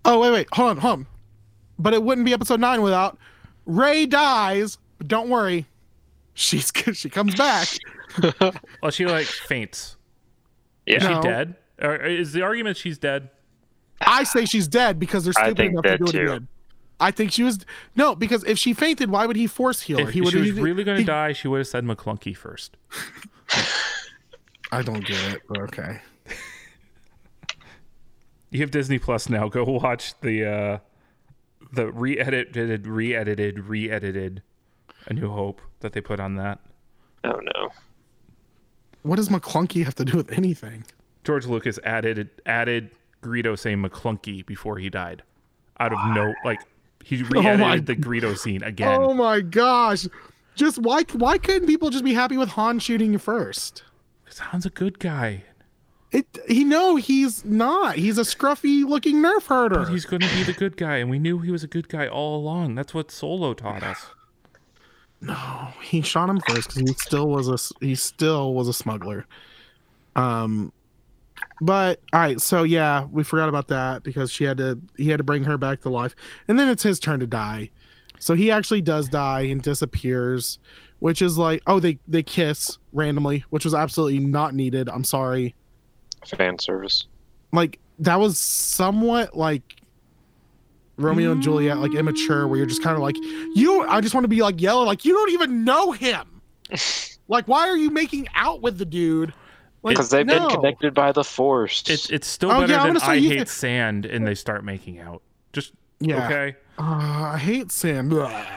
Speaker 1: Oh wait, wait, hold on, hold on. But it wouldn't be episode nine without Rey dies. But don't worry, she's she comes back.
Speaker 3: Well, she like faints.
Speaker 2: Yeah.
Speaker 3: Is
Speaker 1: No.
Speaker 3: she dead? Or is the argument she's dead?
Speaker 1: I say she's dead because they're
Speaker 2: I
Speaker 1: stupid
Speaker 2: think
Speaker 1: enough to
Speaker 2: that
Speaker 1: do it
Speaker 2: too.
Speaker 1: again. I think she was no because if she fainted, why would he force heal her?
Speaker 3: If
Speaker 1: He
Speaker 3: she was really going to die, she would have said Maclunkey first.
Speaker 1: I don't get it. But okay.
Speaker 3: You have Disney Plus now. Go watch the uh the re-edited, re-edited, re-edited A New Hope that they put on that.
Speaker 2: Oh no.
Speaker 1: What does Maclunkey have to do with anything?
Speaker 3: George Lucas added added Greedo saying McClunky before he died, out of no like he oh re-edited
Speaker 1: my-
Speaker 3: the Greedo scene again.
Speaker 1: Oh my gosh! Just why why couldn't people just be happy with Han shooting you first?
Speaker 3: Sounds a good guy,
Speaker 1: It he no he's not. He's a scruffy looking nerf herder.
Speaker 3: but he's going to be the good guy, and we knew he was a good guy all along. That's what Solo taught us.
Speaker 1: He shot him first because he still was a he still was a smuggler. Um, but all right, so yeah, we forgot about that because she had to he had to bring her back to life, and then it's his turn to die. So he actually does die and disappears, which is like oh they they kiss randomly, which was absolutely not needed. I'm sorry.
Speaker 2: Fan service.
Speaker 1: like that was somewhat like Romeo and Juliet, like immature, where you're just kind of like, you. I just want to be like yelling, like you don't even know him. like, why are you making out with the dude? Like,
Speaker 2: Because they've
Speaker 1: no.
Speaker 2: been connected by the Force.
Speaker 3: It's it's still
Speaker 1: Oh,
Speaker 3: better
Speaker 1: yeah,
Speaker 3: than
Speaker 1: gonna say
Speaker 3: I hate
Speaker 1: can-
Speaker 3: sand, and they start making out. Just
Speaker 1: Yeah.
Speaker 3: okay.
Speaker 1: Uh, I hate sand. but
Speaker 2: I,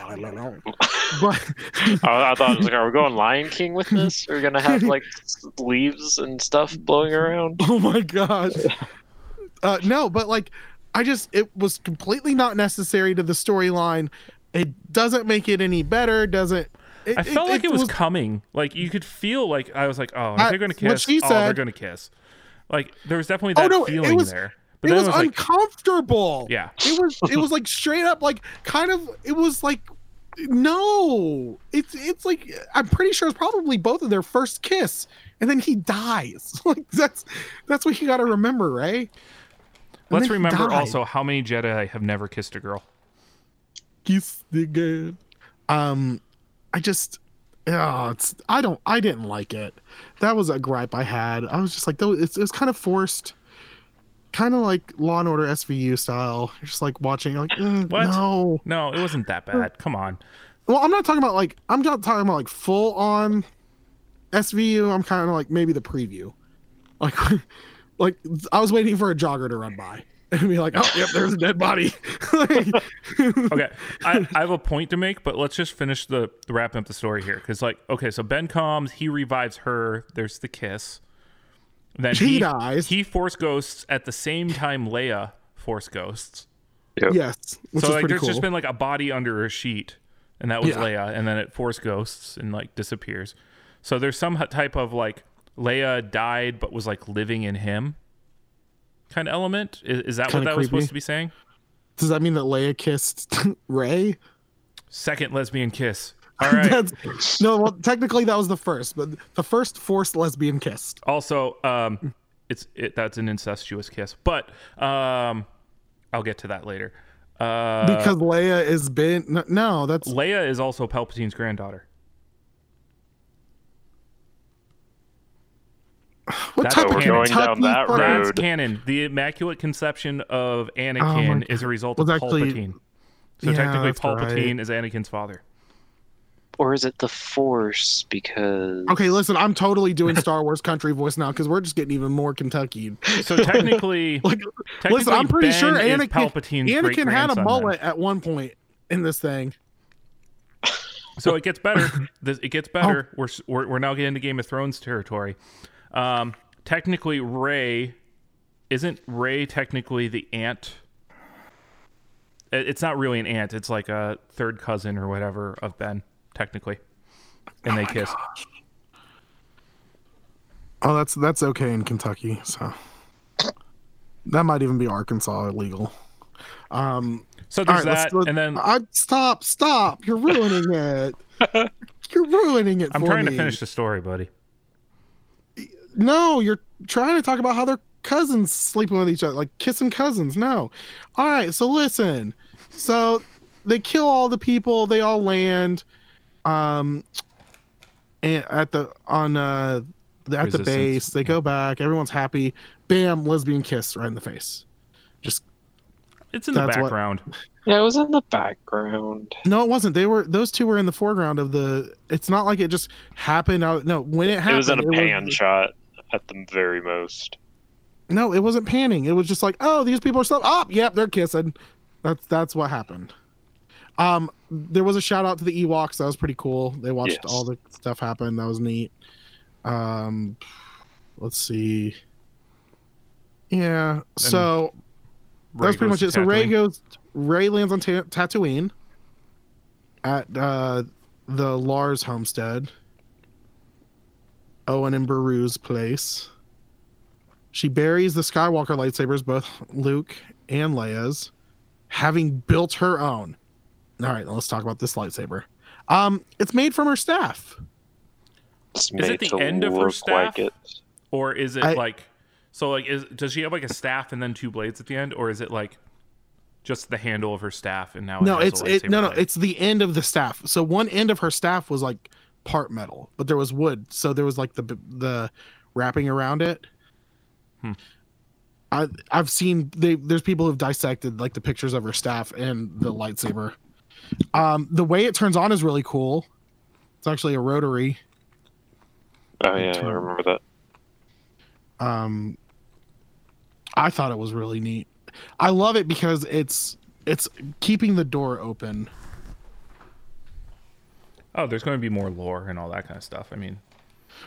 Speaker 2: I thought it was like, are we going Lion King with this? Are we gonna have like leaves and stuff blowing around?
Speaker 1: oh my gosh. Uh, no, but like, I just it was completely not necessary to the storyline. It doesn't make it any better. Doesn't. It,
Speaker 3: I felt like it, was, coming. Like you could feel like I was like, oh, are
Speaker 1: I-
Speaker 3: they going to kiss?
Speaker 1: she
Speaker 3: oh, they're going to kiss. Like there was definitely
Speaker 1: Oh,
Speaker 3: that
Speaker 1: no,
Speaker 3: feeling
Speaker 1: was-
Speaker 3: there. But
Speaker 1: it was
Speaker 3: it was like,
Speaker 1: uncomfortable.
Speaker 3: yeah,
Speaker 1: it was it was like straight up like kind of it was like no it's it's like i'm pretty sure it's probably both of their first kiss and then he dies like that's that's what you got to remember right
Speaker 3: let's remember
Speaker 1: died.
Speaker 3: also how many Jedi have never kissed a girl.
Speaker 1: kiss the girl um i just yeah, it's I don't I didn't like it. That was a gripe I had. I was just like, though it's it's kind of forced, kind of like Law and Order SVU style. You're just like watching, like
Speaker 3: What?
Speaker 1: no.
Speaker 3: No, it wasn't that bad. Come on.
Speaker 1: Well, I'm not talking about like I'm not talking about like full on SVU. I'm kind of like maybe the preview, like like I was waiting for a jogger to run by and be like, oh yep, there's a dead body. Like-
Speaker 3: Okay, I, I have a point to make, but let's just finish the, the wrapping up the story here. Because, like, okay, so Ben comes, he revives her. There's the kiss. Then
Speaker 1: She
Speaker 3: he
Speaker 1: dies.
Speaker 3: He force ghosts at the same time Leia force ghosts.
Speaker 2: Yep.
Speaker 1: yes, which
Speaker 3: so
Speaker 1: is
Speaker 3: like, there's
Speaker 1: cool.
Speaker 3: just been like a body under a sheet, and that was
Speaker 1: Yeah.
Speaker 3: Leia, and then it force ghosts and like disappears. So there's some type of like Leia died but was like living in him kind of element. Is, is that what
Speaker 1: Kinda
Speaker 3: that was supposed to be saying?
Speaker 1: Does that mean that Leia kissed Rey?
Speaker 3: Second lesbian kiss. All right.
Speaker 1: No, well, technically that was the first, but the first forced lesbian kiss.
Speaker 3: Also, um, it's it, that's an incestuous kiss, but um, I'll get to that later. Uh,
Speaker 1: Because Leia is been no, no, that's
Speaker 3: Leia is also Palpatine's granddaughter.
Speaker 1: What
Speaker 3: that's
Speaker 1: type
Speaker 3: how
Speaker 1: of
Speaker 3: we're going
Speaker 2: down
Speaker 1: Kentucky
Speaker 2: that road.
Speaker 3: That's canon. The Immaculate Conception of
Speaker 1: Oh
Speaker 3: Anakin is a result
Speaker 1: Was
Speaker 3: of
Speaker 1: actually-
Speaker 3: Palpatine. So
Speaker 1: Yeah,
Speaker 3: technically, Palpatine
Speaker 1: right.
Speaker 3: is Anakin's father.
Speaker 2: Or is it the Force? Because
Speaker 1: Okay, listen, I'm totally doing Star Wars country voice now because we're just getting even more Kentucky.
Speaker 3: So technically,
Speaker 1: Like,
Speaker 3: technically
Speaker 1: listen, I'm pretty
Speaker 3: ben
Speaker 1: sure Anakin,
Speaker 3: Palpatine's
Speaker 1: Anakin had a
Speaker 3: great-grandson then.
Speaker 1: mullet at one point in this thing.
Speaker 3: So it gets better. This, it gets better.
Speaker 1: Oh.
Speaker 3: We're, we're we're now getting into Game of Thrones territory. Um, technically, Rey isn't Rey technically the aunt? It's not really an aunt. It's like a third cousin or whatever of Ben, technically. And they kiss.
Speaker 1: Oh, that's that's okay in Kentucky, so that might even be Arkansas illegal. Um,
Speaker 3: So there's
Speaker 1: right,
Speaker 3: that, and then
Speaker 1: I stop, stop! You're ruining it. You're ruining it.
Speaker 3: I'm trying
Speaker 1: me.
Speaker 3: to finish the story, buddy.
Speaker 1: No, you're trying to talk about how their cousins sleeping with each other, like kissing cousins. No. All right, so listen. So they kill all the people. They all land, um, and at the on uh the, at the base. They go back. Everyone's happy. Bam! Lesbian kiss right in the face. Just
Speaker 3: It's in the
Speaker 1: That's what-
Speaker 3: background.
Speaker 2: yeah, it was in the background.
Speaker 1: no, it wasn't. They were those two were in the foreground of the. It's not like it just happened out. No, when it happened,
Speaker 5: It was in a
Speaker 1: was-
Speaker 5: pan shot at the very most.
Speaker 1: No, it wasn't panning. It was just like, oh, these people are still up. yep, they're kissing. That's that's what happened. Um, there was a shout out to the Ewoks. That was pretty cool. They watched
Speaker 2: Yes.
Speaker 1: all the stuff happen. That was neat. Um, let's see. Yeah. So that's pretty much it. So Rey goes. Rey lands on ta- Tatooine at uh, the Lars homestead. Owen and Beru's place. She buries the Skywalker lightsabers, both Luke and Leia's, having built her own. All right, let's talk about this lightsaber. Um, it's made from her staff.
Speaker 2: It's
Speaker 3: Is it the
Speaker 2: to
Speaker 3: end of her staff?
Speaker 2: like it.
Speaker 3: Or is it
Speaker 1: I-
Speaker 3: like so like is does she have like a staff and then two blades at the end or is it like just the handle of her staff and now
Speaker 1: no,
Speaker 3: it has
Speaker 1: it's
Speaker 3: a
Speaker 1: it.
Speaker 3: lightsaber
Speaker 1: No, no, it's the end of the staff. So one end of her staff was like part metal, but there was wood. So there was like the the wrapping around it.
Speaker 3: Hmm.
Speaker 1: I I've seen they there's people who've dissected like the pictures of her staff and the lightsaber. Um, the way it turns on is really cool. It's actually a rotary.
Speaker 2: Oh yeah, I remember that.
Speaker 1: um i thought it was really neat i love it because it's it's keeping the door open
Speaker 3: Oh, there's going to be more lore and all that kind of stuff. I mean,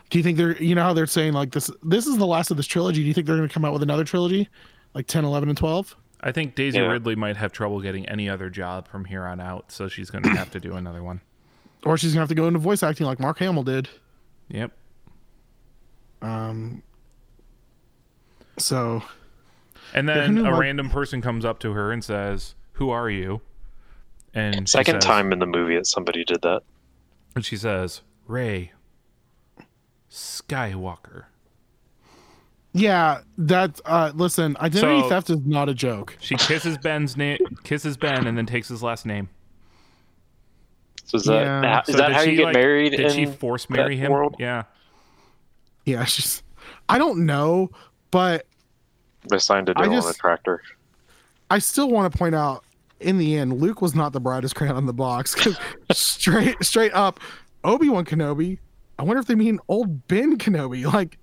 Speaker 1: do you think they're you know how they're saying like this this is the last of this trilogy do you think they're going to come out with another trilogy like 10 11 and 12
Speaker 3: I think Daisy
Speaker 2: Yeah.
Speaker 3: Ridley might have trouble getting any other job from here on out, so she's going to have to do another one.
Speaker 1: or she's going to have to go into voice acting like mark hamill did
Speaker 3: Yep.
Speaker 1: um so
Speaker 3: And then a
Speaker 1: Mark-
Speaker 3: random person comes up to her and says, "Who are you?" And
Speaker 2: Second
Speaker 3: says-
Speaker 2: time in the movie that somebody did that.
Speaker 3: And she says, "Rey Skywalker."
Speaker 1: yeah that uh listen identity
Speaker 3: So-
Speaker 1: theft is not a joke
Speaker 3: She kisses Ben's name, kisses Ben, and then takes his last name.
Speaker 5: So is that
Speaker 1: Yeah.
Speaker 5: is
Speaker 3: So
Speaker 5: that how
Speaker 3: she,
Speaker 5: you get
Speaker 3: like-
Speaker 5: married?
Speaker 3: Did
Speaker 5: in
Speaker 3: she force marry him?
Speaker 5: world?
Speaker 3: Yeah.
Speaker 1: Yeah, she's. I don't know, but
Speaker 5: assigned to
Speaker 1: I
Speaker 5: do on a tractor?
Speaker 1: I still want to point out in the end, Luke was not the brightest crayon on the box. straight straight up, Obi Wan Kenobi. I wonder if they mean old Ben Kenobi. Like,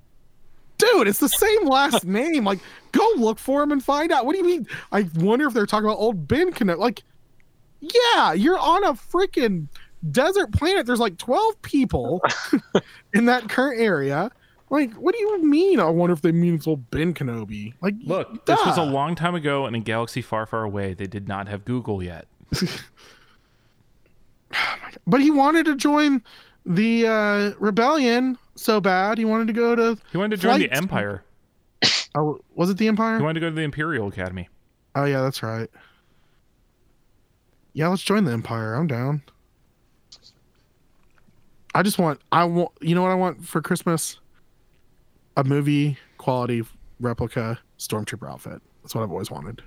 Speaker 1: dude, it's the same last name. Like, go look for him and find out. What do you mean? I wonder if they're talking about old Ben Kenobi. Like, yeah, you're on a freaking desert planet. There's like 12 people in that current area. Like, what do you mean? I wonder if they mean it's old Ben Kenobi. Like,
Speaker 3: Look, this was a long time ago in a galaxy far, far away. They did not have Google yet.
Speaker 1: But he wanted to join the uh, rebellion so bad. He wanted to go to.
Speaker 3: He wanted to join the Empire.
Speaker 1: Oh, was it the Empire?
Speaker 3: He wanted to go to the Imperial Academy.
Speaker 1: Oh yeah, that's right. Yeah, let's join the Empire. I'm down. I just want. I want. You know what I want for Christmas? A movie quality replica stormtrooper outfit. That's what I've always wanted.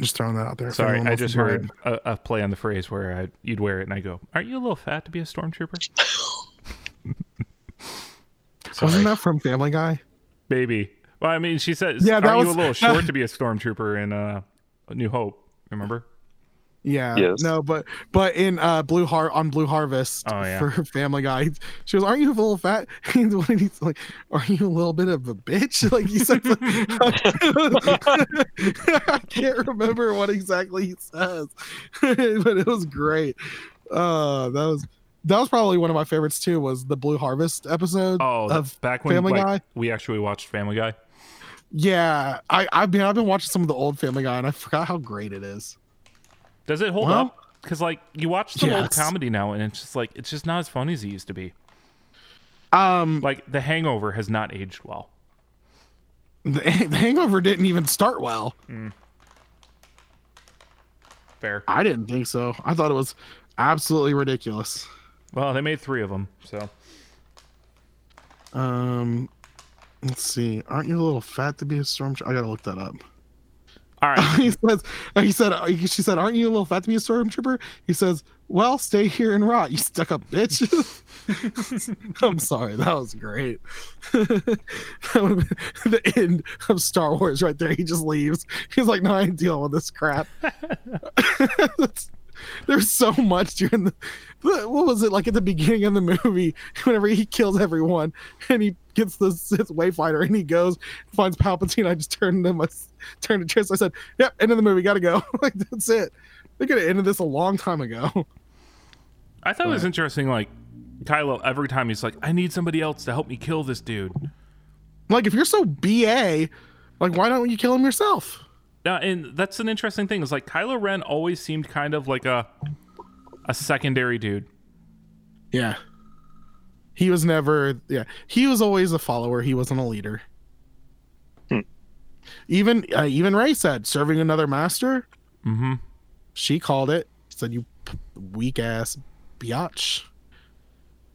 Speaker 1: Just throwing that out there.
Speaker 3: Sorry, I just heard a, a play on the phrase where I, you'd wear it, and I go, "Aren't you a little fat to be a stormtrooper?"
Speaker 1: Wasn't that from Family Guy?
Speaker 3: baby. Well, I mean, she says,
Speaker 1: Yeah,
Speaker 3: "Aren't
Speaker 1: that
Speaker 3: you a little short to be a stormtrooper in uh, A New Hope?" Remember?
Speaker 1: Yeah.
Speaker 5: Yes.
Speaker 1: No, but but in uh Blue Heart on Blue Harvest
Speaker 3: Oh, yeah.
Speaker 1: for Family Guy, she goes, "Aren't you a little fat?" And he's like, "Are you a little bit of a bitch?" Like he said, I can't remember what exactly he says, but it was great. Uh, that was that was probably one of my favorites too. Was the Blue Harvest episode
Speaker 3: Oh,
Speaker 1: of
Speaker 3: back when
Speaker 1: Family
Speaker 3: like,
Speaker 1: Guy?
Speaker 3: we actually watched Family Guy.
Speaker 1: Yeah, I I've been I've been watching some of the old Family Guy and I forgot how great it is.
Speaker 3: Does it hold
Speaker 1: Well,
Speaker 3: up? Because like you watch some old comedy now, and it's just like it's just not as funny as it used to be.
Speaker 1: Um,
Speaker 3: Like The Hangover has not aged well.
Speaker 1: the, the Hangover didn't even start well.
Speaker 3: Fair.
Speaker 1: I didn't think so. I thought it was absolutely ridiculous.
Speaker 3: Well, they made three of them, so
Speaker 1: Um, let's see. Aren't you a little fat to be a stormtrooper? I gotta look that up.
Speaker 3: All right.
Speaker 1: he says. Uh, he said. Uh, she said, "Aren't you a little fat to be a stormtrooper?" He says, "Well, stay here and rot. You stuck up bitch." I'm sorry. That was great. that the end of Star Wars right there. He just leaves. He's like, "No, I ain't dealing with this crap." There's so much during the what was it like at the beginning of the movie whenever he kills everyone and he gets the Sith Wayfinder and he goes finds Palpatine. I just turned to my turned to Tris. I said, "Yep, end of the movie. Got to go." like that's it. They could have ended this a long time ago.
Speaker 3: I thought it was interesting. Like Kylo, every time he's like, "I need somebody else to help me kill this dude."
Speaker 1: like if you're so ba, like why don't you kill him yourself?
Speaker 3: Now, and that's an interesting thing. Is like Kylo Ren always seemed kind of like a a secondary dude.
Speaker 1: Yeah. He was never yeah. He was always a follower. He wasn't a leader. Even uh, even Rey said serving another master.
Speaker 3: Mm-hmm.
Speaker 1: She called it. Said you p- weak ass biatch.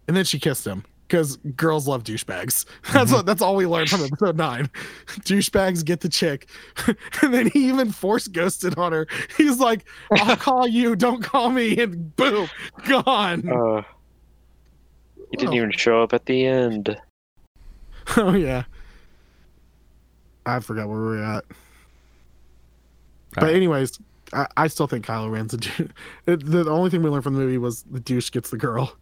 Speaker 1: And then she kissed him because girls love douchebags. That's what that's all we learned from episode nine. douchebags get the chick, and then he even force ghosted on her. He's like, "I'll call you, don't call me," and boom, gone.
Speaker 5: Uh, he didn't
Speaker 1: Oh.
Speaker 5: even show up at the end.
Speaker 1: Oh yeah. I forgot where we were at. But
Speaker 3: Alright.
Speaker 1: anyways, I, I still think Kylo Ren's a douche. The, the only thing we learned from the movie was the douche gets the girl.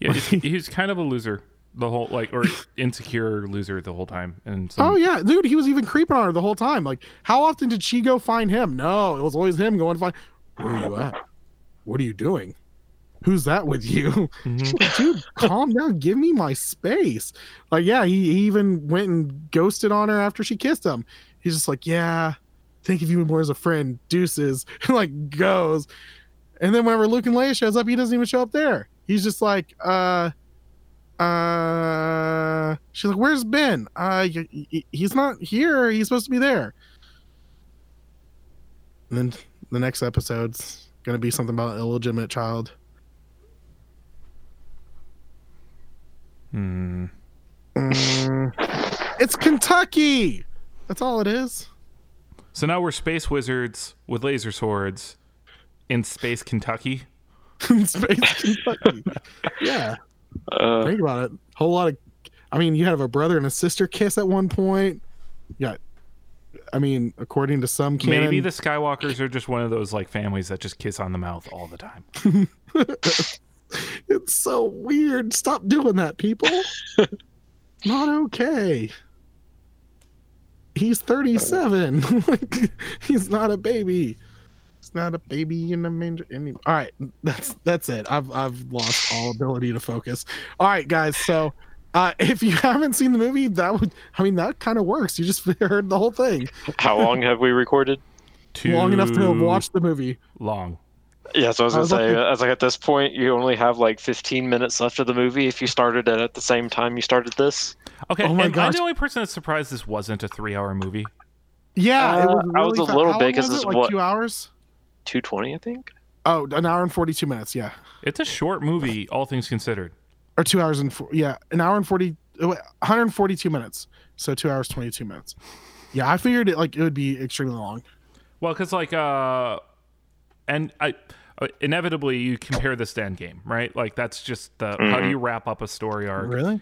Speaker 3: Yeah, he's, kind of a loser the whole like or insecure loser the whole time. And some,
Speaker 1: Oh yeah, dude, he was even creeping on her the whole time. Like, how often did she go find him? No, it was always him going to find. Where are you at? What are you doing? Who's that with you?
Speaker 3: Mhm.
Speaker 1: Dude, calm down. Give me my space. Like, yeah, he, he even went and ghosted on her after she kissed him. He's just like, yeah, think of you more as a friend. Deuces. And like goes. And then whenever Luke and Leia shows up, he doesn't even show up there. He's just like, uh, uh, she's like, where's Ben? Uh, he's not here. He's supposed to be there. And then the next episode's gonna be something about an illegitimate child.
Speaker 3: Hmm.
Speaker 1: Mm, it's Kentucky. That's all it is.
Speaker 3: So now we're space wizards with laser swords in space Kentucky.
Speaker 1: in space Kentucky. Yeah,
Speaker 5: Uh,
Speaker 1: think about it. Whole lot of. I mean, you have a brother and a sister kiss at one point. Yeah, I mean, according to some canon,
Speaker 3: Maybe the Skywalkers are just one of those like families that just kiss on the mouth all the time.
Speaker 1: it's so weird. Stop doing that, people. Not okay. He's 37. He's not a baby. He's not a baby in a manger anymore. All right, that's that's it. I've I've lost all ability to focus. All right, guys. So, uh, if you haven't seen the movie, that would I mean that kind of works. You just heard the whole thing
Speaker 5: how long have we recorded?
Speaker 3: Too
Speaker 1: long enough to have watched the movie.
Speaker 3: long.
Speaker 5: Yeah, so I was gonna
Speaker 1: was
Speaker 5: say,
Speaker 1: looking-
Speaker 5: I was like, at this point, you only have like 15 minutes left of the movie if you started it at the same time you started this.
Speaker 3: Okay,
Speaker 1: Oh my
Speaker 3: am I
Speaker 1: gosh.
Speaker 3: the only person that's surprised this wasn't a three-hour movie?
Speaker 1: Yeah, it
Speaker 5: Uh,
Speaker 1: was.
Speaker 5: I was a
Speaker 1: fa-
Speaker 5: little
Speaker 1: how
Speaker 5: bit
Speaker 1: long
Speaker 5: 'cause
Speaker 1: was
Speaker 5: it's
Speaker 1: it? like
Speaker 5: what-
Speaker 1: two hours.
Speaker 5: 220, I think.
Speaker 1: Oh, an hour and forty-two minutes. Yeah.
Speaker 3: It's a short movie, all things considered.
Speaker 1: or two hours and four, yeah, an hour and 40, uh, 142 minutes. So two hours, 22 minutes. Yeah, I figured it like it would be extremely long.
Speaker 3: Well, because like, uh, and I uh, inevitably you compare this to Endgame, right? Like that's just the how do you wrap up a story arc?
Speaker 1: Really?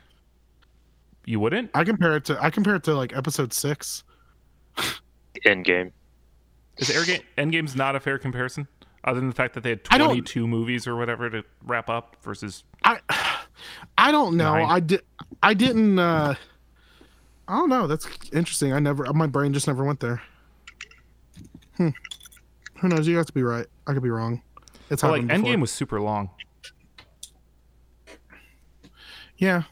Speaker 3: You wouldn't?
Speaker 1: I compare it to I compare it to like episode six.
Speaker 5: Endgame.
Speaker 3: Is Endgame, Endgame's not a fair comparison, other than the fact that they had 22 movies or whatever to wrap up versus.
Speaker 1: I I don't know.
Speaker 3: Nine.
Speaker 1: I did I didn't uh I don't know. That's interesting. I never my brain just never went there. Hmm. Who knows? You have to be right. I could be wrong. It's
Speaker 3: Well, like
Speaker 1: happened before.
Speaker 3: Endgame was super long.
Speaker 1: Yeah.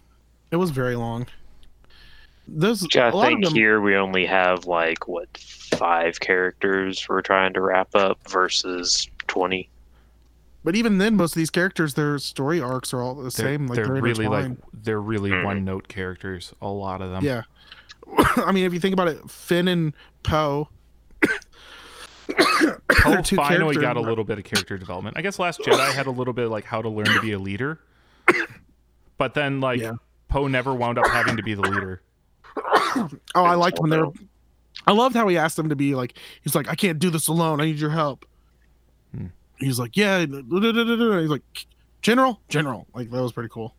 Speaker 1: It was very long. Those
Speaker 5: Yeah,
Speaker 1: a
Speaker 5: I
Speaker 1: lot of
Speaker 5: think
Speaker 1: them,
Speaker 5: here we only have like what five characters we're trying to wrap up versus 20.
Speaker 1: But even then, most of these characters, their story arcs are all the
Speaker 3: They're,
Speaker 1: same. Like
Speaker 3: they're
Speaker 1: they're
Speaker 3: really like they're really
Speaker 5: Mhm.
Speaker 3: one-note characters. A lot of them.
Speaker 1: yeah. I mean, if you think about it, Finn and Poe.
Speaker 3: Poe
Speaker 1: two
Speaker 3: finally got a little bit of character development. I guess Last Jedi had a little bit like how to learn to be a leader, but then like
Speaker 1: Yeah.
Speaker 3: Poe never wound up having to be the leader.
Speaker 1: Oh, I liked when they were. I loved how he asked them to be like. He's like, I can't do this alone. I need your help.
Speaker 3: Hmm.
Speaker 1: He's like, yeah. da." He's like, General, General. Like that was pretty cool.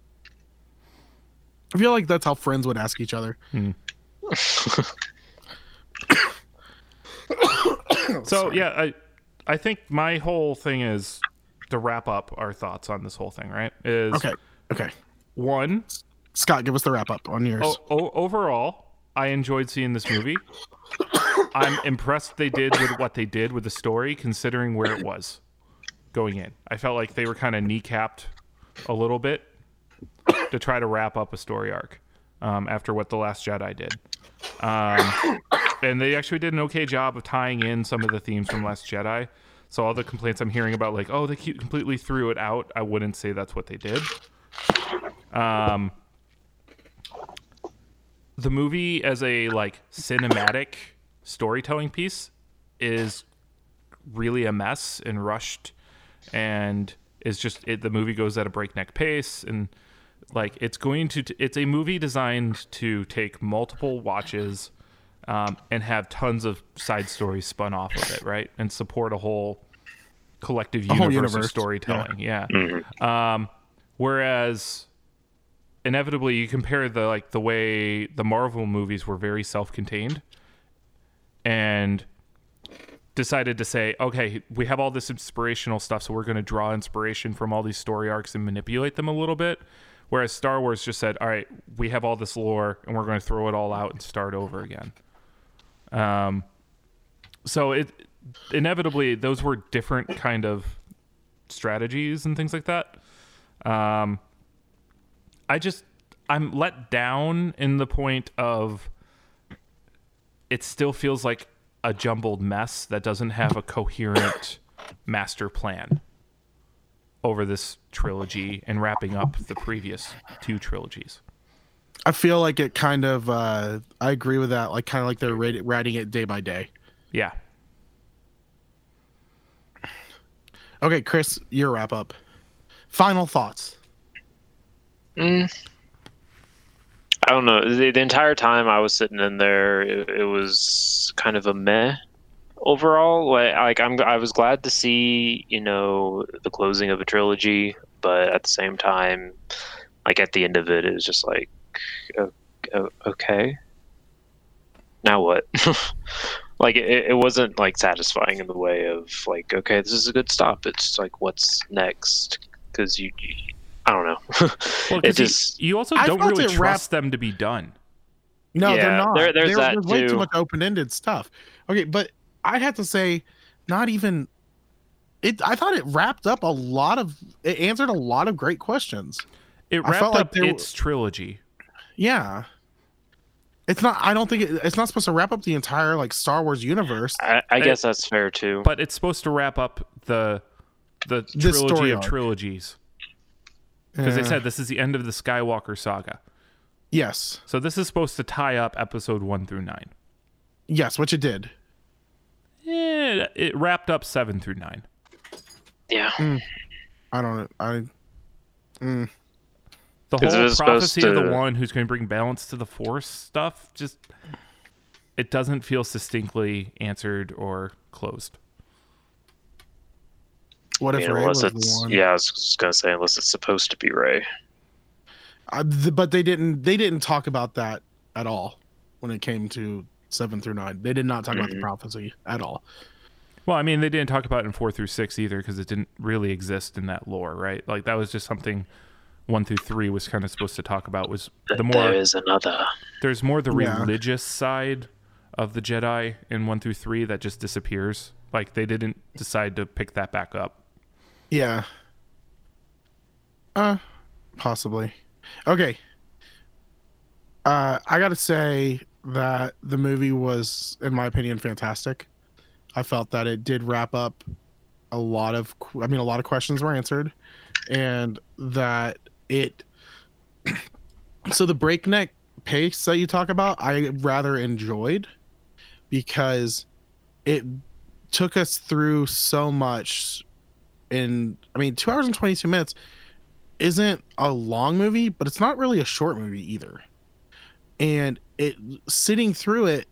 Speaker 1: I feel like that's how friends would ask each other.
Speaker 3: So yeah, I I think my whole thing is to wrap up our thoughts on this whole thing. Right? Is
Speaker 1: Okay. Okay.
Speaker 3: one
Speaker 1: Scott, give us the wrap up on yours.
Speaker 3: o- o- overall, I enjoyed seeing this movie. I'm impressed they did with what they did with the story, considering where it was going in. I felt like they were kind of kneecapped a little bit to try to wrap up a story arc um, after what the Last Jedi did. Um, and they actually did an okay job of tying in some of the themes from Last Jedi. So all the complaints I'm hearing about, like, oh, they completely threw it out, I wouldn't say that's what they did. Um, the movie as a like cinematic storytelling piece is really a mess and rushed and is just it, the movie goes at a breakneck pace and like it's going to it's a movie designed to take multiple watches um, and have tons of side stories spun off of it right? And support a whole collective
Speaker 1: whole
Speaker 3: universe,
Speaker 1: universe,
Speaker 3: of storytelling. Yeah,
Speaker 5: Mhm.
Speaker 3: Um, whereas inevitably you compare the like the way the Marvel movies were very self-contained and decided to say, okay, we have all this inspirational stuff, so we're going to draw inspiration from all these story arcs and manipulate them a little bit. Whereas Star Wars just said, all right, we have all this lore and we're going to throw it all out and start over again. Um, so it inevitably those were different kind of strategies and things like that. Um, I just I'm let down in the point of it still feels like a jumbled mess that doesn't have a coherent master plan over this trilogy and wrapping up the previous two trilogies.
Speaker 1: I feel like it kind of. uh I agree with that. Like kind of like they're writing it day by day.
Speaker 3: Yeah.
Speaker 1: Okay, Chris, your wrap up. Final thoughts.
Speaker 5: Mm. I don't know. The, the entire time I was sitting in there, it, it was kind of a meh. overall. Like, like I'm, I was glad to see you know the closing of a trilogy, but at the same time, like at the end of it, it was just like, okay, now what? like it, it wasn't like satisfying in the way of like, okay, this is a good stop. It's like, what's next? Because you, you, I don't know.
Speaker 3: Well,
Speaker 5: it
Speaker 3: 'cause you-
Speaker 5: just
Speaker 3: you, also
Speaker 1: I
Speaker 3: don't really
Speaker 1: it
Speaker 3: trust
Speaker 1: wrapped-
Speaker 3: them to be done.
Speaker 1: No, they're not.
Speaker 5: there- there's
Speaker 1: There-
Speaker 5: that
Speaker 1: there's way
Speaker 5: too.
Speaker 1: too much open-ended stuff. Okay, but I had to say, not even. It. I thought it wrapped up a lot of. It answered a lot of great questions.
Speaker 3: It wrapped
Speaker 1: felt like
Speaker 3: up
Speaker 1: there
Speaker 3: its trilogy.
Speaker 1: Yeah. It's not. I don't think it, it's not supposed to wrap up the entire like Star Wars universe.
Speaker 5: I, I
Speaker 3: It-
Speaker 5: guess that's fair too.
Speaker 3: but it's supposed to wrap up the the
Speaker 1: This
Speaker 3: trilogy
Speaker 1: story
Speaker 3: of
Speaker 1: arc.
Speaker 3: trilogies because
Speaker 1: Uh,
Speaker 3: they said this is the end of the Skywalker saga.
Speaker 1: yes,
Speaker 3: So this is supposed to tie up episode one through nine.
Speaker 1: yes, which it did.
Speaker 3: Yeah, it wrapped up seven through nine.
Speaker 5: yeah.
Speaker 1: I don't. I. Mm,
Speaker 3: The
Speaker 5: 'Cause it
Speaker 3: whole
Speaker 5: was supposed
Speaker 3: prophecy of the one who's going to bring balance to the Force stuff just it doesn't feel succinctly answered or closed.
Speaker 1: What
Speaker 5: I
Speaker 1: if Rey was
Speaker 5: unless
Speaker 1: the
Speaker 5: it's
Speaker 1: one?
Speaker 5: yeah, I was just gonna say unless it's supposed to be Rey.
Speaker 1: Uh, th- but they didn't. They didn't talk about that at all when it came to seven through nine. They did not talk about the
Speaker 5: Mhm.
Speaker 1: prophecy at all.
Speaker 3: Well, I mean, they didn't talk about it in four through six either because it didn't really exist in that lore, right? Like that was just something one through three was kind of supposed to talk about was the
Speaker 5: There
Speaker 3: more
Speaker 5: is another.
Speaker 3: there's more the
Speaker 1: Yeah.
Speaker 3: religious side of the Jedi in one through three that just disappears. Like they didn't decide to pick that back up.
Speaker 1: Yeah. Uh, possibly. Okay. Uh, I gotta say that the movie was, in my opinion, fantastic. I felt that it did wrap up a lot of, I mean, a lot of questions were answered, and that it. so the breakneck pace that you talk about, I rather enjoyed, because it took us through so much in I mean, two hours and twenty two minutes isn't a long movie, but it's not really a short movie either. And it sitting through it,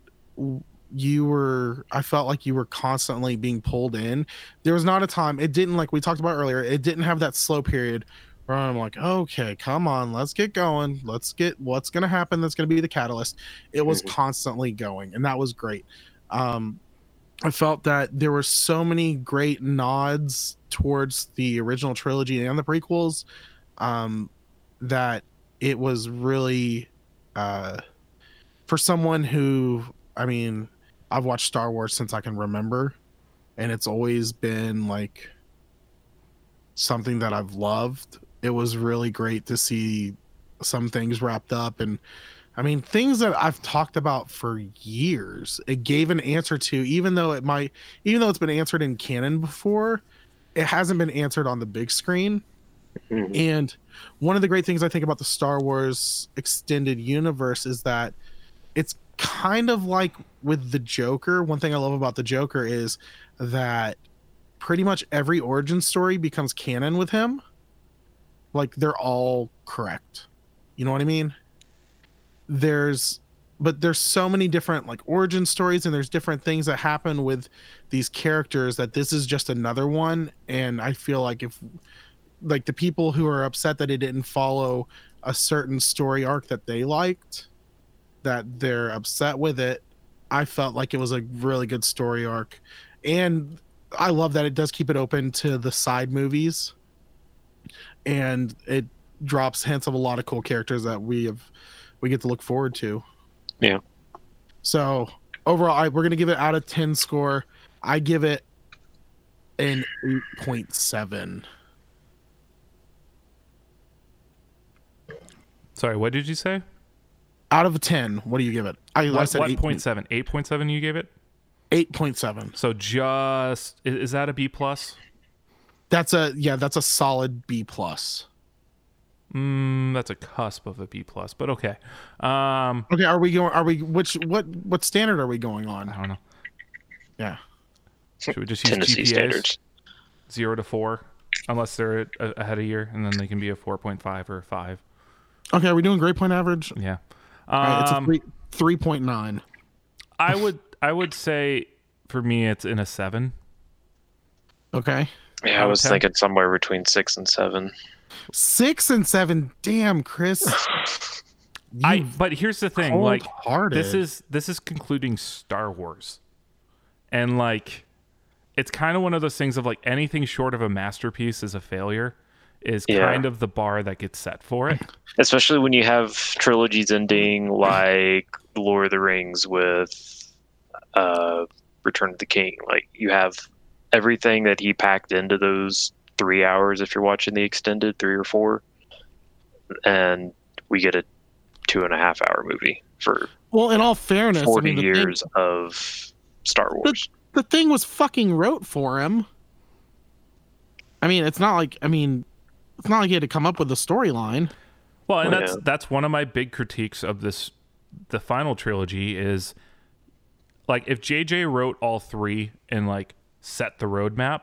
Speaker 1: you were I felt like you were constantly being pulled in. There was not a time it didn't like we talked about earlier. It didn't have that slow period where I'm like, okay, come on, let's get going. Let's get what's gonna happen. That's gonna be the catalyst. It was
Speaker 5: Mhm.
Speaker 1: constantly going, and that was great. Um, I felt that there were so many great nods towards the original trilogy and the prequels um, that it was really uh, for someone who, I mean, I've watched Star Wars since I can remember, and it's always been like something that I've loved. It was really great to see some things wrapped up and I mean, things that I've talked about for years, it gave an answer to, even though it might, even though it's been answered in canon before, it hasn't been answered on the big screen.
Speaker 5: Mhm.
Speaker 1: And one of the great things I think about the Star Wars extended universe is that it's kind of like with the Joker. One thing I love about the Joker is that pretty much every origin story becomes canon with him. Like they're all correct. You know what I mean? There's but there's so many different like origin stories and there's different things that happen with these characters that this is just another one. And I feel like if like the people who are upset that it didn't follow a certain story arc that they liked that they're upset with it i felt like it was a really good story arc. And i love that it does keep it open to the side movies. And it drops hints of a lot of cool characters that we have we get to look forward to
Speaker 5: Yeah.
Speaker 1: so overall I, we're gonna give it out of 10 score i give it an 8.7
Speaker 3: Sorry, what did you say?
Speaker 1: out of 10 what do you give it i, I said
Speaker 3: what
Speaker 1: 8
Speaker 3: point seven? Eight point seven you gave it?
Speaker 1: 8.7
Speaker 3: So just is, is that a B plus?
Speaker 1: that's a yeah that's a solid b plus
Speaker 3: Mm, that's a cusp of a B plus, but okay. Um,
Speaker 1: okay are we going are we which what what standard are we going on?
Speaker 3: I don't know.
Speaker 1: yeah
Speaker 3: Should we just use
Speaker 5: Tennessee
Speaker 3: GPAs?
Speaker 5: standards.
Speaker 3: Zero to four, unless they're ahead a year, and then they can be a four point five or a five.
Speaker 1: okay are we doing grade point average
Speaker 3: Yeah.
Speaker 1: All right, it's a
Speaker 3: Um,
Speaker 1: three, 3.9
Speaker 3: I would I would say for me, it's in a seven.
Speaker 1: Okay.
Speaker 5: Yeah, I was
Speaker 3: 10?
Speaker 5: thinking somewhere between six and seven.
Speaker 1: Six and seven. Damn, Chris.
Speaker 3: I but here's the thing, like this is this is concluding Star Wars, and like it's kind of one of those things of like anything short of a masterpiece is a failure. Is
Speaker 5: Yeah.
Speaker 3: kind of the bar that gets set for it.
Speaker 5: Especially when you have trilogies ending like Lord of the Rings with uh, Return of the King. Like you have everything that he packed into those three hours if you're watching the extended three or four, and we get a two and a half hour movie for
Speaker 1: well, in all fairness, I
Speaker 5: 40
Speaker 1: mean, the thing-
Speaker 5: years of Star Wars.
Speaker 1: the thing was fucking wrote for him. I mean, it's not like I mean, it's not like he had to come up with a storyline.
Speaker 3: Well, and
Speaker 5: Oh,
Speaker 3: that's
Speaker 5: yeah.
Speaker 3: that's one of my big critiques of this the final trilogy is like if JJ wrote all three and like set the roadmap,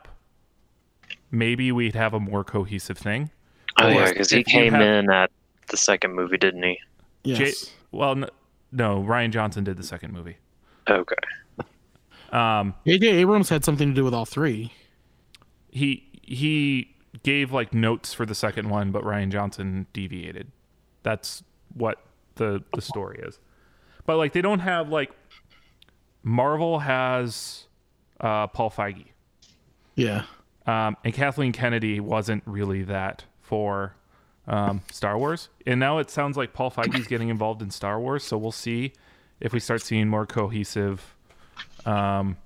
Speaker 3: maybe we'd have a more cohesive thing.
Speaker 5: oh
Speaker 3: Or
Speaker 5: yeah, because he came
Speaker 3: have-
Speaker 5: in at the second movie, didn't he?
Speaker 1: Yes.
Speaker 3: J- well, n- no, Rian Johnson did the second movie.
Speaker 5: Okay.
Speaker 3: Um,
Speaker 1: J.J. Abrams had something to do with all three.
Speaker 3: he he gave like notes for the second one, but Rian Johnson deviated. That's what the the story is. But like they don't have like Marvel has uh, Paul Feige,
Speaker 1: Yeah.
Speaker 3: Um, and Kathleen Kennedy wasn't really that for um, Star Wars. And now it sounds like Paul Feige Feige's getting involved in Star Wars, so we'll see if we start seeing more cohesive, um,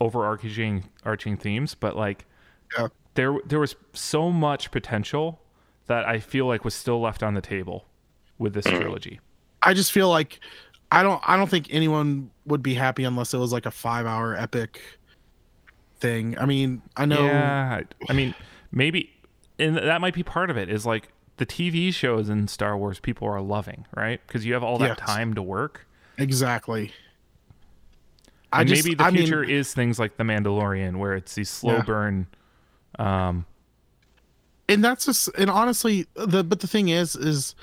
Speaker 3: overarching arching themes. But like,
Speaker 1: Yeah.
Speaker 3: there there was so much potential that I feel like was still left on the table with this trilogy.
Speaker 1: I just feel like I don't I don't think anyone would be happy unless it was like a five hour epic thing. I mean, I know
Speaker 3: Yeah, I- I mean, maybe, and that might be part of it. Is like the TV shows in Star Wars people are loving, right? Because you have all that
Speaker 1: Yes.
Speaker 3: time to work.
Speaker 1: exactly. I
Speaker 3: And
Speaker 1: just
Speaker 3: maybe the
Speaker 1: I
Speaker 3: future
Speaker 1: mean,
Speaker 3: is things like The Mandalorian, where it's these slow
Speaker 1: Yeah.
Speaker 3: burn. Um,
Speaker 1: and that's just and honestly the but the thing is is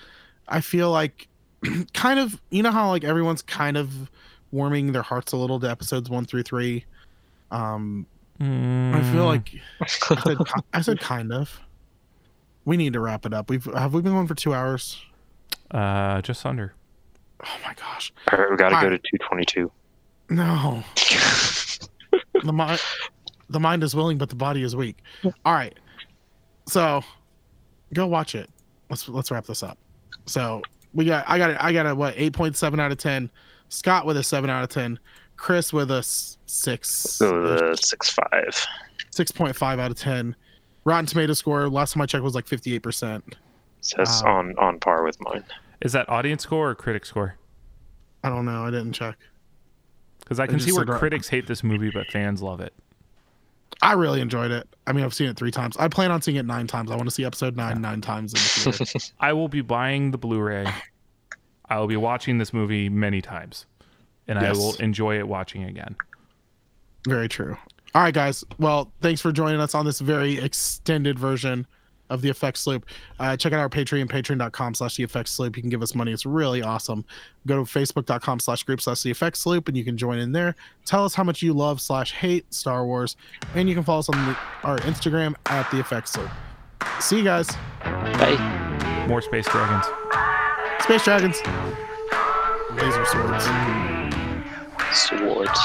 Speaker 1: I feel like kind of you know how like everyone's kind of warming their hearts a little to episodes one through three. Um I
Speaker 3: mm,
Speaker 1: feel like I said, I said kind of. We need to wrap it up. We've have we been going for two hours?
Speaker 3: uh, just under.
Speaker 1: Oh my gosh.
Speaker 5: All right, we got to go to 222.
Speaker 1: No. the mind the mind is willing but the body is weak. All right. So go watch it. Let's let's wrap this up. So we got I got it I got a what 8.7 out of 10. Scott with a 7 out of 10. Chris with a 6
Speaker 5: Go to six five.
Speaker 1: 6.5 out of 10. Rotten Tomato score last time I checked was like 58%.
Speaker 5: Says
Speaker 1: Wow.
Speaker 5: on on par with mine.
Speaker 3: Is that audience score or critic score?
Speaker 1: I don't know. I didn't check.
Speaker 3: Because I can
Speaker 1: just
Speaker 3: see where
Speaker 1: said, uh,
Speaker 3: critics hate this movie, but fans love it.
Speaker 1: I really enjoyed it. I mean, I've seen it three times. I plan on seeing it nine times. I want to see episode nine nine times in the theater.
Speaker 3: I will be buying the Blu-ray. I will be watching this movie many times, and I will enjoy it watching again.
Speaker 1: Very true. All right, guys. Well, thanks for joining us on this very extended version of the effects loop. Uh, check out our Patreon, patreon.com slash the effects loop. You can give us money. It's really awesome. Go to facebook.com slash group slash the effects loop and you can join in there. Tell us how much you love slash hate Star Wars. And you can follow us on the, our Instagram at the effects loop. See you guys.
Speaker 5: Bye.
Speaker 3: More Space Dragons.
Speaker 1: Space Dragons. Laser swords.
Speaker 5: Swords.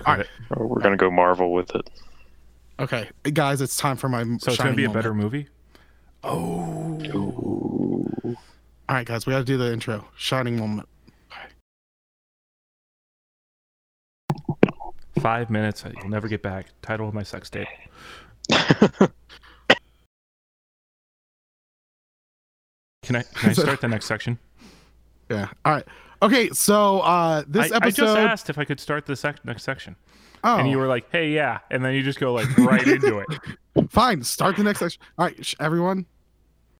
Speaker 6: Always
Speaker 1: well, we
Speaker 3: do a
Speaker 1: are
Speaker 2: Or we're gonna go Marvel with it.
Speaker 1: Okay, guys, it's time for my.
Speaker 3: So it's gonna
Speaker 1: shining
Speaker 3: be a
Speaker 1: moment.
Speaker 3: better movie. Oh.
Speaker 1: All right, guys, we got to do the intro. Shining moment.
Speaker 3: Five minutes. You'll never get back. Title of my sex tape. Can I, can I start the next section?
Speaker 1: Yeah. All right. Okay, so uh this
Speaker 3: I, I
Speaker 1: episode.
Speaker 3: just asked if I could start the sec- next section,
Speaker 1: oh,
Speaker 3: and you were like, "Hey, yeah," and then you just go like right into it.
Speaker 1: fine. Start the next section. All right, sh- everyone,